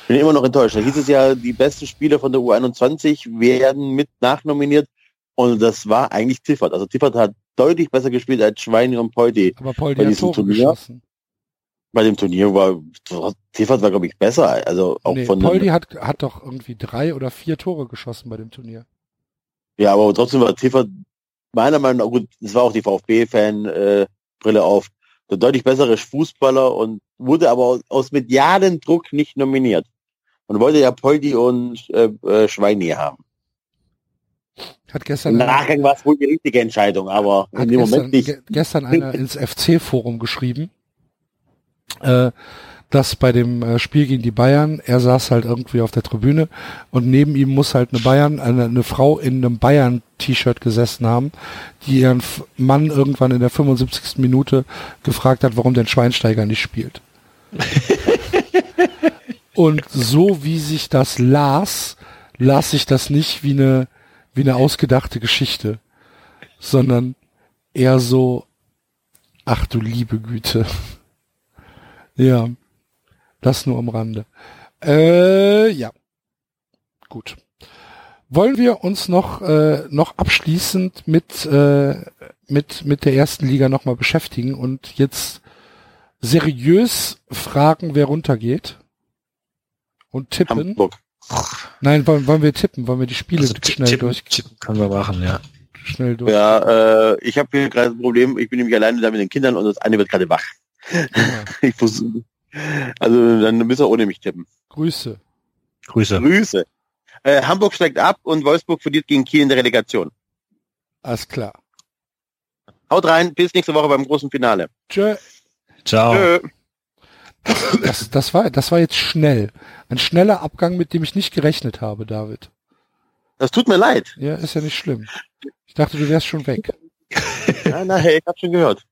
bin immer noch enttäuscht. Da hieß es ja, die besten Spieler von der U21 werden mit nachnominiert und das war eigentlich Ziffert. Also Ziffert hat deutlich besser gespielt als Schweini und Peuti. Aber Paul, Bei hat diesem Tore Turnier? geschossen. Bei dem Turnier war Ziffert war glaube ich besser. Also auch Nee, von Poldi hat, hat doch irgendwie drei oder vier Tore geschossen bei dem Turnier. ja, aber trotzdem war Ziffert meiner Meinung nach gut. Es war auch die VfB-Fan äh, Brille auf. Der deutlich bessere Fußballer und wurde aber aus, aus Druck nicht nominiert. Man wollte ja Poldi und äh, äh, Schweini haben. Hat Im gestern, Nachgang war es wohl die richtige Entscheidung, aber hat in dem gestern, Moment nicht. ge gestern einer ins FC-Forum geschrieben, äh, dass bei dem äh, Spiel gegen die Bayern, er saß halt irgendwie auf der Tribüne und neben ihm muss halt eine Bayern, eine, eine Frau in einem Bayern-T-Shirt gesessen haben, die ihren Mann irgendwann in der 75. Minute gefragt hat, warum denn Schweinsteiger nicht spielt. und so wie sich das las, las sich das nicht wie eine, wie eine ausgedachte Geschichte, sondern eher so, ach du liebe Güte. Ja, das nur am Rande. Äh, ja, gut. Wollen wir uns noch äh, noch abschließend mit äh, mit mit der ersten Liga nochmal beschäftigen und jetzt seriös fragen, wer runtergeht und tippen? Hamburg. Nein, wollen, wollen wir tippen? Wollen wir die Spiele Also schnell tippen, durch tippen können wir machen, ja. schnell durch? Ja, äh, ich habe hier gerade ein Problem. Ich bin nämlich alleine da mit den Kindern und das eine wird gerade wach. Ja. Ich versuche. Also dann müssen wir ohne mich tippen. Grüße. Grüße. Grüße. Äh, Hamburg steigt ab und Wolfsburg verliert gegen Kiel in der Relegation. Alles klar. Haut rein, bis nächste Woche beim großen Finale. Tschö. Ciao. Tschö. Das, das war, das war jetzt schnell. Ein schneller Abgang, mit dem ich nicht gerechnet habe, David. Das tut mir leid. Ja, ist ja nicht schlimm. Ich dachte, du wärst schon weg. Nein, nein, hey, ich hab schon gehört.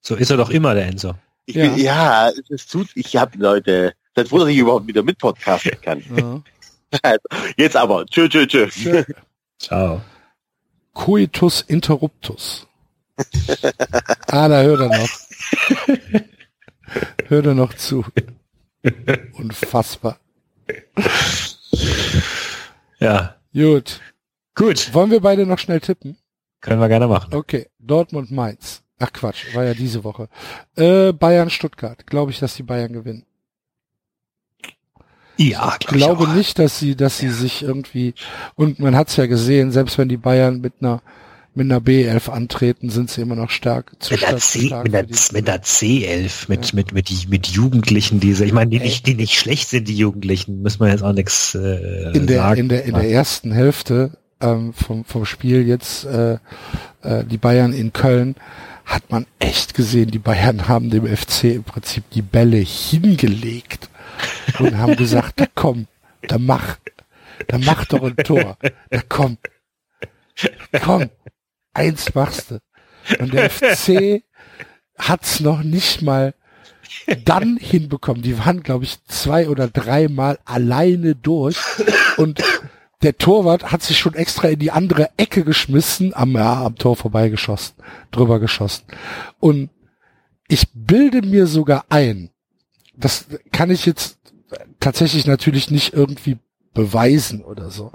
So ist er doch immer, der Enzo. Ich Ja. bin, ja, es tut, ich habe Leute, froh, dass ich überhaupt wieder mit podcasten kann. Ja. Jetzt aber. Tschö, tschö, tschö. Tschö. Ciao. Coitus interruptus. Ah, da hört er noch. hört er noch zu. Unfassbar. Ja. Gut. Gut. Wollen wir beide noch schnell tippen? Können wir gerne machen. Okay. Dortmund Mainz. Ach Quatsch, war ja diese Woche. Äh, Bayern Stuttgart. Glaube ich, dass die Bayern gewinnen. Ja, Ich glaube nicht, dass sie, dass sie sich irgendwie, und man hat es ja gesehen, selbst wenn die Bayern mit einer, mit einer B11 antreten, sind sie immer noch stark, zu Mit zu C, stark mit, der, mit der C11, mit, Ja. mit, mit, die, mit Jugendlichen, diese, ich meine, die nicht, die nicht schlecht sind, die Jugendlichen, müssen wir jetzt auch nichts äh, in der, sagen. in der, in der ersten Hälfte ähm, vom, vom Spiel jetzt äh, äh, die Bayern in Köln hat man echt gesehen, die Bayern haben dem FC im Prinzip die Bälle hingelegt und haben gesagt, da komm, da mach, da mach doch ein Tor, da komm, komm, eins machst du. Und der FC hat's noch nicht mal dann hinbekommen. Die waren, glaube ich, zwei oder dreimal alleine durch und der Torwart hat sich schon extra in die andere Ecke geschmissen, am, ja, am Tor vorbeigeschossen, drüber geschossen. Und ich bilde mir sogar ein, das kann ich jetzt tatsächlich natürlich nicht irgendwie beweisen oder so,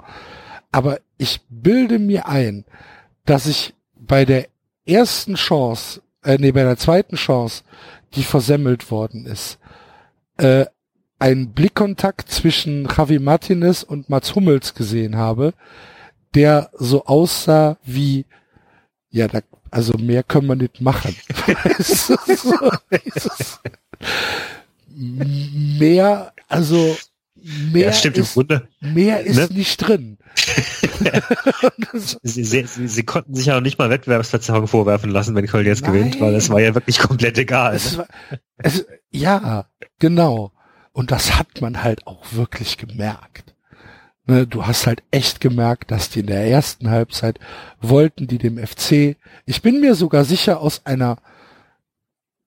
aber ich bilde mir ein, dass ich bei der ersten Chance, äh, nee, bei der zweiten Chance, die versemmelt worden ist, äh, einen Blickkontakt zwischen Javi Martinez und Mats Hummels gesehen habe, der so aussah wie, ja, da, also mehr können wir nicht machen. Mehr, also mehr ja, stimmt, im ist, Grunde. mehr ist Ne? nicht drin. Sie, sie, sie, sie konnten sich ja noch nicht mal Wettbewerbsverzerrung vorwerfen lassen, wenn Köln jetzt Nein. gewinnt, weil es war ja wirklich komplett egal. es Ne? war, es, ja, genau. Und das hat man halt auch wirklich gemerkt. Ne, du hast halt echt gemerkt, dass die in der ersten Halbzeit wollten die dem FC, ich bin mir sogar sicher aus einer,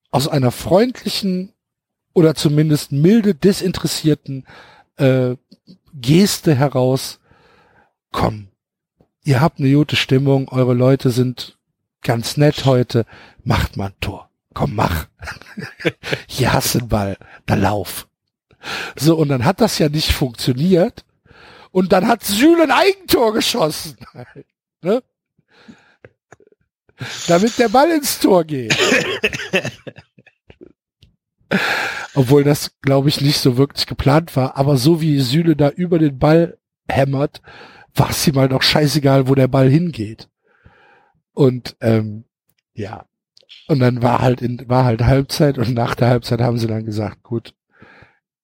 aus einer freundlichen oder zumindest milde desinteressierten äh, Geste heraus, komm, ihr habt eine gute Stimmung, eure Leute sind ganz nett heute, macht mal ein Tor. Komm, mach. Hier hast du den Ball, da lauf. So, und dann hat das ja nicht funktioniert. Und dann hat Süle ein Eigentor geschossen. ne? Damit der Ball ins Tor geht. Obwohl das, glaube ich, nicht so wirklich geplant war. Aber so wie Süle da über den Ball hämmert, war es ihm halt auch scheißegal, wo der Ball hingeht. Und ähm, ja, und dann war halt in, war halt Halbzeit und nach der Halbzeit haben sie dann gesagt, gut,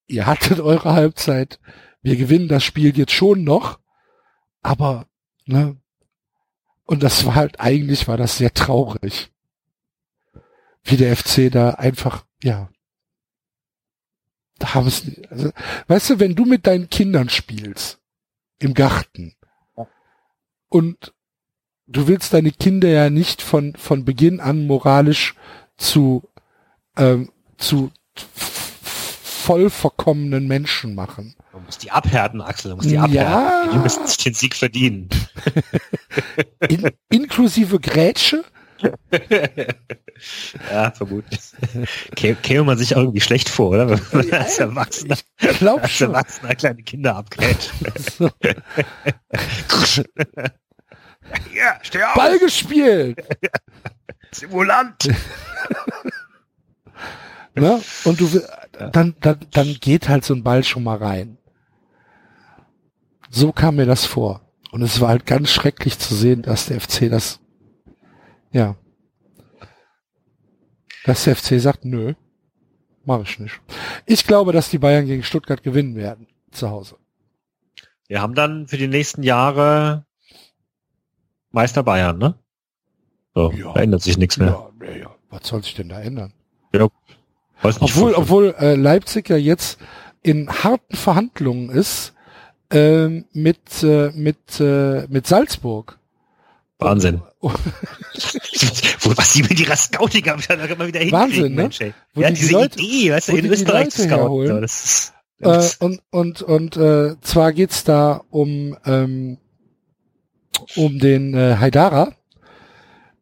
ihr hattet eure Halbzeit, wir gewinnen das Spiel jetzt schon noch, aber ne, und das war halt eigentlich war das sehr traurig, wie der FC da einfach ja, haben es, also, weißt du, wenn du mit deinen Kindern spielst im Garten und du willst deine Kinder ja nicht von, von Beginn an moralisch zu, ähm, zu voll verkommenen Menschen machen. Man muss die abhärten, Axel, man muss die Ja. abhärten. Die müssen sich den Sieg verdienen. In, inklusive Grätsche? Ja, vermutlich. Kä käme man sich auch irgendwie schlecht vor, oder? Wenn man als Erwachsener, als. Erwachsener kleine Kinder abgrätscht. Ja, steh auf! Ball gespielt! Simulant! Ne? Und du dann, dann, dann geht halt so ein Ball schon mal rein. So kam mir das vor. Und es war halt ganz schrecklich zu sehen, dass der FC das, ja, dass der FC sagt, nö, mach ich nicht. Ich glaube, dass die Bayern gegen Stuttgart gewinnen werden, zu Hause. Wir haben dann für die nächsten Jahre Meister Bayern, ne? So, Ja. da ändert sich nichts mehr. Ja, ja, ja. Was soll sich denn da ändern? Weiß nicht, Obwohl, obwohl äh, Leipzig ja jetzt in harten Verhandlungen ist ähm, mit äh, mit äh, mit Salzburg. Wahnsinn. Oh, was die mit ihrer Scouting-Abteilung immer wieder hinkriegen, Wahnsinn, ne? Mensch. Wo ja, die die diese Leute- Idee, weißt du, in die die Österreich zu scouten. So, das äh, das ist, und und und äh, zwar geht's da um ähm, um den äh, Haidara,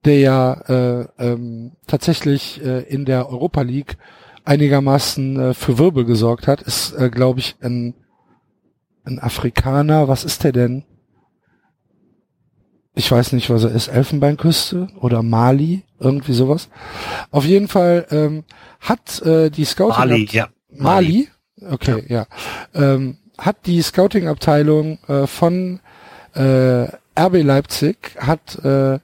der ja äh, ähm, tatsächlich äh, in der Europa League einigermaßen äh, für Wirbel gesorgt hat, ist äh, glaube ich ein ein Afrikaner. Was ist der denn? Ich weiß nicht, was er ist. Elfenbeinküste oder Mali, irgendwie sowas. Auf jeden Fall ähm, hat äh, die Scouting Mali, ja. Mali? Okay, ja. Ähm, hat die Scouting-Abteilung äh, von äh, RB Leipzig hat äh,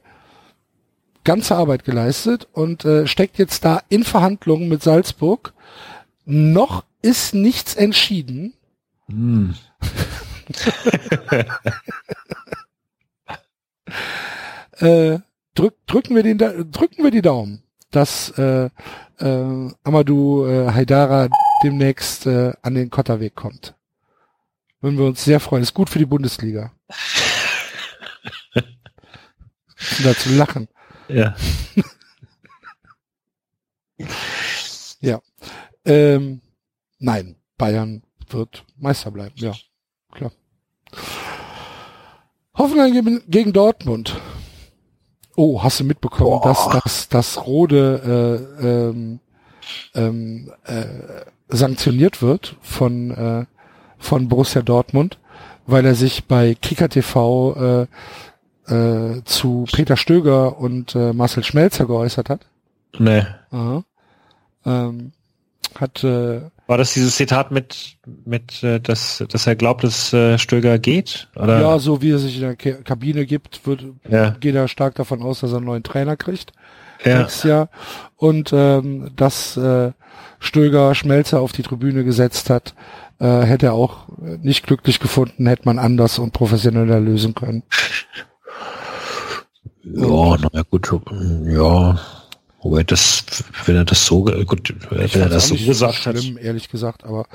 ganze Arbeit geleistet und äh, steckt jetzt da in Verhandlungen mit Salzburg. Noch ist nichts entschieden. Hm. Äh, drück, drücken wir den, drücken wir die Daumen, dass äh, äh, Amadou äh, Haidara demnächst äh, an den Kotterweg kommt. Würden wir uns sehr freuen. Ist gut für die Bundesliga. da zu lachen. Ja. Ähm, nein, Bayern wird Meister bleiben, ja, klar. Hoffenheim gegen, Dortmund. Oh, hast du mitbekommen, dass dass das Rode äh, ähm, ähm, äh, sanktioniert wird von äh, von Borussia Dortmund, weil er sich bei Kicker TV äh, äh, zu Peter Stöger und äh, Marcel Schmelzer geäußert hat. Nee. Aha. Ähm, hat äh, War das dieses Zitat mit, mit, äh, dass, dass er glaubt, dass äh, Stöger geht? Oder? ja so wie er sich in der Kabine gibt, wird Ja. geht er stark davon aus, dass er einen neuen Trainer kriegt ja. nächstes Jahr und ähm, dass äh, Stöger Schmelzer auf die Tribüne gesetzt hat, äh, hätte er auch nicht glücklich gefunden, hätte man anders und professioneller lösen können. Ja, naja, gut, ja. Wobei das, wenn er das so, gut, Ich wenn er das so gesagt schlimm, hat. ehrlich gesagt, aber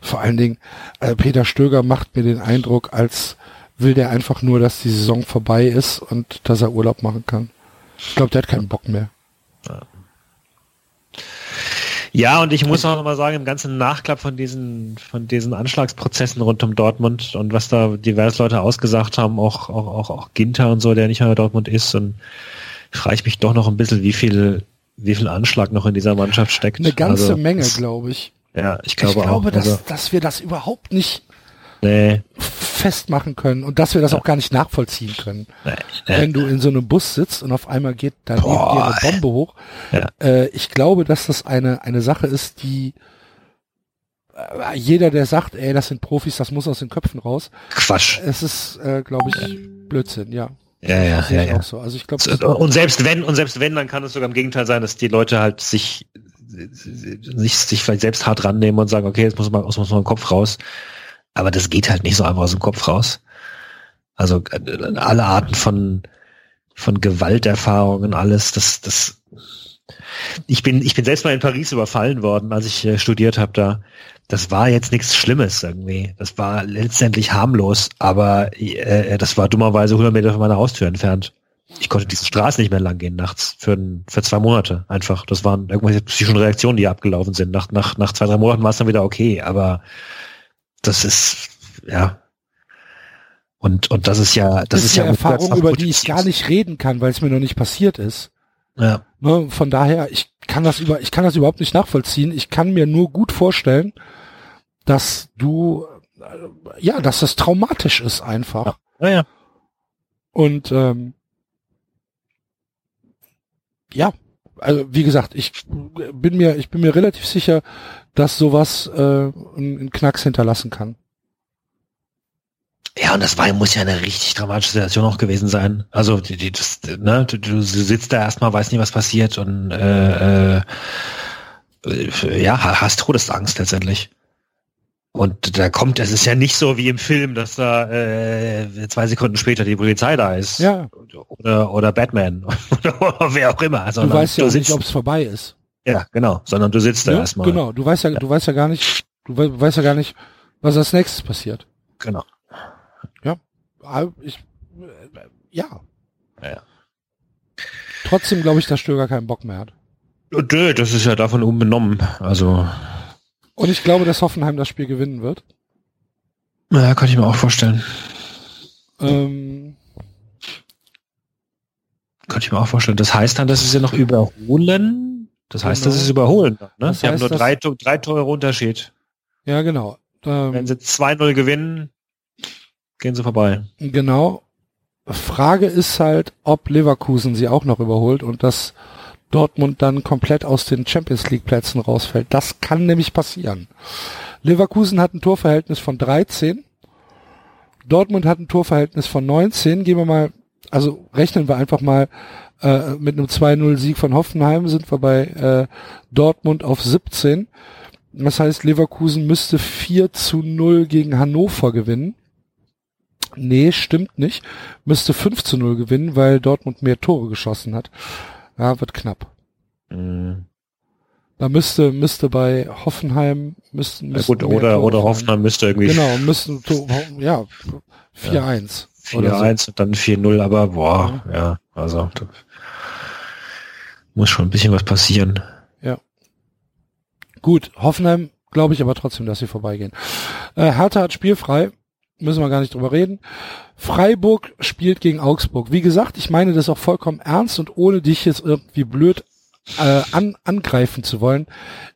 vor allen Dingen, äh, Peter Stöger macht mir den Eindruck, als will der einfach nur, dass die Saison vorbei ist und dass er Urlaub machen kann. Ich glaube, der hat keinen Bock mehr. Ja, und ich muss auch nochmal sagen, im ganzen Nachklapp von diesen, von diesen Anschlagsprozessen rund um Dortmund und was da diverse Leute ausgesagt haben, auch, auch, auch, auch Ginter und so, der nicht mehr Dortmund ist, und frage ich mich doch noch ein bisschen, wie viel, wie viel Anschlag noch in dieser Mannschaft steckt. Eine ganze Also, Menge, glaube ich. Ja, ich glaube, ich glaube, auch. dass, also, dass wir das überhaupt nicht nee, festmachen können und dass wir das auch gar nicht nachvollziehen können. nee, nee. Wenn du in so einem Bus sitzt und auf einmal geht da neben dir eine Bombe hoch. Ja. Äh, ich glaube, dass das eine, eine Sache ist, die äh, jeder, der sagt, ey, das sind Profis, das muss aus den Köpfen raus. Quatsch. Es ist, äh, glaube ich, Blödsinn, ja. Ja, ja, ja, ja. auch so. Also ich glaube, Und selbst wenn, und selbst wenn, dann kann es sogar im Gegenteil sein, dass die Leute halt sich, sich, sich vielleicht selbst hart rannehmen und sagen, okay, jetzt muss man, muss man dem Kopf raus. Aber das geht halt nicht so einfach aus dem Kopf raus. Also äh, alle Arten von, von Gewalterfahrungen, alles, das, das, ich bin, ich bin selbst mal in Paris überfallen worden, als ich äh, studiert habe da. Das war jetzt nichts Schlimmes irgendwie. Das war letztendlich harmlos, aber äh, das war dummerweise 100 Meter von meiner Haustür entfernt. Ich konnte diese Straße nicht mehr lang gehen nachts für, für zwei Monate einfach. Das waren irgendwelche psychischen Reaktionen, die abgelaufen sind. Nach, nach, nach zwei, drei Monaten war es dann wieder okay, aber das ist, ja. Und, und das ist ja, das, das ist ist ja eine Erfahrung, über die ich gar nicht reden kann, weil es mir noch nicht passiert ist. Ja. Ne, von daher, ich kann das über, ich kann das überhaupt nicht nachvollziehen. Ich kann mir nur gut vorstellen, dass du, äh, ja, dass das traumatisch ist einfach. Ja, ja. Und ähm, ja, also wie gesagt, ich bin mir, ich bin mir relativ sicher, dass sowas äh, einen Knacks hinterlassen kann. Ja, und das war, muss ja eine richtig dramatische Situation auch gewesen sein. Also, die, die, das, ne, du, du sitzt da erstmal, weißt nicht, was passiert und äh, äh, ja, ha- hast Todesangst letztendlich. Und da kommt, es ist ja nicht so wie im Film, dass da äh, zwei Sekunden später die Polizei da ist. Ja, Oder, oder Batman oder wer auch immer. du Sondern weißt ja auch nicht, ob es vorbei ist. Ja, genau. Sondern du sitzt da Ja, erstmal. genau, du weißt ja, du weißt ja gar nicht, du we weißt ja gar nicht, was als nächstes passiert. Genau. Ah, Ich, äh, ja. Ja. Trotzdem glaube ich, dass Stöger keinen Bock mehr hat. Nö, das ist ja davon unbenommen. Also, Und ich glaube, dass Hoffenheim das Spiel gewinnen wird. ja, kann ich mir auch vorstellen. Ähm, Könnte ich mir auch vorstellen. Das heißt dann, dass sie sie noch überholen. Das heißt, Genau. dass sie es überholen. dann, Ne? Das sie haben heißt, nur dass- drei, drei Tore Unterschied. ja, genau. Wenn Ähm, sie 2-0 gewinnen, gehen sie vorbei. genau. Frage ist halt, ob Leverkusen sie auch noch überholt und dass Dortmund dann komplett aus den Champions League Plätzen rausfällt. Das kann nämlich passieren. Leverkusen hat ein Torverhältnis von 13. Dortmund hat ein Torverhältnis von 19. Gehen wir mal, also rechnen wir einfach mal äh, mit einem 2-0-Sieg von Hoffenheim sind wir bei äh, Dortmund auf 17. Das heißt, Leverkusen müsste 4 zu 0 gegen Hannover gewinnen. Nee, stimmt nicht. Müsste 5 zu 0 gewinnen, weil Dortmund mehr Tore geschossen hat. Ja, wird knapp. Mhm. Da müsste, müsste bei Hoffenheim, müssten, Ja, müssten gut, mehr oder, Tore oder. Hoffenheim müsste irgendwie Genau, müssten, ja, 4-1. oder so. 4-1 und dann 4-0, aber boah, ja, also da muss schon ein bisschen was passieren. Gut, Hoffenheim glaube ich aber trotzdem, dass sie vorbeigehen. Äh, Hertha hat spielfrei, müssen wir gar nicht drüber reden. Freiburg spielt gegen Augsburg. Wie gesagt, ich meine das auch vollkommen ernst und ohne dich jetzt irgendwie blöd äh, an, angreifen zu wollen.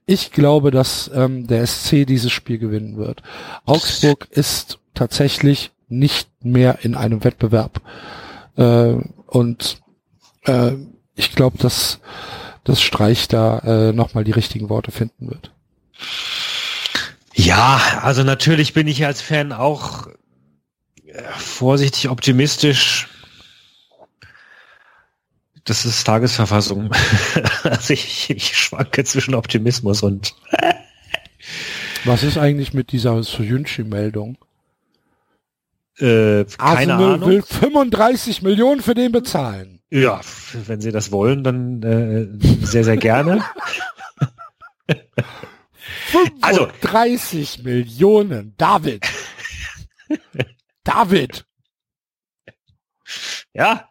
Ich glaube, dass ähm, der SC dieses Spiel gewinnen wird. Augsburg ist tatsächlich nicht mehr in einem Wettbewerb. Äh, und äh, ich glaube, dass das Streich da äh, nochmal die richtigen Worte finden wird. Ja, also natürlich bin ich als Fan auch äh, vorsichtig optimistisch. Das ist Tagesverfassung. also ich, ich schwanke zwischen Optimismus und Was ist eigentlich mit dieser Soyunchi-Meldung? Äh, keine Arsenal Ahnung. will 35 Millionen für den bezahlen. Ja, wenn Sie das wollen, dann äh, sehr, sehr gerne. Also- 35 Millionen. David. David. Ja.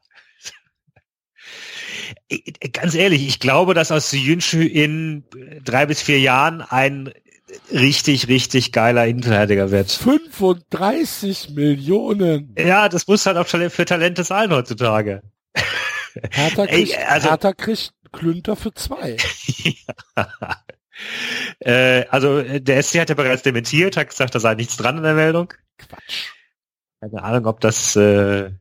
Ganz ehrlich, ich glaube, dass aus Jünschu in drei bis vier Jahren ein richtig, richtig geiler Innenverteidiger wird. 35 Millionen. Ja, das muss halt auch für Talente sein heutzutage. Hertha Ey, kriegt, also- Hertha kriegt Klünter für zwei. äh, also äh, der SC hat ja bereits dementiert, hat gesagt, da sei nichts dran in der Meldung. Quatsch. Keine Ahnung, ob das äh,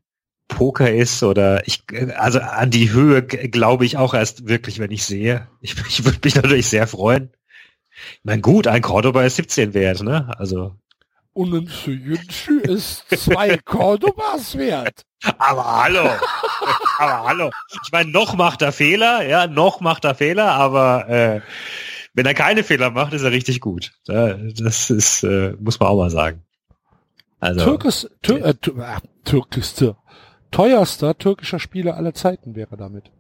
Poker ist oder ich, also an die Höhe glaube ich auch erst wirklich, wenn ich sehe. Ich, ich würde mich natürlich sehr freuen. Ich meine, gut, ein Cordoba ist 17 wert, ne? Also, Und ein Soyuncu ist zwei Cordobas wert. aber hallo, aber hallo. Ich meine, noch macht er Fehler, ja, noch macht er Fehler, aber äh, wenn er keine Fehler macht, ist er richtig gut. Da- Das ist, äh, muss man auch mal sagen. Also, Türkis, Tür, äh, Tür, äh, teuerster türkischer Spieler aller Zeiten wäre damit.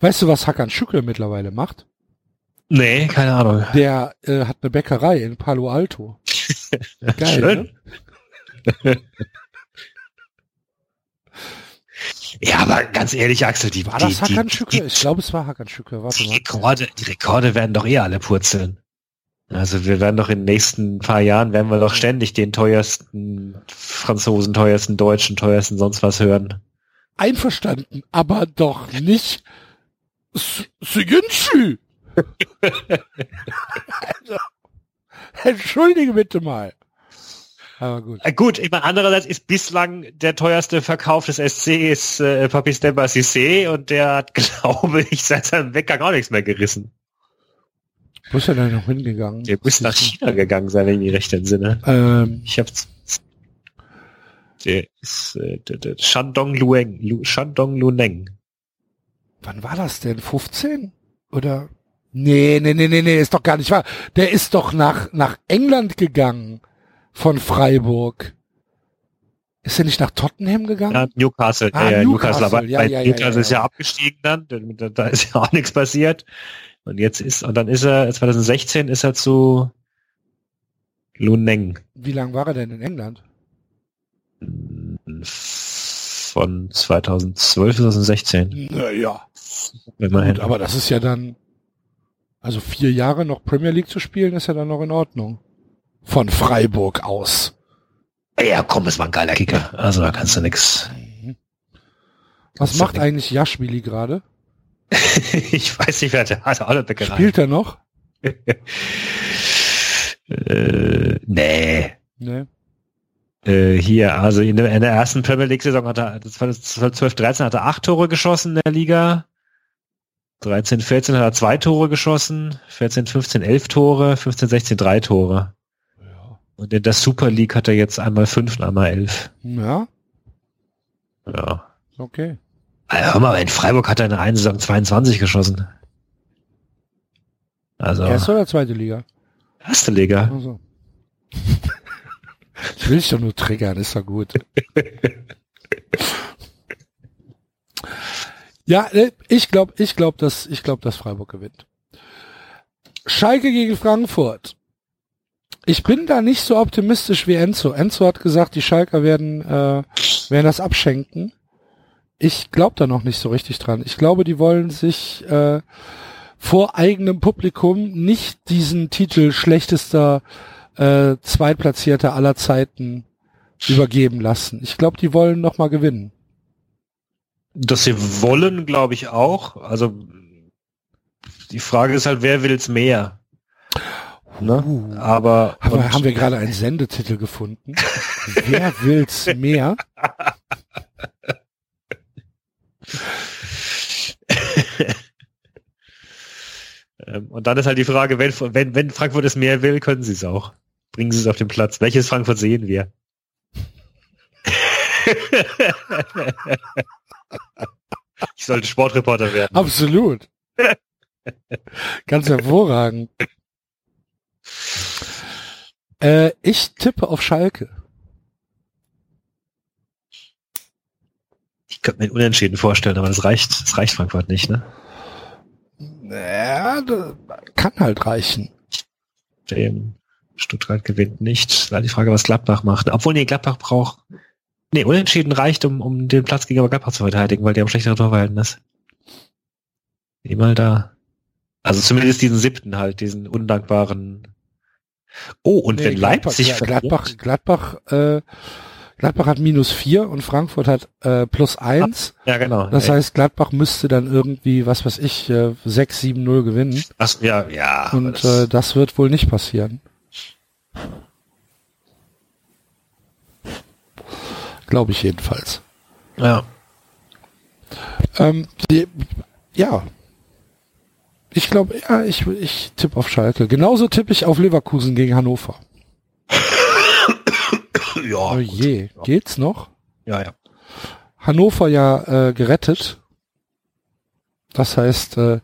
Weißt du, was Hakan Şükür mittlerweile macht? nee, keine Ahnung. Der äh, hat eine Bäckerei in Palo Alto. Geil, Schön. ne? Ja, aber ganz ehrlich, Axel, die, War die, das Hakan die, Ich glaube, es war Hakan Şükür. Warte die mal. Rekorde, die Rekorde werden doch eh alle purzeln. Also wir werden doch in den nächsten paar Jahren werden wir doch ständig den teuersten Franzosen, teuersten Deutschen, teuersten sonst was hören. Einverstanden, aber doch nicht S- Soyuncu. also, entschuldige bitte mal. Aber gut. Äh, gut, ich meine, andererseits ist bislang der teuerste Verkauf des SC ist äh, Papis Demba Cissé und der hat, glaube ich, seit seinem Weggang auch nichts mehr gerissen. Wo ist er denn noch hingegangen? Der muss nach China gegangen sein, wenn ich recht entsinne. Ähm, Ich hab's. Der ist äh, der, der Shandong Lueng, Lu, Shandong Luneng. wann war das denn? 15? Oder? Nee, nee, nee, nee, nee, ist doch gar nicht wahr. Der ist doch nach, nach England gegangen. Von Freiburg. Ist er nicht nach Tottenham gegangen? Ja, Newcastle, Ah, äh, Newcastle, Newcastle, aber ja, ja, ja, Newcastle ja, ist ja ja. abgestiegen dann, da, ist ja auch nichts passiert. Und jetzt ist, und dann ist er, 2016 ist er zu Luneng. Wie lange war er denn in England? Von 2012 bis 2016. Naja. Gut, aber das ist ja dann, also vier Jahre noch Premier League zu spielen, ist ja dann noch in Ordnung. Von Freiburg aus. ja, komm, es war ein geiler Kicker. Also da kannst du nix. Was Kannst macht nix. eigentlich Jaschwili gerade? ich weiß nicht, wer der hat auch Bäckerei. Spielt er noch? Äh, nee. Ne. Äh, hier, also in der, in der ersten Premier League Saison hat er, das war das 12, 13 hat er acht Tore geschossen in der Liga. 13, 14 hat er zwei Tore geschossen. 14, 15, 11 Tore. 15, 16, drei Tore. Und in der Super League hat er jetzt einmal fünf und einmal elf. Ja, Ja. okay. Also, hör mal, in Freiburg hat er in der einen Saison 22 geschossen. Also, Erste oder zweite Liga? erste Liga. Also. Ich will dich doch nur triggern, ist doch gut. Ja, ne, ich glaube, ich glaube, dass ich glaube, dass Freiburg gewinnt. Schalke gegen Frankfurt. Ich bin da nicht so optimistisch wie Enzo. Enzo hat gesagt, die Schalker werden äh, werden das abschenken. Ich glaube da noch nicht so richtig dran. Ich glaube, die wollen sich äh, vor eigenem Publikum nicht diesen Titel schlechtester äh, Zweitplatzierter aller Zeiten übergeben lassen. Ich glaube, die wollen noch mal gewinnen. Dass sie wollen, glaube ich auch. Also die Frage ist halt, wer will's mehr? Ne? Uh, Aber, und- haben wir gerade einen Sendetitel gefunden? Wer will's mehr? Ähm, und dann ist halt die Frage, wenn, wenn, wenn Frankfurt es mehr will, können sie es auch. Bringen sie es auf den Platz. Welches Frankfurt sehen wir? ich sollte Sportreporter werden. Absolut. Ganz hervorragend. Äh, ich tippe auf Schalke. Ich könnte mir Unentschieden vorstellen, aber das reicht, das reicht Frankfurt nicht, ne? Ja, kann halt reichen. Dem Stuttgart gewinnt nicht. Da die Frage, was Gladbach macht. Obwohl, nee, Gladbach braucht. Nee, Unentschieden reicht, um, um den Platz gegenüber Gladbach zu verteidigen, weil die haben schlechtere Torverhältnis. Mal da. Also zumindest diesen siebten halt, diesen undankbaren. Oh, und Nee, wenn Leipzig Gladbach, Gladbach, Gladbach, äh, Gladbach hat minus vier und Frankfurt hat äh, plus eins. Ja, genau. Das heißt, Gladbach müsste dann irgendwie, was weiß ich, äh, 6-7-0 gewinnen. Ach, ja, ja. Und das- äh, das wird wohl nicht passieren. Glaube ich jedenfalls. ja. Ähm, die, ja. Ich glaube, ja, ich, ich tippe auf Schalke. Genauso tippe ich auf Leverkusen gegen Hannover. Ja, Oh je, geht's noch? ja, ja. Hannover ja äh, gerettet. Das heißt, äh,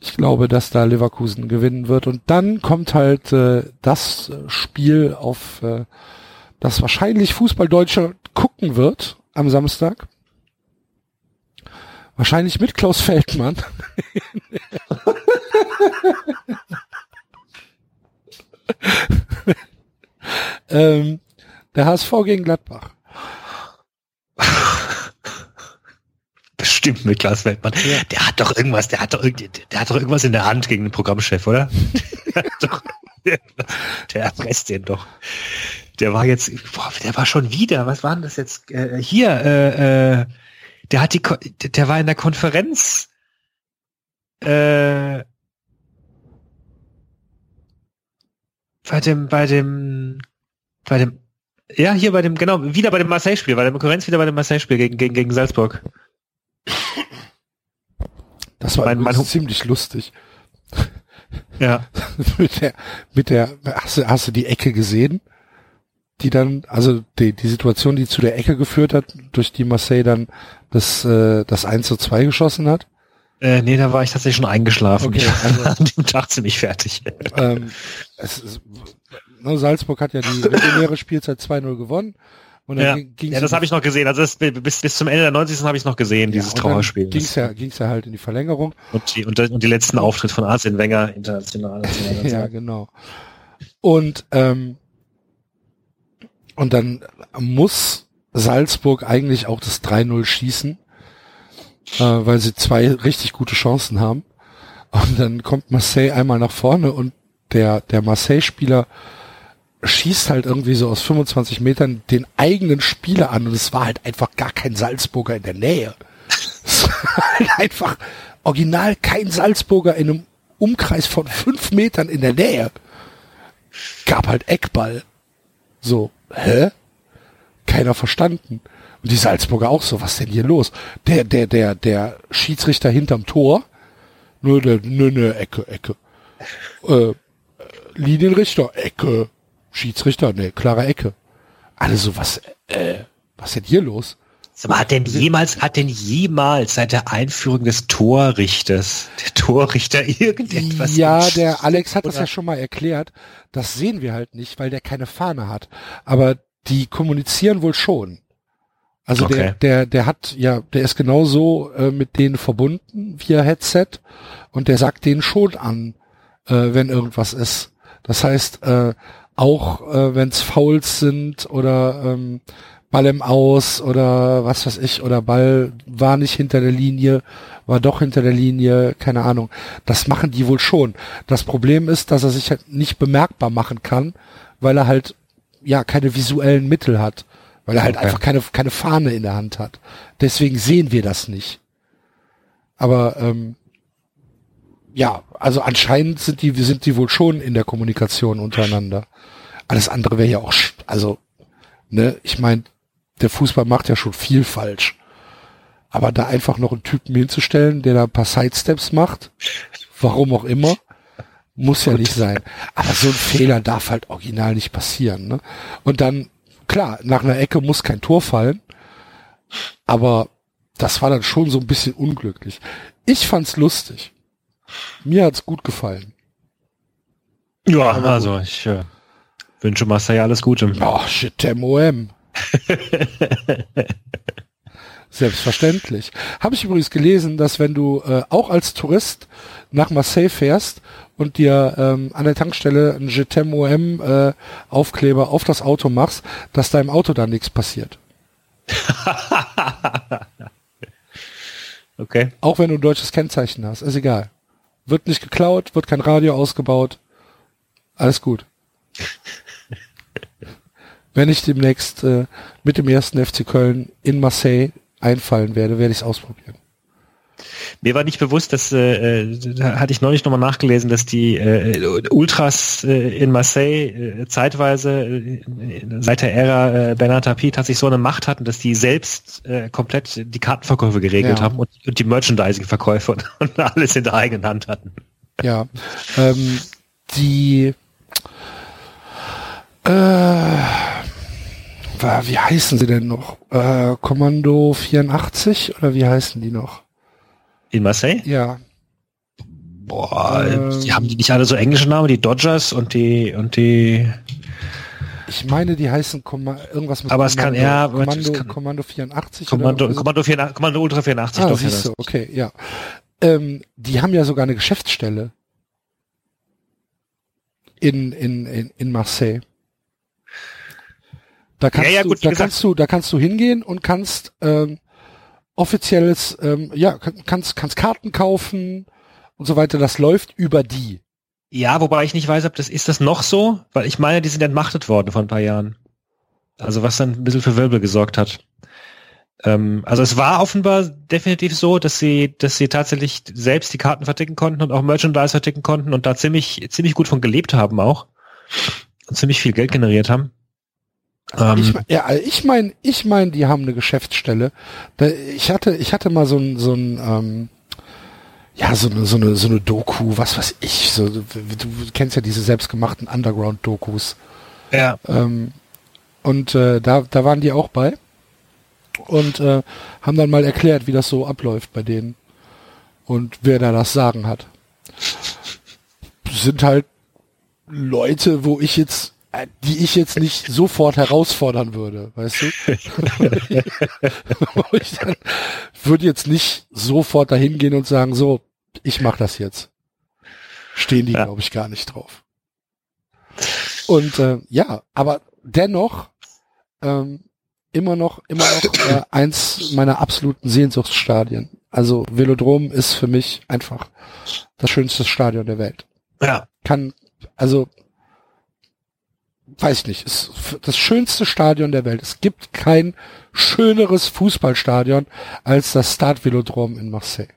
ich glaube, dass da Leverkusen gewinnen wird. Und dann kommt halt äh, das Spiel auf, äh, das wahrscheinlich Fußballdeutscher gucken wird am Samstag. Wahrscheinlich mit Klaus Feldmann. ähm, der HSV gegen Gladbach. Bestimmt mit Klaus Weltmann. Der hat doch irgendwas, der hat doch, der hat doch irgendwas in der Hand gegen den Programmchef, oder? der, doch, der, der erpresst den doch. Der war jetzt, boah, der war schon wieder, was war denn das jetzt? Äh, hier, äh, äh, der hat die, Ko- der war in der Konferenz, äh, bei dem, bei dem, bei dem, ja, hier bei dem, genau, wieder bei dem Marseille-Spiel, bei der Konkurrenz wieder bei dem Marseille-Spiel gegen, gegen, gegen Salzburg. Das war Mein- mein ziemlich lustig. Ja. mit der, mit der, hast du, hast du die Ecke gesehen? Die dann, also die, die Situation, die zu der Ecke geführt hat, durch die Marseille dann das, äh, das 1 zu 2 geschossen hat. Äh, nee, da war ich tatsächlich schon eingeschlafen. Okay, ich also- war an dem Tag ziemlich fertig. ähm, es ist, ne, Salzburg hat ja die reguläre Spielzeit 2-0 gewonnen. Und dann Ja, ging- ging's ja das habe ich noch gesehen. Also das, bis, bis zum Ende der 90. habe ich noch gesehen, dieses Trauerspiel. Ging's ja, ging's ja halt in die Verlängerung. Und die, und, und die letzten Auftritt von Arsene Wenger international. so Ja, genau. Und, ähm, und dann muss Salzburg eigentlich auch das 3-0 schießen, äh, weil sie zwei richtig gute Chancen haben. Und dann kommt Marseille einmal nach vorne und der, der Marseille-Spieler schießt halt irgendwie so aus 25 Metern den eigenen Spieler an und es war halt einfach gar kein Salzburger in der Nähe. Es war halt einfach original kein Salzburger in einem Umkreis von fünf Metern in der Nähe. Gab halt Eckball. So, hä? Keiner verstanden. Und die Salzburger auch so, was denn hier los? Der, der, der, der Schiedsrichter hinterm Tor, der, nö, nö, Ecke, Ecke. Äh, Linienrichter, Ecke. Schiedsrichter, ne, klare Ecke. Alle so, was, äh, was denn hier los? Sag mal, hat denn jemals, hat denn jemals seit der Einführung des Torrichters, der Torrichter irgendetwas? Ja, der Alex hat das Oder- ja schon mal erklärt. Das sehen wir halt nicht, weil der keine Fahne hat. Aber die kommunizieren wohl schon. Also der, Okay. der, der hat ja, der ist genauso äh, mit denen verbunden via Headset und der sagt denen schon an, äh, wenn irgendwas ist. Das heißt, äh, auch äh, wenn es Fouls sind oder ähm, Ball im Aus oder was weiß ich, oder Ball war nicht hinter der Linie, war doch hinter der Linie, keine Ahnung. Das machen die wohl schon. Das Problem ist, dass er sich halt nicht bemerkbar machen kann, weil er halt ja keine visuellen Mittel hat, weil er halt Okay. einfach keine keine Fahne in der Hand hat. Deswegen sehen wir das nicht. Aber ähm, ja, also anscheinend sind die sind die wohl schon in der Kommunikation untereinander. Alles andere wäre ja auch, also ne, ich meine, der Fußball macht ja schon viel falsch. Aber da einfach noch einen Typen hinzustellen, der da ein paar Sidesteps macht, warum auch immer, muss ja nicht sein. Aber so ein Fehler darf halt original nicht passieren. Ne? Und dann, klar, nach einer Ecke muss kein Tor fallen, aber das war dann schon so ein bisschen unglücklich. Ich fand's lustig. Mir hat's gut gefallen. Ja, also ich äh, wünsche Marseille alles Gute. Oh, shit, MOM. Selbstverständlich. Habe ich übrigens gelesen, dass wenn du äh, auch als Tourist nach Marseille fährst und dir ähm, an der Tankstelle einen GTMOM äh, Aufkleber auf das Auto machst, dass deinem Auto dann nichts passiert. okay. Auch wenn du ein deutsches Kennzeichen hast, ist egal. Wird nicht geklaut, wird kein Radio ausgebaut. Alles gut. wenn ich demnächst äh, mit dem ersten FC Köln in Marseille einfallen werde, werde ich es ausprobieren. Mir war nicht bewusst, dass äh, äh, da hatte ich neulich nochmal nachgelesen, dass die äh, Ultras äh, in Marseille äh, zeitweise äh, seit der Ära äh, Bernard Tapie tatsächlich so eine Macht hatten, dass die selbst äh, komplett die Kartenverkäufe geregelt Ja. haben und, und die Merchandising-Verkäufe und, und alles in der eigenen Hand hatten. Ja. Ähm, die äh, wie heißen sie denn noch? Äh, Kommando 84 oder wie heißen die noch? In Marseille? Ja. Boah, Ähm. die haben die nicht alle so englische Namen, die Dodgers und die und die Ich meine, die heißen Komma irgendwas mit Aber es kann- ja, Kommando, es kann- Kommando 84 Kommando, oder Kommando, 84, Kommando Ultra 84. Ah, siehst du, okay, ja. Ähm, die haben ja sogar eine Geschäftsstelle in, in, in, in Marseille. Da kannst, Ja, ja, du, gut, wie da gesagt. kannst du, da kannst du hingehen und kannst ähm, offizielles, ähm, ja, kann- kannst, kannst Karten kaufen und so weiter. Das läuft über die. Ja, wobei ich nicht weiß, ob das ist das noch so, weil ich meine, die sind entmachtet worden vor ein paar Jahren. Also was dann ein bisschen für Wirbel gesorgt hat. Ähm, also es war offenbar definitiv so, dass sie, dass sie tatsächlich selbst die Karten verticken konnten und auch Merchandise verticken konnten und da ziemlich, ziemlich gut von gelebt haben auch. Und ziemlich viel Geld generiert haben. Ähm, Ich, mein- ja, also ich meine, ich mein, die haben eine Geschäftsstelle. Ich hatte, ich hatte mal so ein, so ein, ähm, ja, so eine, so eine, so eine Doku, was weiß ich, so, du, kennst ja diese selbstgemachten Underground-Dokus. ja. Ähm, und äh, da, da waren die auch bei und äh, haben dann mal erklärt, wie das so abläuft bei denen und wer da das Sagen hat. Sind halt Leute, wo ich jetzt, die ich jetzt nicht sofort herausfordern würde, weißt du? Ich würde jetzt nicht sofort dahin gehen und sagen, so, ich mach das jetzt. Stehen die, Ja. glaube ich, gar nicht drauf. Und äh, ja, aber dennoch ähm, immer noch, immer noch äh, eins meiner absoluten Sehnsuchtsstadien. Also Velodrom ist für mich einfach das schönste Stadion der Welt. Ja. Kann, also weiß ich nicht, ist das schönste Stadion der Welt. Es gibt kein schöneres Fußballstadion als das Stade Velodrom in Marseille.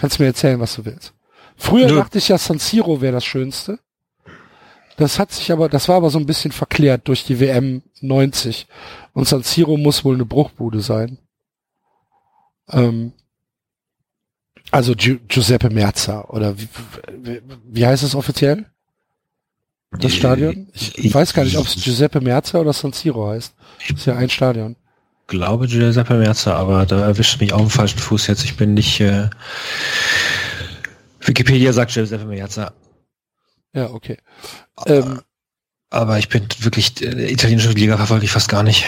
Kannst mir erzählen, was du willst. Früher Nö. dachte ich ja, San Siro wäre das Schönste. Das hat sich aber, das war aber so ein bisschen verklärt durch die WM 90. Und San Siro muss wohl eine Bruchbude sein. Ähm, also Gi Giuseppe Merza oder wie, wie, wie heißt es offiziell? Das Stadion? Ich, ich weiß gar nicht, ob es Giuseppe Merza oder San Siro heißt. ist ja ein Stadion. glaube Giuseppe Merzer, aber da erwischt mich auf dem falschen Fuß jetzt. Ich bin nicht. Äh, Wikipedia sagt Giuseppe Merzer, Ja, okay. Ähm, aber ich bin wirklich äh, italienische Liga verfolge ich fast gar nicht.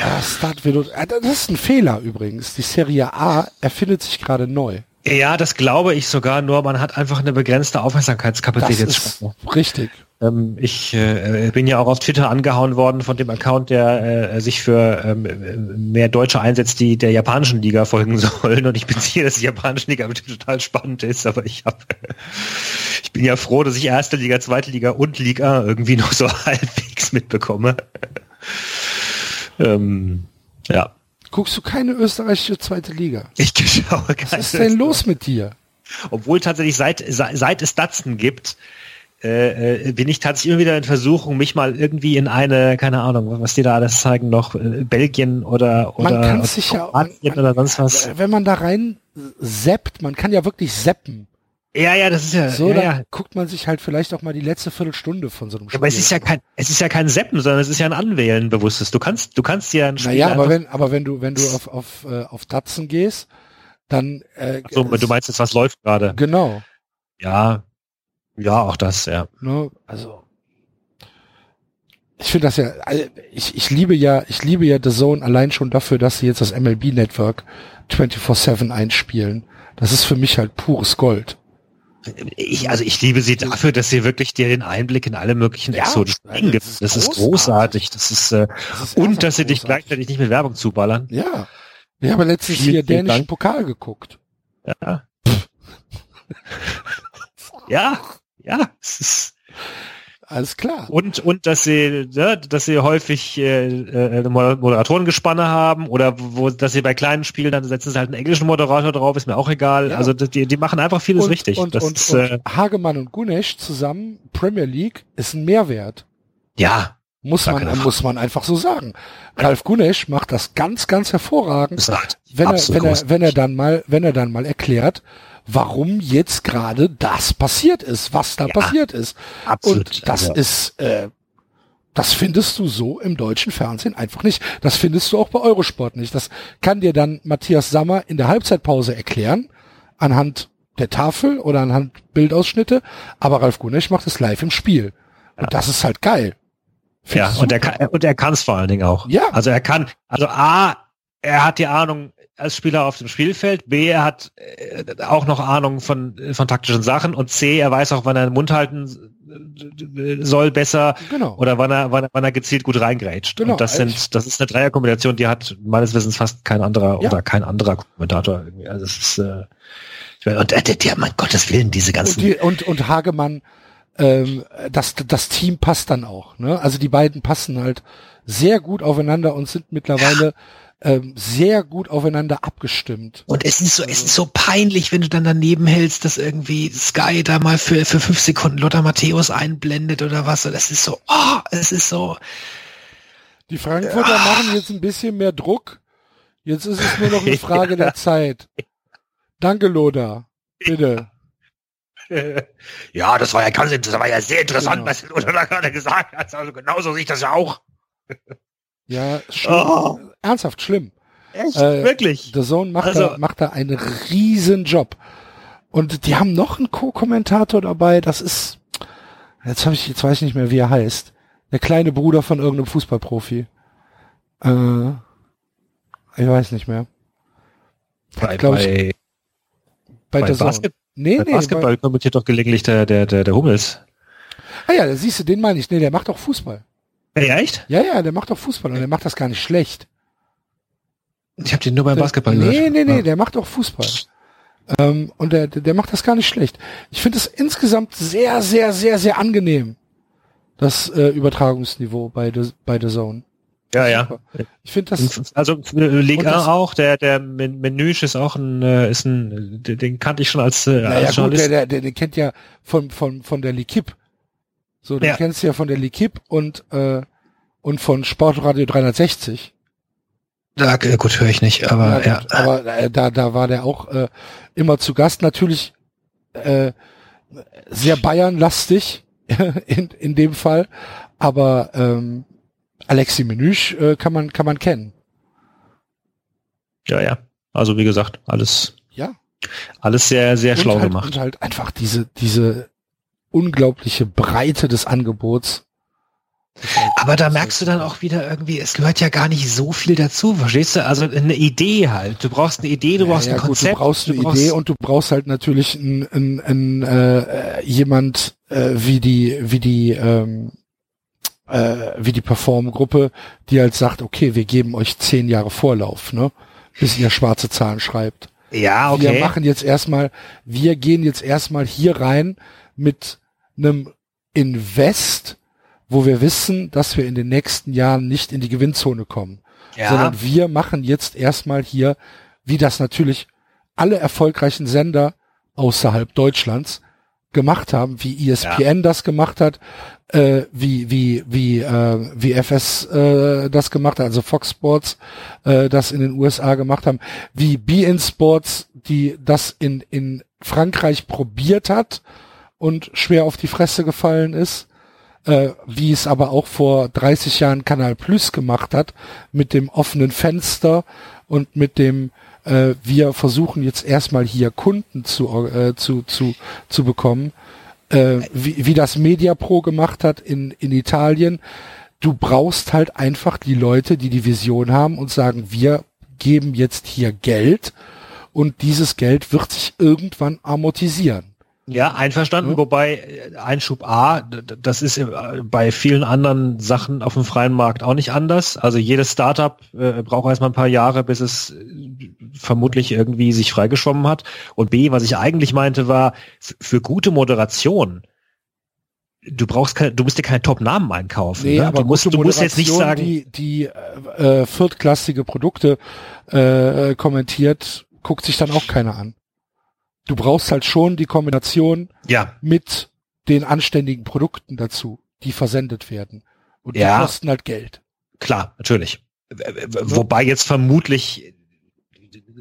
Velo, äh, das ist ein Fehler übrigens. Die Serie A erfindet sich gerade neu. Ja, das glaube ich sogar. Nur man hat einfach eine begrenzte Das Aufmerksamkeitskapazität. ist richtig. Ähm, ich äh, bin ja auch auf Twitter angehauen worden von dem Account, der äh, sich für ähm, mehr Deutsche einsetzt, die der japanischen Liga folgen sollen. Und ich beziehe, dass die japanische Liga total spannend ist, aber ich habe, ich bin ja froh, dass ich erste Liga, zweite Liga und Liga irgendwie noch so halbwegs mitbekomme. ähm, ja, Guckst du keine österreichische zweite Liga? ich schaue Was ist denn los mit dir? Obwohl tatsächlich seit, seit, seit es Datsen gibt, äh, äh, bin ich tatsächlich immer wieder in Versuchung, mich mal irgendwie in eine, keine Ahnung, was die da alles zeigen noch, äh, Belgien oder oder Man kann oder sich ja, Kroatien oder sonst was. wenn man da rein seppt, man kann ja wirklich seppen. Ja, ja, das ist ja, So, ja, dann ja. guckt man sich halt vielleicht auch mal die letzte Viertelstunde von so einem Spiel. Aber es ist ja kein, es ist ja kein Seppen, sondern es ist ja ein Anwählen bewusstes. Du kannst, du kannst ja ein Spiel Naja, aber wenn, aber wenn du, wenn du auf, auf, äh, auf Datsen gehst, dann, äh, so, du meinst jetzt, was läuft gerade? genau, Ja, ja, auch das, ja. ne, also, ich finde das ja, ich, ich liebe ja, ich liebe ja The Zone allein schon dafür, dass sie jetzt das MLB Network 24-7 einspielen. Das ist für mich halt pures Gold. Ich, also ich liebe sie dafür, dass sie wirklich dir den Einblick in alle möglichen Ja, exotischen das Ecken gibt. ist Das ist großartig. Das ist, äh, Das ist und dass sie dich gleichzeitig nicht mit Werbung zuballern. Ja. Ich habe letztens hier dänischen. Pokal geguckt. Ja. ja, ja, es ist, Alles klar. und und dass sie ne, dass sie häufig äh, äh, Moderatorengespanne haben oder wo dass sie bei kleinen Spielen dann setzen sie halt einen englischen Moderator drauf ist mir auch egal Ja. also die die machen einfach vieles und, richtig Und, das und, ist, und äh, Hagemann und Gunesch zusammen, Premier League, ist ein Mehrwert. ja Muss man, muss man einfach so sagen. Ralf Gunesch macht das ganz, ganz hervorragend, ist halt wenn er, wenn er, wenn er dann mal, wenn er dann mal erklärt, warum jetzt gerade das passiert ist, was da Ja, passiert ist. absolut Und das also, ist, äh, das findest du so im deutschen Fernsehen einfach nicht. Das findest du auch bei Eurosport nicht. Das kann dir dann Matthias Sammer in der Halbzeitpause erklären, anhand der Tafel oder anhand Bildausschnitte, aber Ralf Gunesch macht es live im Spiel. Und das ist halt geil. Find ja und er kann und er kann es vor allen Dingen auch Ja. also er kann also a er hat die Ahnung als Spieler auf dem Spielfeld b er hat äh, auch noch Ahnung von von taktischen Sachen und c er weiß auch wann er den Mund halten äh, soll besser Genau. oder wann er, wann er, wann er gezielt gut reingrätscht. Genau, und das sind, das ist eine Dreierkombination, die hat meines Wissens fast kein anderer Ja. oder kein anderer Kommentator irgendwie. Also es ist, äh, ich weiß- und der, der, der, mein Gottes Willen, diese Und, ganzen. die, und, und Hagemann, ähm, das, das Team passt dann auch. Ne? Also die beiden passen halt sehr gut aufeinander und sind mittlerweile ähm, sehr gut aufeinander abgestimmt. Und es ist so, es ist so peinlich, wenn du dann daneben hältst, dass irgendwie Sky da mal für, für fünf Sekunden Lothar Matthäus einblendet oder was. Und das ist so, oh, es ist so, Die Frankfurter machen jetzt ein bisschen mehr Druck. Jetzt ist es nur noch eine Frage der Zeit. Danke, Lothar. Bitte. ja, das war ja ganz, das war ja sehr interessant, Genau. was Lothar da gerade gesagt hat. Also genauso sehe ich das ja auch. Ja, schlimm. Oh. ernsthaft schlimm. Echt? Äh, Wirklich? The Zone macht, Also- da, macht da einen riesen Job. Und die haben noch einen Co-Kommentator dabei, das ist, jetzt habe ich, jetzt weiß ich nicht mehr, wie er heißt. Der kleine Bruder von irgendeinem Fußballprofi. Äh, ich weiß nicht mehr. Bei, glaub ich, bei, Bei, bei. Basket, Nee, bei nee, Basketball kommentiert doch gelegentlich der, der, der, der Hummels. Ah ja, da siehst du, den meine ich. Nee, der macht auch Fußball. Ja, echt? Ja, ja, der macht auch Fußball und der macht das gar nicht schlecht. Ich habe den nur beim Der- Basketball Nee, gehört. nee, nee, Ja. der macht auch Fußball. Ähm, und der, der der macht das gar nicht schlecht. Ich finde es insgesamt sehr, sehr, sehr, sehr angenehm, das äh, Übertragungsniveau bei The, bei The Zone. Ja, ja. Ich finde das, Also äh, 1 auch, der der Men- Menüsch ist auch ein äh, ist ein den kannte ich schon als, äh, naja als gut, Journalist. der, der, der, der kennt ja von, von, von der L'Equipe. So, du Ja. kennst ja von der L'Equipe und, äh, und von Sportradio 360. Da, äh, gut, höre ich nicht, aber Ja, ja. gut, aber äh, da, da war der auch äh, immer zu Gast. Natürlich äh, sehr Bayern-lastig in, in dem Fall, aber ähm, Alexi Menüsch äh, kann man kann man kennen. Ja, ja. Also wie gesagt, alles Ja. alles sehr sehr schlau und halt, gemacht. Und halt einfach diese diese unglaubliche Breite des Angebots. Aber da merkst du dann auch wieder irgendwie, es gehört ja gar nicht so viel dazu, verstehst du? Also eine Idee halt. Du brauchst eine Idee, du Ja, brauchst ja, ein gut, Konzept. du brauchst eine du brauchst- Idee und du brauchst halt natürlich ein, ein, ein, äh, jemand äh, wie die wie die ähm, äh, wie die Perform-Gruppe, die halt sagt, okay, wir geben euch zehn Jahre Vorlauf, ne, bis ihr schwarze Zahlen schreibt. Ja, okay. Wir machen jetzt erstmal, wir gehen jetzt erstmal hier rein mit einem Invest, wo wir wissen, dass wir in den nächsten Jahren nicht in die Gewinnzone kommen ja. sondern wir machen jetzt erstmal hier, wie das natürlich alle erfolgreichen Sender außerhalb Deutschlands gemacht haben, wie ESPN das gemacht hat, äh, wie wie wie äh, wie FS äh, das gemacht hat, also Fox Sports äh, das in den USA gemacht haben, wie BN Sports, die das in in Frankreich probiert hat und schwer auf die Fresse gefallen ist äh, wie es aber auch vor 30 Jahren Kanal Plus gemacht hat, mit dem offenen Fenster und mit dem äh, wir versuchen jetzt erstmal hier Kunden zu, äh, zu, zu, zu bekommen, äh, wie, wie das Media Pro gemacht hat in, in Italien. du brauchst halt einfach die Leute, die die Vision haben und sagen, wir geben jetzt hier Geld und dieses Geld wird sich irgendwann amortisieren. Ja, einverstanden, ja. wobei äh, Einschub A, das ist äh, bei vielen anderen Sachen auf dem freien Markt auch nicht anders. Also jedes Startup äh, braucht erstmal ein paar Jahre, bis es äh, vermutlich irgendwie sich freigeschwommen hat. Und B, was ich eigentlich meinte, war, für gute Moderation, du brauchst keine, du musst dir keine Top-Namen einkaufen. Nee, ne? aber du musst, du musst jetzt nicht sagen, die, die äh, viertklassige Produkte äh, kommentiert, guckt sich dann auch keiner an du brauchst halt schon die Kombination ja. mit den anständigen Produkten dazu, die versendet werden. Und die Ja. kosten halt Geld. klar, natürlich. Wobei jetzt vermutlich,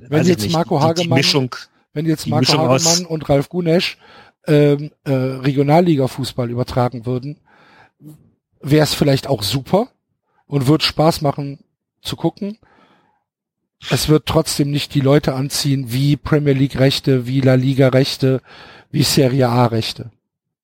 Wenn jetzt nicht, Marco die- die Hagemann- Mischung, Wenn jetzt Die Marco Mischung aus- Hagemann und Ralf Gunesch ähm, äh, Regionalliga-Fußball übertragen würden, wäre es vielleicht auch super und wird Spaß machen zu gucken. Es wird trotzdem nicht die Leute anziehen wie Premier League-Rechte, wie La Liga-Rechte, wie Serie A-Rechte.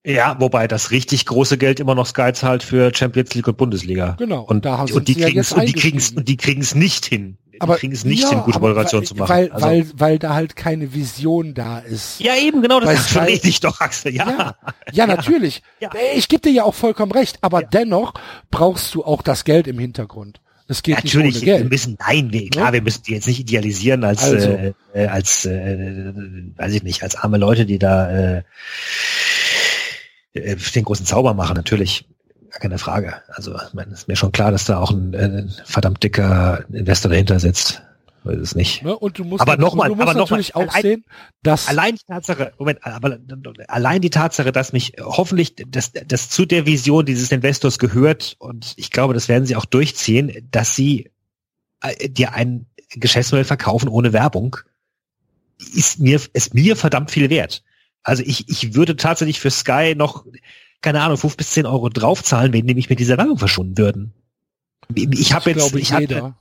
ja, wobei das richtig große Geld immer noch Sky zahlt für Champions League und Bundesliga. Genau. Und, da und die ja kriegen es und die kriegen's eingestiegen. und die kriegen's nicht hin. aber die kriegen es nicht ja, hin, gute Moderation weil, zu machen. Weil, Also- weil, weil da halt keine Vision da ist. ja, eben, genau, das rede ich doch, Axel, ja. Ja, ja, natürlich. Ja. Ich gebe dir ja auch vollkommen recht, aber dennoch brauchst du auch das Geld im Hintergrund. Es geht Natürlich, nicht ohne wir müssen, nein, wir, klar, Ja? wir müssen die jetzt nicht idealisieren als, Also. äh, äh, als, äh, weiß ich nicht, als arme Leute, die da äh, äh, den großen Zauber machen, natürlich. Gar keine Frage. Also, ich meine, ist mir schon klar, dass da auch ein, äh, ein verdammt dicker Investor dahinter sitzt. Ist es nicht. Ne? Und du musst, Aber noch mal, du musst aber noch mal, natürlich auch allein- sehen, dass Allein die Tatsache, Moment, aber allein die Tatsache, dass mich hoffentlich das, das zu der Vision dieses Investors gehört und ich glaube, das werden sie auch durchziehen, dass sie äh, dir ein Geschäftsmodell verkaufen ohne Werbung, ist mir, ist mir verdammt viel wert. Also ich, ich würde tatsächlich für Sky noch, keine Ahnung, fünf bis zehn Euro draufzahlen, wenn die mich mit dieser Werbung verschonen würden. Ich habe jetzt, glaube, ich hatte.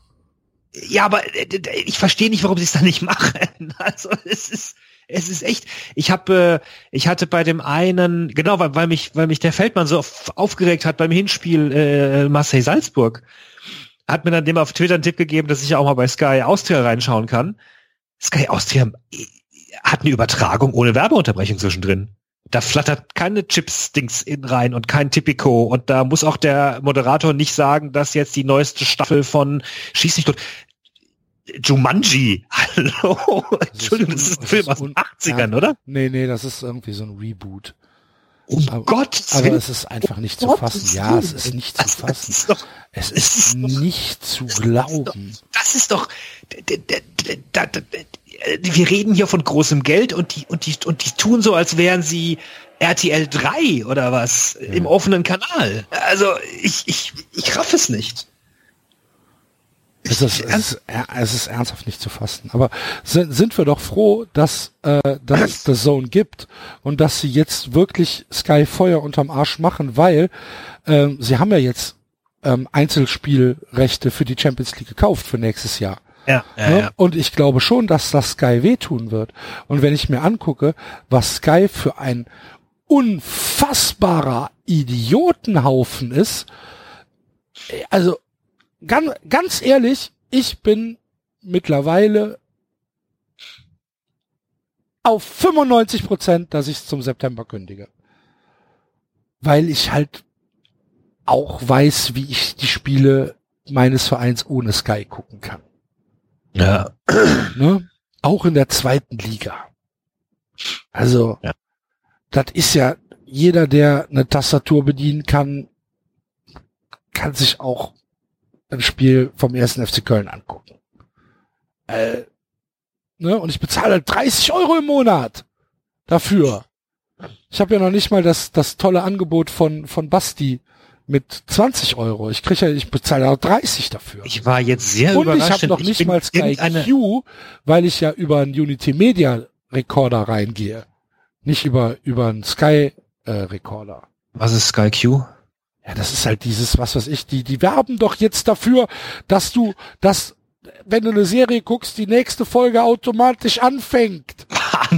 Ja, aber äh, ich verstehe nicht, warum sie es da nicht machen. Also es ist es ist echt. Ich habe, äh, ich hatte bei dem einen, genau, weil, weil mich, weil mich der Feldmann so auf, aufgeregt hat beim Hinspiel äh, Marseille Salzburg, hat mir dann dem auf Twitter einen Tipp gegeben, dass ich ja auch mal bei Sky Austria reinschauen kann. Sky Austria äh, hat eine Übertragung ohne Werbeunterbrechung zwischendrin. Da flattert keine Chips-Dings in rein und kein Tipico und da muss auch der Moderator nicht sagen, dass jetzt die neueste Staffel von Schieß nicht tot. Jumanji, hallo, Entschuldigung, das ist ein Film aus den un- 80ern, ja. oder? Nee, nee, das ist irgendwie so ein Reboot. Um Aber- Gottes Aber es ist einfach nicht zu fassen. Ja, es ist nicht zu Das, das fassen. Es ist nicht zu glauben. das ist doch, wir reden hier von großem Geld und die, und die, und die tun so, als wären sie RTL 3 oder was im offenen Kanal. Also, ich, ich, ich raff es nicht. Es ist, es, ist, es ist ernsthaft nicht zu fassen. Aber sind, sind wir doch froh, dass, äh, dass es The Zone gibt und dass sie jetzt wirklich Sky Feuer unterm Arsch machen, weil ähm, sie haben ja jetzt ähm, Einzelspielrechte für die Champions League gekauft für nächstes Jahr. Ja, Ne? Und ich glaube schon, dass das Sky wehtun wird. Und wenn ich mir angucke, was Sky für ein unfassbarer Idiotenhaufen ist, also ganz, ganz ehrlich, ich bin mittlerweile auf 95 Prozent, dass ich es zum September kündige. Weil ich halt auch weiß, wie ich die Spiele meines Vereins ohne Sky gucken kann ja. ne? Auch in der zweiten Liga. Also, Ja. das ist ja, jeder, der eine Tastatur bedienen kann, kann sich auch ein Spiel vom ersten FC Köln angucken. Äh, ne? Und ich bezahle halt 30 Euro im Monat dafür. Ich habe ja noch nicht mal das, das tolle Angebot von, von Basti mit 20 Euro. Ich kriege ja, ich bezahle auch 30 dafür. Ich war jetzt sehr Und ich überrascht. habe noch Ich nicht mal Sky Q, weil ich ja über einen Unity Media Recorder reingehe. Nicht über, über einen Sky äh, Recorder. Was ist Sky Q? Ja, das ist halt dieses, was weiß ich, die, die werben doch jetzt dafür, dass du, dass, wenn du eine Serie guckst, die nächste Folge automatisch anfängt.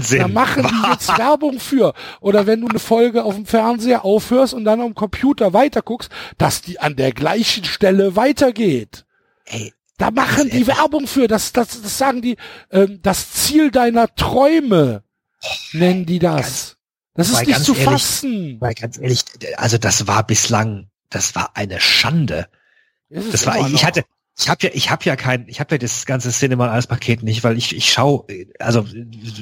Wahnsinn. Da machen die jetzt Werbung für. Oder wenn du eine Folge auf dem Fernseher aufhörst und dann am Computer weiterguckst, dass die an der gleichen Stelle weitergeht. Ey, Da machen die Werbung für. Das, das, das sagen die, ähm, das Ziel deiner Träume nennen die das. Das ist nicht zu ehrlich, fassen. weil ganz ehrlich, also das war bislang, das war eine Schande. Das war, ich noch. hatte, ich habe ja, ich habe ja kein, ich habe ja das ganze Cinema als Paket nicht, weil ich, ich schau, also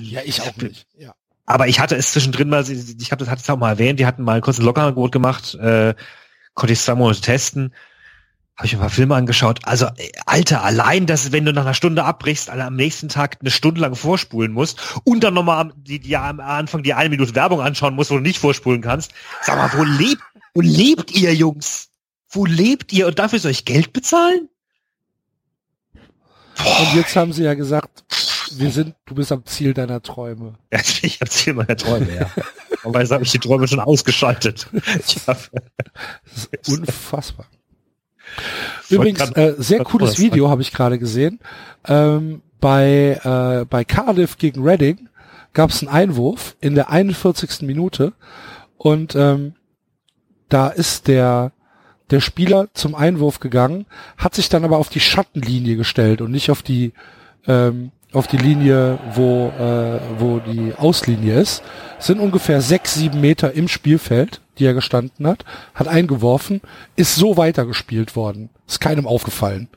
Ja, ich auch nicht. Ja. Aber ich hatte es zwischendrin mal, ich glaube, das hatte ich auch mal erwähnt, die hatten mal ein kurzes Lockerangebot gemacht, äh, konnte ich zwei Monate testen, habe ich mir ein paar Filme angeschaut. Also, äh, Alter, allein, dass wenn du nach einer Stunde abbrichst, alle am nächsten Tag eine Stunde lang vorspulen musst und dann nochmal am, die, die am Anfang die eine Minute Werbung anschauen musst, wo du nicht vorspulen kannst. Sag mal, wo lebt, wo lebt ihr, Jungs? Wo lebt ihr und dafür soll ich Geld bezahlen? Und jetzt haben sie ja gesagt, wir sind, du bist am Ziel deiner Träume. Ja, ich habe Ziel meiner Träume, ja. Aber jetzt habe ich die Träume schon ausgeschaltet. Das ist unfassbar. Übrigens, äh, sehr cooles Video habe ich gerade gesehen. Ähm, bei, äh, bei Cardiff gegen Reading gab es einen Einwurf in der 41. Minute und ähm, da ist der der Spieler zum Einwurf gegangen, hat sich dann aber auf die Schattenlinie gestellt und nicht auf die ähm, auf die Linie, wo äh, wo die Auslinie ist. Es sind ungefähr sechs, sieben Meter im Spielfeld, die er gestanden hat, hat eingeworfen, ist so weitergespielt worden. Ist keinem aufgefallen.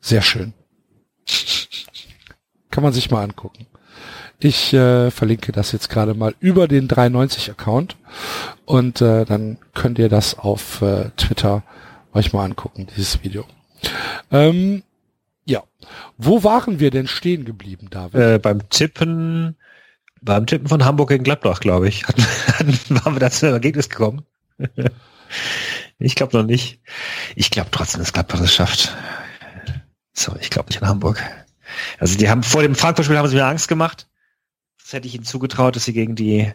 Sehr schön. Kann man sich mal angucken. Ich äh, verlinke das jetzt gerade mal über den 390-Account und äh, dann könnt ihr das auf äh, Twitter euch mal angucken, dieses Video. Ähm, ja. Wo waren wir denn stehen geblieben, David? äh, beim Tippen, beim Tippen von Hamburg gegen Gladbach, glaube ich, waren wir da zu einem Ergebnis gekommen. ich glaube noch nicht. Ich glaube trotzdem, dass Gladbach es schafft. So, ich glaube nicht an Hamburg. Also die haben vor dem Frankfurt-Spiel haben sie mir Angst gemacht. Das hätte ich ihnen zugetraut, dass sie gegen die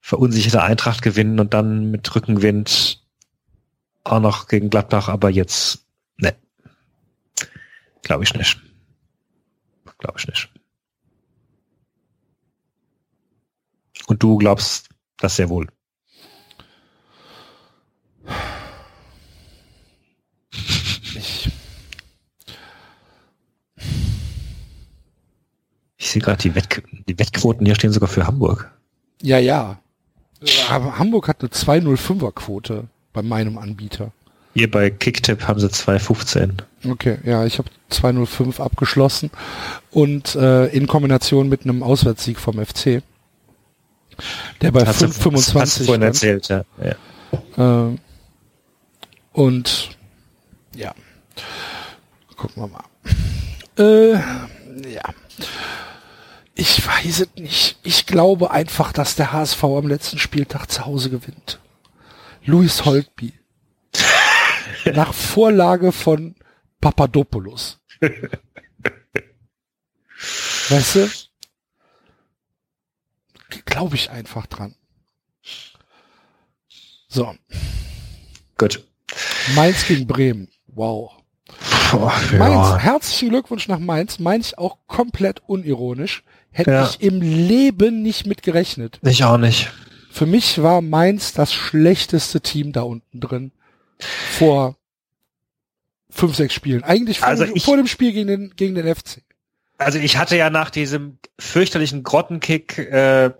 verunsicherte Eintracht gewinnen und dann mit Rückenwind auch noch gegen Gladbach, aber jetzt, ne. Glaube ich nicht. Glaube ich nicht. Und du glaubst das sehr wohl. Ich, Ich sehe gerade die, Wett die Wettquoten hier stehen sogar für Hamburg. ja, ja. Aber Hamburg hat eine 205er Quote bei meinem Anbieter. Hier bei Kicktip haben sie 2,15. Okay, ja, ich habe 205 abgeschlossen und äh, in Kombination mit einem Auswärtssieg vom FC, der bei Hast du- 5,25 Hast du vorhin stand. erzählt, ja. ja. Ähm, und ja, gucken wir mal. Äh, ja. Ich weiß es nicht. Ich glaube einfach, dass der HSV am letzten Spieltag zu Hause gewinnt. Luis Holtby. Nach Vorlage von Papadopoulos. weißt du? Glaube ich einfach dran. So. Gut. Mainz gegen Bremen. Wow. Boah, Mainz, herzlichen Glückwunsch nach Mainz. Mainz auch komplett unironisch. Hätte Ja. ich im Leben nicht mit gerechnet. Ich auch nicht. Für mich war Mainz das schlechteste Team da unten drin. Vor fünf, sechs Spielen. Eigentlich vor, Also dem, ich- vor dem Spiel gegen den, gegen den FC. Also ich hatte ja nach diesem fürchterlichen Grottenkick äh,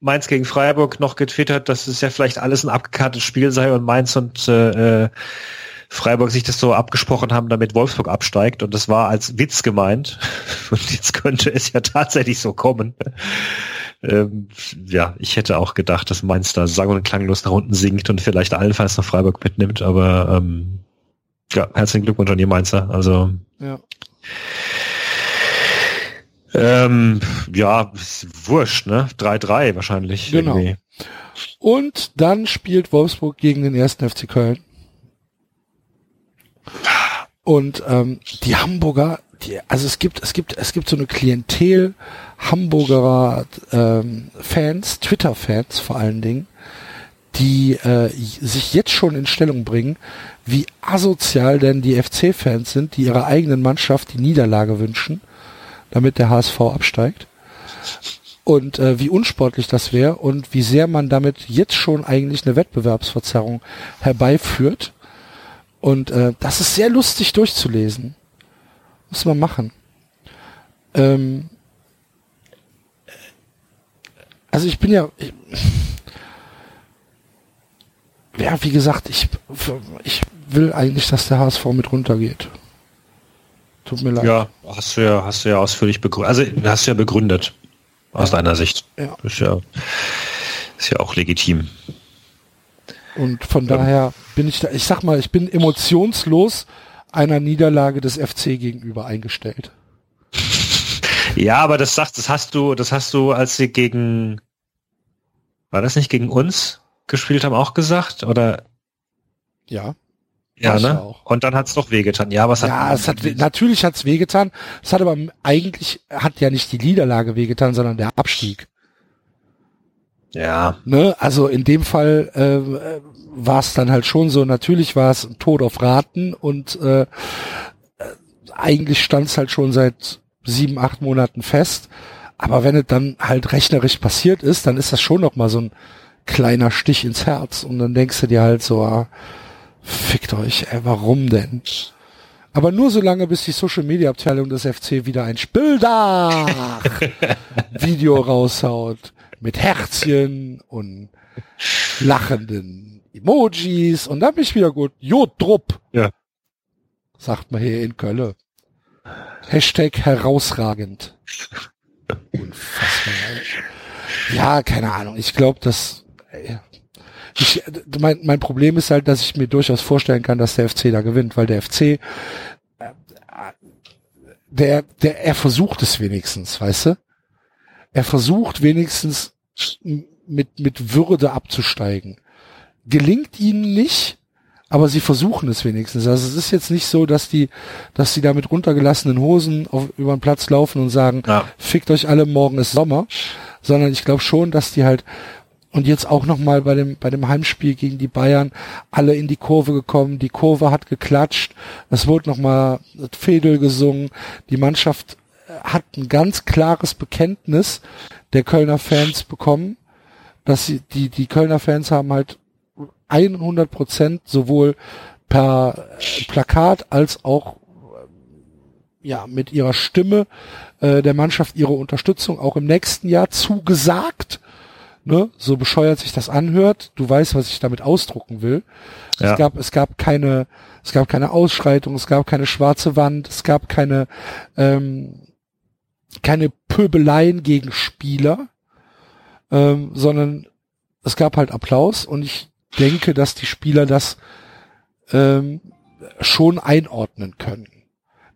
Mainz gegen Freiburg noch getwittert, dass es ja vielleicht alles ein abgekartetes Spiel sei und Mainz und äh, äh, Freiburg sich das so abgesprochen haben, damit Wolfsburg absteigt und das war als Witz gemeint und jetzt könnte es ja tatsächlich so kommen. Ähm, ja, ich hätte auch gedacht, dass Mainz da sang- und klanglos nach unten sinkt und vielleicht allenfalls noch Freiburg mitnimmt, aber ähm, ja, herzlichen Glückwunsch an die Mainzer. Also Ja. ähm, ja, wurscht, ne? 3-3 wahrscheinlich. Genau. irgendwie. Und dann spielt Wolfsburg gegen den ersten FC Köln. Und ähm, die Hamburger, die, also es gibt, es gibt, es gibt so eine Klientel Hamburger ähm, Fans, Twitter-Fans vor allen Dingen, die äh, sich jetzt schon in Stellung bringen, wie asozial denn die FC-Fans sind, die ihrer eigenen Mannschaft die Niederlage wünschen, damit der HSV absteigt. und äh, wie unsportlich das wäre und wie sehr man damit jetzt schon eigentlich eine Wettbewerbsverzerrung herbeiführt. Und äh, das ist sehr lustig durchzulesen. Muss man machen. Ähm, also ich bin ja, ich, ja, wie gesagt, ich, ich will eigentlich, dass der HSV mit runtergeht. Tut mir leid. Ja, hast du ja, hast du ja ausführlich begründet. Also hast du ja begründet. Aus ja. deiner Sicht. Ja. Ist ja, ist ja auch legitim. Und von ja. daher bin ich da, ich sag mal, ich bin emotionslos einer Niederlage des FC gegenüber eingestellt. Ja, aber das sagt, das hast du, das hast du, als sie gegen, war das nicht gegen uns gespielt haben, auch gesagt, oder? Ja. Ja, ne? Auch. Und dann hat's doch wehgetan. Ja, was hat Ja, es hat natürlich hat's wehgetan. Es hat aber eigentlich hat ja nicht die Niederlage wehgetan, sondern der Abstieg. Ja. Ne? Also in dem Fall äh, war es dann halt schon so. Natürlich war es Tod auf Raten und äh, eigentlich stand es halt schon seit sieben, acht Monaten fest. Aber wenn es dann halt rechnerisch passiert ist, dann ist das schon noch mal so ein kleiner Stich ins Herz. Und dann denkst du dir halt so, ah, fickt euch, ey, warum denn? Aber nur so lange, bis die Social Media Abteilung des FC wieder ein Spieldach Video raushaut mit Herzchen und lachenden Emojis und dann bin ich wieder gut. Jodrupp. Ja. Sagt man hier in Köln. Hashtag herausragend. Unfassbar. Ja, keine Ahnung. Ich glaube, dass ich, mein, mein Problem ist halt, dass ich mir durchaus vorstellen kann, dass der FC da gewinnt, weil der FC, äh, der, der, er versucht es wenigstens, weißt du? Er versucht wenigstens mit, mit Würde abzusteigen. Gelingt ihnen nicht, aber sie versuchen es wenigstens. Also es ist jetzt nicht so, dass die, dass sie da mit runtergelassenen Hosen auf, über den Platz laufen und sagen, ja. fickt euch alle, morgen ist Sommer, sondern ich glaube schon, dass die halt und jetzt auch nochmal bei dem, bei dem Heimspiel gegen die Bayern alle in die Kurve gekommen. Die Kurve hat geklatscht. Es wurde nochmal Fedel gesungen. Die Mannschaft hat ein ganz klares Bekenntnis der Kölner Fans bekommen, dass sie, die, die Kölner Fans haben halt 100 Prozent sowohl per Plakat als auch ja mit ihrer Stimme äh, der Mannschaft ihre Unterstützung auch im nächsten Jahr zugesagt ne, so bescheuert sich das anhört, du weißt, was ich damit ausdrucken will. Ja. Es gab, es gab keine, es gab keine Ausschreitung, es gab keine schwarze Wand, es gab keine, ähm, keine Pöbeleien gegen Spieler, ähm, sondern es gab halt Applaus und ich denke, dass die Spieler das ähm, schon einordnen können.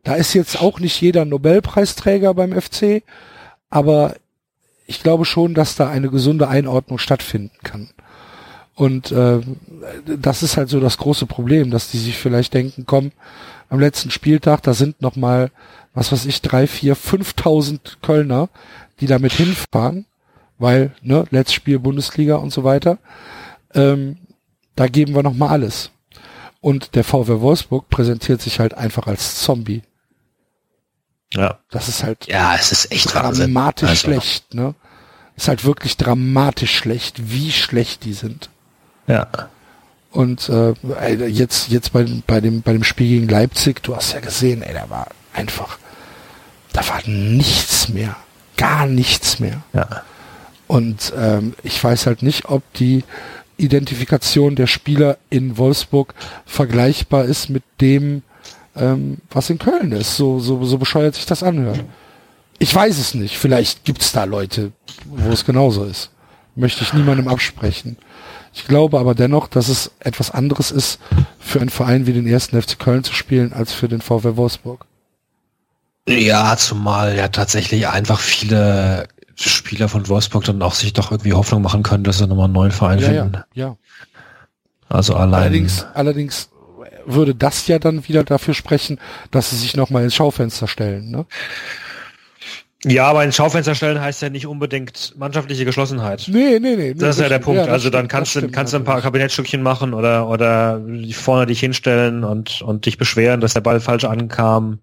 Da ist jetzt auch nicht jeder Nobelpreisträger beim FC, aber ich glaube schon, dass da eine gesunde Einordnung stattfinden kann. Und äh, das ist halt so das große Problem, dass die sich vielleicht denken, komm, am letzten Spieltag, da sind noch mal, was weiß ich, drei, vier, fünftausend Kölner, die damit hinfahren, weil, ne, letztes Spiel Bundesliga und so weiter. Ähm, da geben wir noch mal alles. Und der VW Wolfsburg präsentiert sich halt einfach als Zombie. Ja. Das ist halt ja, es ist echt dramatisch also. schlecht, ne? Ist halt wirklich dramatisch schlecht, wie schlecht die sind. Ja. Und äh, jetzt jetzt bei, bei dem bei dem Spiel gegen Leipzig, du hast ja gesehen, ey, da war einfach, da war nichts mehr, gar nichts mehr. Ja. Und ähm, ich weiß halt nicht, ob die Identifikation der Spieler in Wolfsburg vergleichbar ist mit dem ähm, was in Köln ist, so, so, so bescheuert sich das anhört. Ich weiß es nicht. Vielleicht gibt's da Leute, wo es genauso ist. Möchte ich niemandem absprechen. Ich glaube aber dennoch, dass es etwas anderes ist, für einen Verein wie den ersten FC Köln zu spielen, als für den VW Wolfsburg. Ja, zumal ja tatsächlich einfach viele Spieler von Wolfsburg dann auch sich doch irgendwie Hoffnung machen können, dass sie nochmal einen neuen Verein ja, finden. Ja, ja. Also allein. Allerdings, allerdings würde das ja dann wieder dafür sprechen, dass sie sich nochmal ins Schaufenster stellen. Ne? Ja, aber ins Schaufenster stellen heißt ja nicht unbedingt mannschaftliche Geschlossenheit. Nee, nee, nee. Das ist ja der Punkt. Ja, also dann kannst du kannst du ein paar Kabinettstückchen machen oder oder vorne dich hinstellen und und dich beschweren, dass der Ball falsch ankam.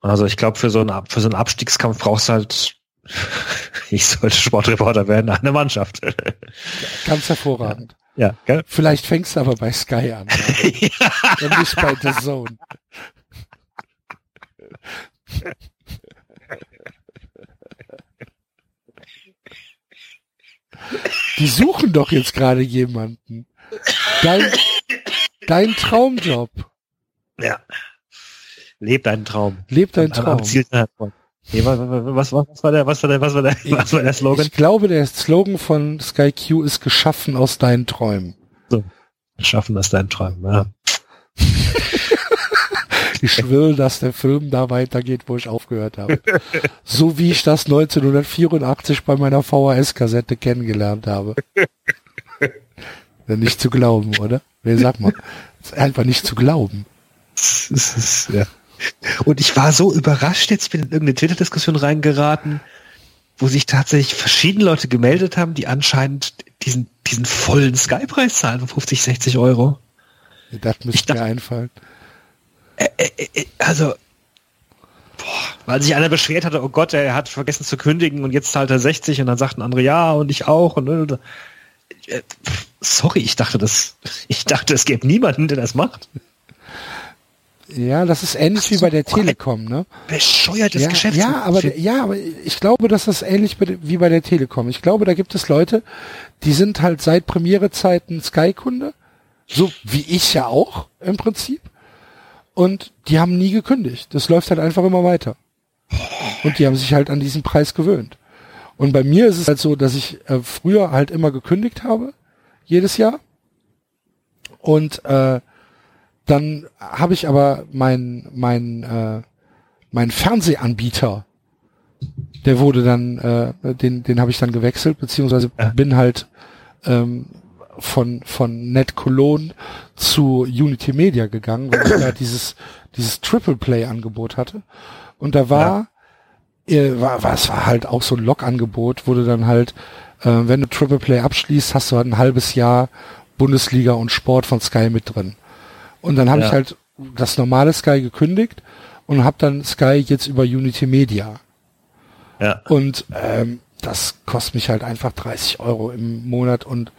Also ich glaube für so einen für so einen Abstiegskampf brauchst du halt Ich sollte Sportreporter werden, eine Mannschaft. Ganz hervorragend. Ja, gell? Vielleicht fängst du aber bei Sky an. Und nicht bei The Zone. Die suchen doch jetzt gerade jemanden. Dein, dein Traumjob. Ja. Leb deinen Traum. Leb deinen am Traum. Nee, was, was, was, war der, was war der, was war der, was war der Slogan? Ich glaube, der Slogan von Sky Q ist geschaffen aus deinen Träumen. Schaffen das deinen Traum, ja. Ich will, dass der Film da weitergeht, wo ich aufgehört habe. So wie ich das 1984 bei meiner VHS-Kassette kennengelernt habe. Nicht zu glauben, oder? Nee, sag mal. Einfach nicht zu glauben. Ja. Und ich war so überrascht, jetzt bin in irgendeine Twitter-Diskussion reingeraten, wo sich tatsächlich verschiedene Leute gemeldet haben, die anscheinend diesen, diesen vollen Sky-Preis zahlen von 50, 60 Euro. Das müsste mir einfallen. Äh, äh, also, boah, weil sich einer beschwert hatte, oh Gott, er hat vergessen zu kündigen und jetzt zahlt er 60 und dann sagten andere, ja, und ich auch. Und, und, äh, pff, sorry, ich dachte, das, ich dachte, es gäbe niemanden, der das macht. Ja, das ist ähnlich wie bei der Telekom, ne? Bescheuertes ja, Geschäft. ja, aber ja, aber ich glaube, dass das ähnlich bei der- wie bei der Telekom. Ich glaube, da gibt es Leute, die sind halt seit Premierezeiten Sky-Kunde, so wie ich ja auch im Prinzip, und die haben nie gekündigt. Das läuft halt einfach immer weiter. Und die haben sich halt an diesen Preis gewöhnt. Und bei mir ist es halt so, dass ich äh, früher halt immer gekündigt habe, jedes Jahr. Und äh, dann habe ich aber mein mein äh, mein Fernsehanbieter, der wurde dann, äh, den den habe ich dann gewechselt, beziehungsweise Ja. bin halt ähm, von von Net Cologne zu Unity Media gegangen, weil ich da dieses dieses Triple Play Angebot hatte und da war äh, war, war es war halt auch so ein Log-Angebot, wurde dann halt, äh, wenn du Triple Play abschließt, hast du halt ein halbes Jahr Bundesliga und Sport von Sky mit drin. Und dann habe Ja. ich halt das normale Sky gekündigt und habe dann Sky jetzt über Unity Media. Ja. Und ähm, das kostet mich halt einfach 30 Euro im Monat und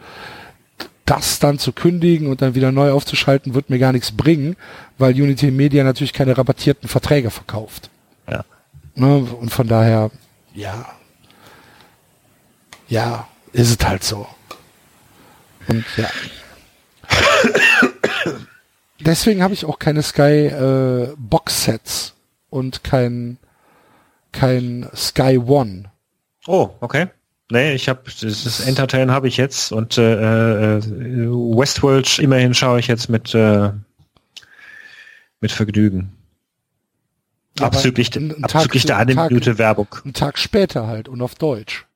das dann zu kündigen und dann wieder neu aufzuschalten, wird mir gar nichts bringen, weil Unity Media natürlich keine rabattierten Verträge verkauft. Ja. Ne? Und von daher, ja, ja, ist es halt so. Und ja. Deswegen habe ich auch keine Sky äh, Box Sets und kein kein Sky One. Oh, okay. Nee, ich habe das Entertain habe ich jetzt und äh, äh, Westworld immerhin schaue ich jetzt mit äh, mit Vergnügen. Abzüglich ein- ein Tag- abzüglich der ein eine Tag- Minute Werbung. Einen Tag später halt und auf Deutsch.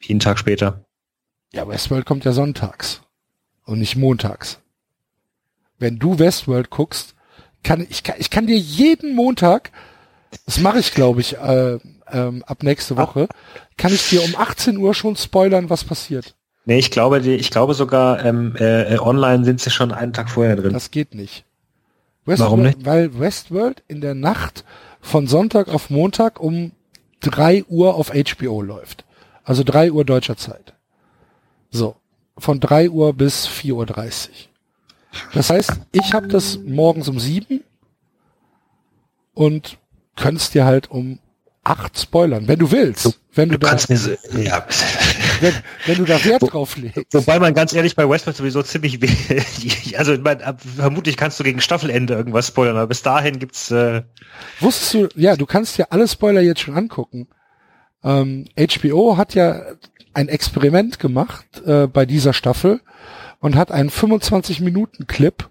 Jeden Tag später. Ja, Westworld kommt ja sonntags und nicht montags. Wenn du Westworld guckst, kann ich kann, ich kann dir jeden Montag, das mache ich glaube ich äh, ähm, ab nächste Woche, kann ich dir um 18 Uhr schon spoilern, was passiert. Nee, ich glaube, die, ich glaube sogar ähm, äh, äh, online sind sie schon einen Tag vorher drin. Das geht nicht. Warum nicht? Weil Westworld in der Nacht von Sonntag auf Montag um 3 Uhr auf HBO läuft. Also 3 Uhr deutscher Zeit. So. Von 3 Uhr bis 4.30 Uhr. Das heißt, ich habe das morgens um 7 und könntest dir halt um 8 spoilern, wenn du willst. wenn du, Du da, kannst mir so, ja. wenn, wenn du da Wert drauf legst. Wobei man ganz ehrlich bei Westworld sowieso ziemlich we- also ab- vermutlich kannst du gegen Staffelende irgendwas spoilern, aber bis dahin gibt's äh, Wusstest du, ja, du kannst dir alle Spoiler jetzt schon angucken. Ähm, HBO hat ja ein Experiment gemacht äh, bei dieser Staffel und hat einen 25-Minuten-Clip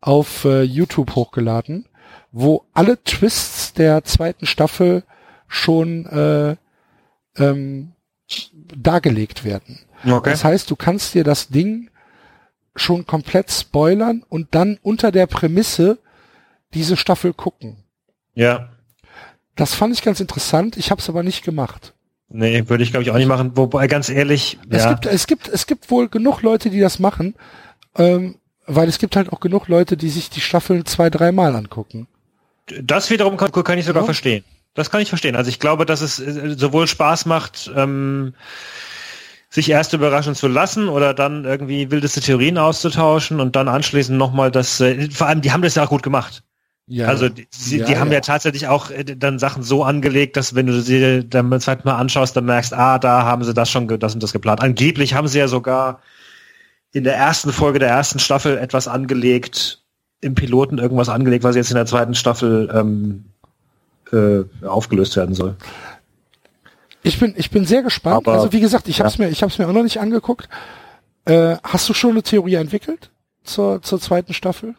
auf äh, YouTube hochgeladen, wo alle Twists der zweiten Staffel schon äh, ähm, dargelegt werden. okay. Das heißt, du kannst dir das Ding schon komplett spoilern und dann unter der Prämisse diese Staffel gucken. ja. Das fand ich ganz interessant. Ich habe es aber nicht gemacht. Nee, würde ich glaube ich auch nicht machen. Wobei ganz ehrlich, Es ja, gibt, es gibt, es gibt wohl genug Leute, die das machen, ähm, weil es gibt halt auch genug Leute, die sich die Staffeln zwei, dreimal angucken. das wiederum kann, kann ich sogar Ja. verstehen. Das kann ich verstehen. Also ich glaube, dass es äh, sowohl Spaß macht, ähm, sich erst überraschen zu lassen oder dann irgendwie wildeste Theorien auszutauschen und dann anschließend nochmal das, äh, vor allem, die haben das ja auch gut gemacht. Ja. Also die, sie, Ja, die haben ja. ja tatsächlich auch äh, dann Sachen so angelegt, dass wenn du sie dann beim zweiten Mal anschaust, dann merkst, ah, da haben sie das schon, das und das geplant. Angeblich haben sie ja sogar in der ersten Folge der ersten Staffel etwas angelegt, im Piloten irgendwas angelegt, was jetzt in der zweiten Staffel ähm, äh, aufgelöst werden soll. Ich bin, ich bin sehr gespannt. Aber- also wie gesagt, ich habe es mir, ich habe es mir auch noch nicht angeguckt. Äh, hast du schon eine Theorie entwickelt zur, zur zweiten Staffel?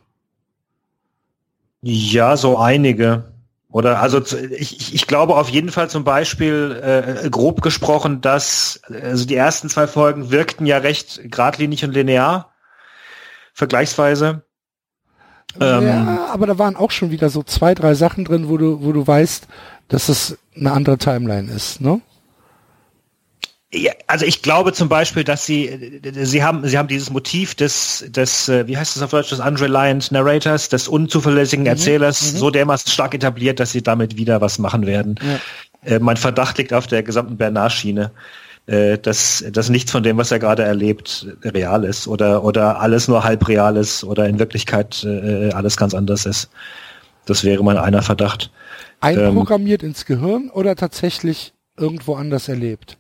Ja, so einige. Oder also ich, ich, glaube auf jeden Fall zum Beispiel äh, grob gesprochen, dass also die ersten zwei Folgen wirkten ja recht geradlinig und linear, vergleichsweise. Ähm, ja, aber da waren auch schon wieder so zwei, drei Sachen drin, wo du, wo du weißt, dass es eine andere Timeline ist, ne? Ja, also ich glaube zum Beispiel, dass sie sie haben sie haben dieses Motiv des des äh, wie heißt das auf Deutsch des unreliant Narrators des unzuverlässigen Erzählers so dermaßen stark etabliert, dass sie damit wieder was machen werden. Äh, mein Verdacht liegt auf der gesamten Bernard-Schiene, äh, dass dass nichts von dem, was er gerade erlebt, real ist oder oder alles nur halb real ist oder in Wirklichkeit äh, alles ganz anders ist. Das wäre mein einer Verdacht. Einprogrammiert ins Gehirn oder tatsächlich irgendwo anders erlebt?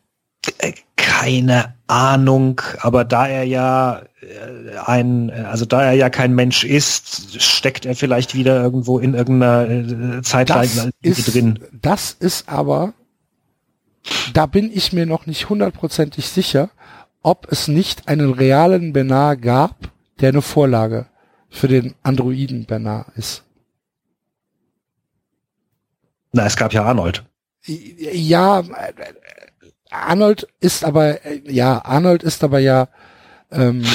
Keine Ahnung, aber da er ja äh, ein, also da er ja kein Mensch ist, steckt er vielleicht wieder irgendwo in irgendeiner äh, ist, drin. das ist aber, da bin ich mir noch nicht hundertprozentig sicher, ob es nicht einen realen Bernard gab, der eine Vorlage für den Androiden Bernard ist. Na, es gab ja Arnold. Ja, Arnold ist aber, äh, ja, Arnold ist aber ja, ähm,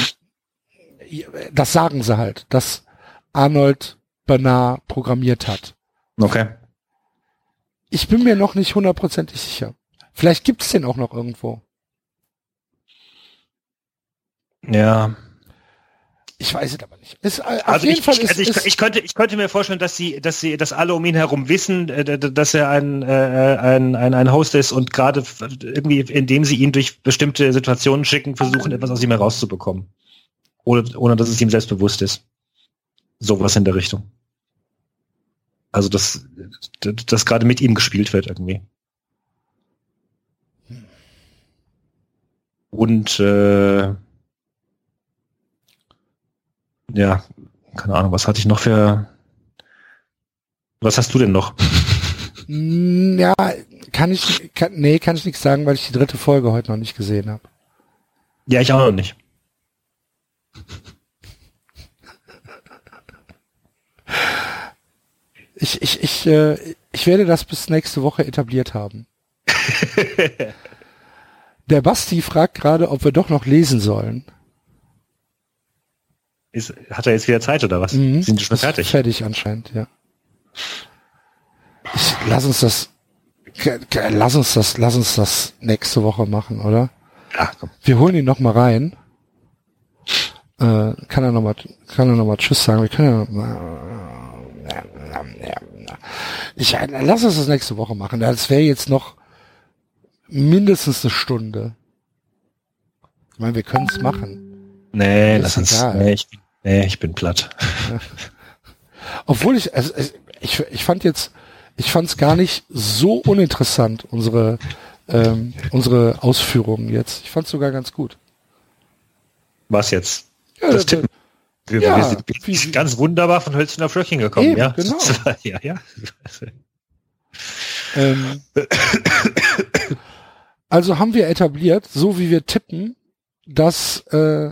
das sagen sie halt, dass Arnold Bernard programmiert hat. Okay. Ich bin mir noch nicht hundertprozentig sicher. Vielleicht gibt es den auch noch irgendwo. Ja. Ich weiß es aber nicht. Ist, äh, auf Also jeden ich, Fall ist, also ich, ist ich könnte, ich könnte mir vorstellen, dass sie, dass sie, dass alle um ihn herum wissen, äh, dass er ein, äh, ein, ein, ein Host ist und gerade irgendwie, indem sie ihn durch bestimmte Situationen schicken, versuchen, etwas aus ihm herauszubekommen. Ohne, ohne dass es ihm selbst bewusst ist. Sowas in der Richtung. Also, dass, dass gerade mit ihm gespielt wird irgendwie. Und äh, ja, keine Ahnung, was hatte ich noch für. Was hast du denn noch? Mm, ja, kann ich, kann, nee, kann ich nichts sagen, weil ich die dritte Folge heute noch nicht gesehen habe. Ja, ich auch noch nicht. Ich, ich, ich, äh, ich werde das bis nächste Woche etabliert haben. Der Basti fragt gerade, ob wir doch noch lesen sollen. Ist, hat er jetzt wieder Zeit oder was? Mhm. Sind die schon fertig? Fertig anscheinend, ja. Ich, lass uns das, lass uns das, lass uns das nächste Woche machen, oder? Ja, komm. Wir holen ihn noch mal rein. Äh, kann er noch mal, kann er noch mal Tschüss sagen? Wir können ja mal, ich, äh, lass uns das nächste Woche machen. Das wäre jetzt noch mindestens eine Stunde. Ich meine, wir können es machen. Nee, Ist lass uns. egal. Nee ich, nee, ich bin platt. Obwohl ich, also, ich, ich fand jetzt, ich fand es gar nicht so uninteressant, unsere, ähm, unsere Ausführungen jetzt. Ich fand es sogar ganz gut. Was jetzt? Ja, Das Tippen. Wir, Ja, wir sind wie- ganz wunderbar von Hölzchen auf Flöckchen gekommen, Eben, ja. genau. ja, ja. Ähm, also haben wir etabliert, so wie wir tippen, dass, äh,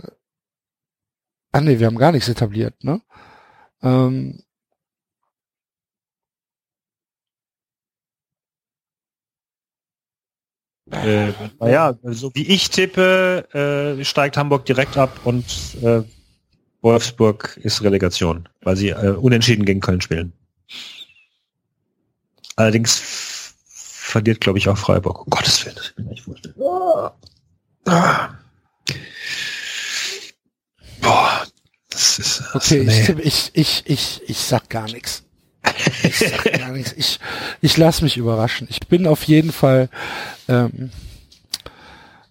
ah nee, wir haben gar nichts etabliert, ne? Ähm, Äh, naja, so wie ich tippe, äh, steigt Hamburg direkt ab und äh, Wolfsburg ist Relegation, weil sie äh, unentschieden gegen Köln spielen. Allerdings verliert, glaube ich, auch Freiburg. Um Gottes Willen, das kann ich mir nicht vorstellen. Ah. Boah, das ist. Das, okay, ich, nee. ich, ich, ich, ich sag gar nichts. Ich, sag gar nichts. ich, ich lasse mich überraschen. Ich bin auf jeden Fall, ähm,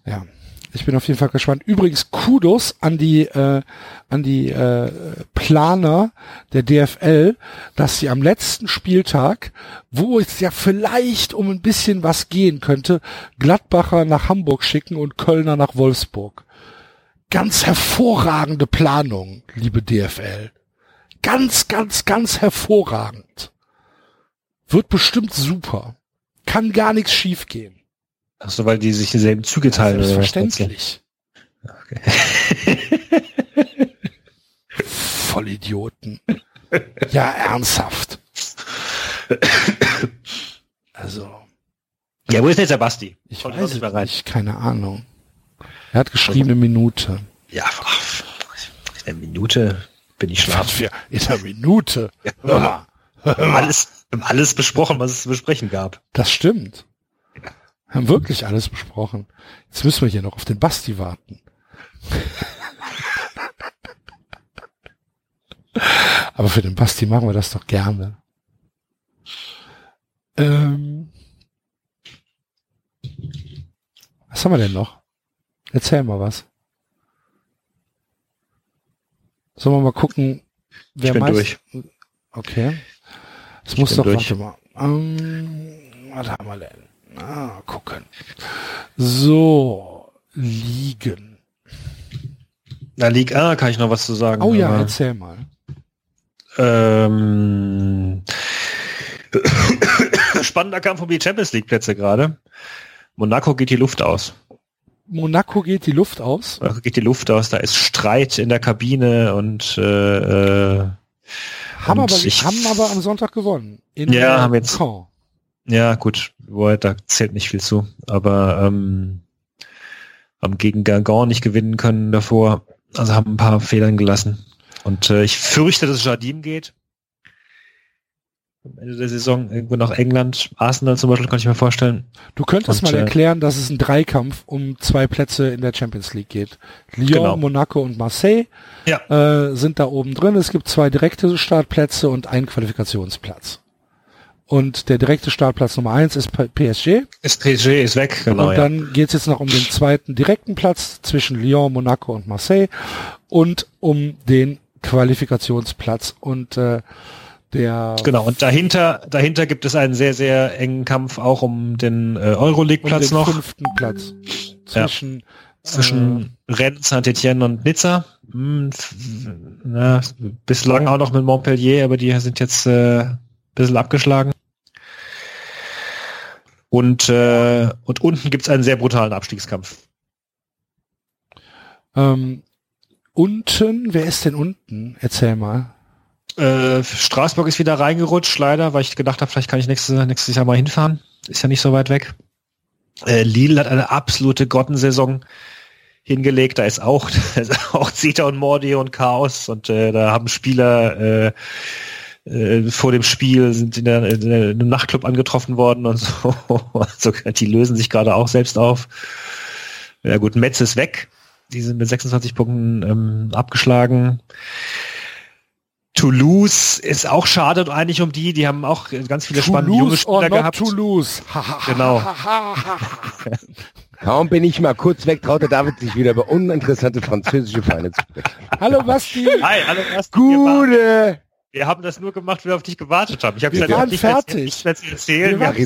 ja, ich bin auf jeden Fall gespannt. Übrigens Kudos an die äh, an die äh, Planer der DFL, dass sie am letzten Spieltag, wo es ja vielleicht um ein bisschen was gehen könnte, Gladbacher nach Hamburg schicken und Kölner nach Wolfsburg. Ganz hervorragende Planung, liebe DFL. Ganz, ganz, ganz hervorragend. Wird bestimmt super. Kann gar nichts schiefgehen. Ach so, weil die sich dieselben Züge teilen. Selbstverständlich. Okay. Vollidioten. Ja, ernsthaft. Also, Ja, wo ist jetzt der Basti? ich Kommt weiß nicht rein. nicht, keine Ahnung. Er hat geschrieben eine Minute. Ja, ach, in einer Minute bin ich schlafen. In einer Minute. Haben alles, alles besprochen, was es zu besprechen gab. Das stimmt. Wir haben wirklich alles besprochen. Jetzt müssen wir hier noch auf den Basti warten. Aber für den Basti machen wir das doch gerne. Ähm, was haben wir denn noch? Erzähl mal was. Sollen wir mal gucken, wer bin meist... durch. Okay. Es muss bin doch, durch. warte mal. Ähm, was haben wir denn? Ah, gucken. So, liegen. Na, Liga A kann ich noch was zu sagen. Oh ja, aber- erzähl mal. Ähm, spannender Kampf um die Champions League Plätze gerade. Monaco geht die Luft aus. Monaco geht die Luft aus. Monaco geht die Luft aus. Da ist Streit in der Kabine und äh, äh, Haben Und aber, ich- haben aber am Sonntag gewonnen. In Ja, haben jetzt- Caen. ja gut, da zählt nicht viel zu. Aber ähm, haben gegen Gargan nicht gewinnen können davor. Also haben ein paar Fehlern gelassen. Und äh, ich fürchte, dass es Jardim geht. Am Ende der Saison irgendwo nach England. Arsenal zum Beispiel kann ich mir vorstellen. Du könntest Und, mal äh, erklären, dass es ein Dreikampf um zwei Plätze in der Champions League geht. Lyon, Genau. Monaco und Marseille Ja. äh, sind da oben drin. Es gibt zwei direkte Startplätze und einen Qualifikationsplatz. Und der direkte Startplatz Nummer eins ist PSG. Ist PSG ist weg, genau. und ja. dann geht es jetzt noch um den zweiten direkten Platz zwischen Lyon, Monaco und Marseille und um den Qualifikationsplatz. Und äh, der Genau, und dahinter, dahinter gibt es einen sehr, sehr engen Kampf auch um den äh, um Euroleague-Platz den noch fünften Platz Ja. zwischen zwischen Rennes, Saint-Etienne und Nizza. Hm, na, bislang auch noch mit Montpellier, aber die sind jetzt äh, ein bisschen abgeschlagen. Und, äh, und unten gibt's einen sehr brutalen Abstiegskampf. Ähm, unten, wer ist denn unten? Erzähl mal. Äh, Straßburg ist wieder reingerutscht, leider, weil ich gedacht habe, vielleicht kann ich nächstes, nächstes Jahr mal hinfahren. Ist ja nicht so weit weg. Äh, Lille hat eine absolute Grottensaison hingelegt. Da ist auch, da auch Zeta und Mordi und Chaos und äh, da haben Spieler äh, äh, vor dem Spiel sind in, der, in, der, in einem Nachtclub angetroffen worden und so. Also, die lösen sich gerade auch selbst auf. Ja gut, Metz ist weg. Die sind mit 26 Punkten ähm, abgeschlagen. Toulouse ist auch schade und eigentlich um die. Die haben auch ganz viele spannende junge Toulouse or Spieler not gehabt. Toulouse. Genau. Kaum bin ich mal kurz weg, traut der David sich wieder über uninteressante französische Vereine zu sprechen. Hallo Basti. Hi, hallo erst. Wir, waren- Gute! wir haben das nur gemacht, weil wir auf dich gewartet haben. Ich habe Wir gesagt, waren nicht mehr- fertig. Erzählen. Wir Wir waren- wir-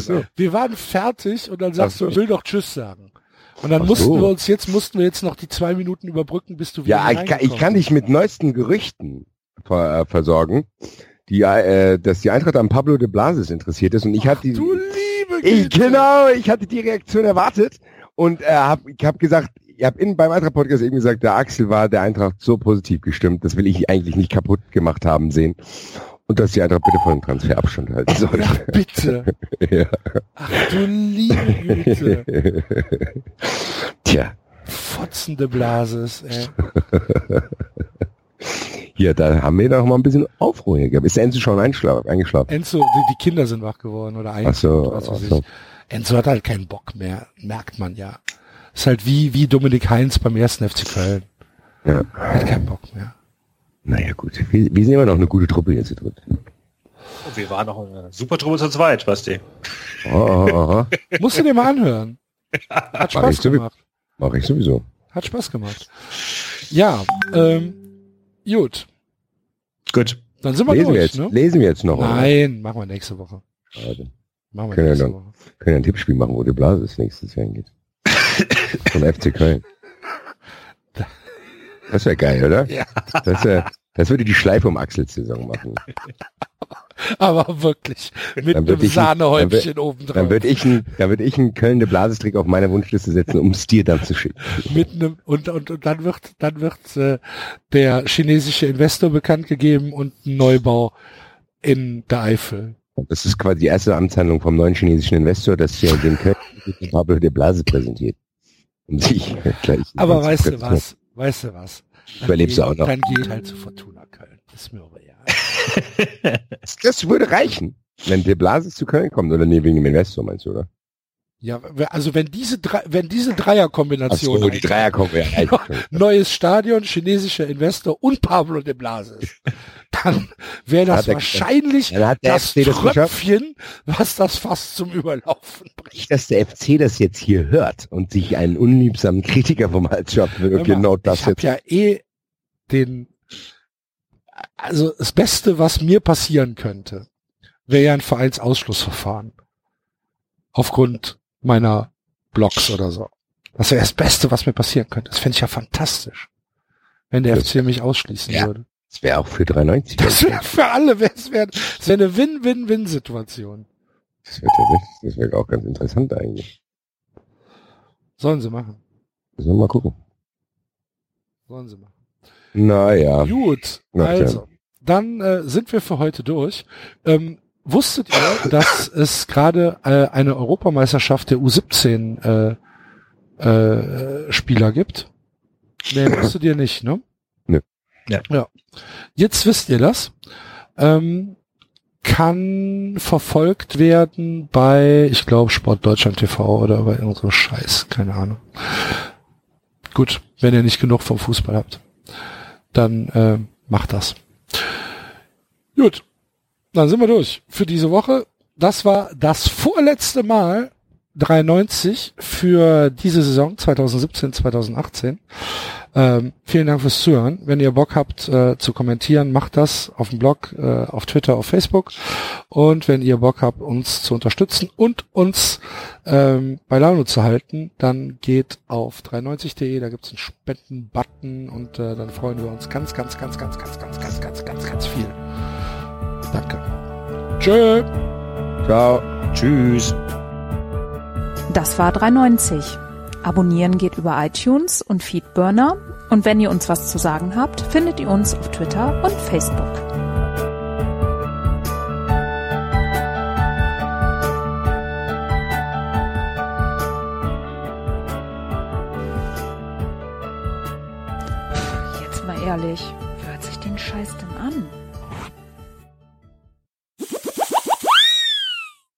gesagt. Wir waren fertig und dann sagst Ach du, so. will doch Tschüss sagen. Und dann Ach mussten so. wir uns jetzt, mussten wir jetzt noch die zwei Minuten überbrücken, bis du wieder Ja, ich kann, ich kann dich mit neuesten Gerüchten ver, äh, versorgen, die, äh, dass die Eintracht an Pablo de Blasis interessiert ist und ich hatte die, Du liebe ich, Güte. genau, ich hatte die Reaktion erwartet und äh, hab, ich habe gesagt, ich habe in beim Eintracht Podcast eben gesagt, der Axel war der Eintracht so positiv gestimmt, das will ich eigentlich nicht kaputt gemacht haben sehen und dass die Eintracht bitte von dem Transfer Abstand halten soll. Ach bitte. Ja. Ach du liebe Güte. Tja, Fotzende Blases, ey. hier, da haben wir doch mal ein bisschen Aufruhr hier gehabt. Ist der Enzo schon eingeschlafen? Enzo, die, die Kinder sind wach geworden oder Ach so, was weiß ach so. ich. Enzo hat halt keinen Bock mehr, merkt man ja. Ist halt wie, wie Dominik Heinz beim ersten FC Köln. Ja. Hat keinen Bock mehr. Naja gut, wir, wir sind immer noch eine gute Truppe hier zu dritt. Und wir waren noch eine super Truppe zu zweit, Basti. Oh, oh, oh. Musst du dir mal anhören. Hat Mach ich Spaß sowieso. gemacht. Mach ich sowieso. Hat Spaß gemacht. Ja, ähm, gut. Gut. Dann sind wir Lesen wir durch, jetzt, ne? lesen wir jetzt noch. oder? Nein, machen wir nächste Woche. Schade. Machen wir Können wir nächste dann. Woche. Können ja ein Tippspiel machen, wo die Blase das nächstes Jahr hingeht. Von FC Köln. Das wäre geil, oder? Ja. Das, wär, das würde die Schleife um Axels Saison machen. Aber wirklich. Mit Dann würd einem Sahnehäubchen oben Dann drauf. würde ich ein, dann würde ich einen Köln de Blasestrick auf meine Wunschliste setzen, um es dir dann zu schicken. Mit einem, und, und, und dann wird, dann wird äh, der chinesische Investor bekannt gegeben und ein Neubau in der Eifel. Das ist quasi die erste Amtshandlung vom neuen chinesischen Investor, dass hier den Köln mit Pablo de Blase präsentiert. Um sich gleich. Aber weißt du was? Weißt du was? Dann Überlebst du geh- auch noch. Dann geht halt zu Fortuna Köln. Ist mir aber ja. Das würde reichen, wenn de Blase zu Köln kommt, oder nee, wegen dem Investor meinst du, oder? Ja, also wenn diese drei, wenn diese Dreierkombination so, die Dreier kommen ja reichen schon. neues Stadion, chinesischer Investor und Pablo de Blase ist, dann wäre das wahrscheinlich der das. Tröpfchen, was das fast zum Überlaufen bringt. Nicht, dass der FC das jetzt hier hört und sich einen unliebsamen Kritiker vom Hals mal, genau das ich habe jetzt. ja eh den, also das Beste, was mir passieren könnte, wäre ja ein Vereinsausschlussverfahren. Aufgrund meiner Blogs oder so. Das wäre das Beste, was mir passieren könnte. Das fände ich ja fantastisch. Wenn der Das- FC mich ausschließen Ja. würde. Das wäre auch für 93. Das wäre für alle, es wäre wär eine Win-Win-Win-Situation. Das wäre tatsächlich, das wäre auch ganz interessant eigentlich. Sollen sie machen. Müssen wir mal gucken. Sollen sie machen. Naja. Gut, Na, also, dann äh, sind wir für heute durch. Ähm, wusstet ihr, dass es gerade äh, eine Europameisterschaft der U17 äh, äh, Spieler gibt? Nee, wusstet ihr nicht, ne? Nö. Ja. ja. Jetzt wisst ihr das. Ähm, kann verfolgt werden bei, ich glaube, Sport Deutschland TV oder bei irgendeinem Scheiß, keine Ahnung. Gut, wenn ihr nicht genug vom Fußball habt, dann äh, macht das. Gut, dann sind wir durch für diese Woche. Das war das vorletzte Mal 93 für diese Saison 2017, 2018. Ähm, vielen Dank fürs Zuhören. Wenn ihr Bock habt äh, zu kommentieren, macht das auf dem Blog, äh, auf Twitter, auf Facebook. Und wenn ihr Bock habt, uns zu unterstützen und uns ähm, bei Laune zu halten, dann geht auf 93.de, da gibt's einen Spenden-Button und äh, dann freuen wir uns ganz, ganz, ganz, ganz, ganz, ganz, ganz, ganz, ganz, ganz viel. Danke. Tschö. Ciao. Tschüss. Das war 390. Abonnieren geht über iTunes und Feedburner. Und wenn ihr uns was zu sagen habt, findet ihr uns auf Twitter und Facebook. Jetzt mal ehrlich.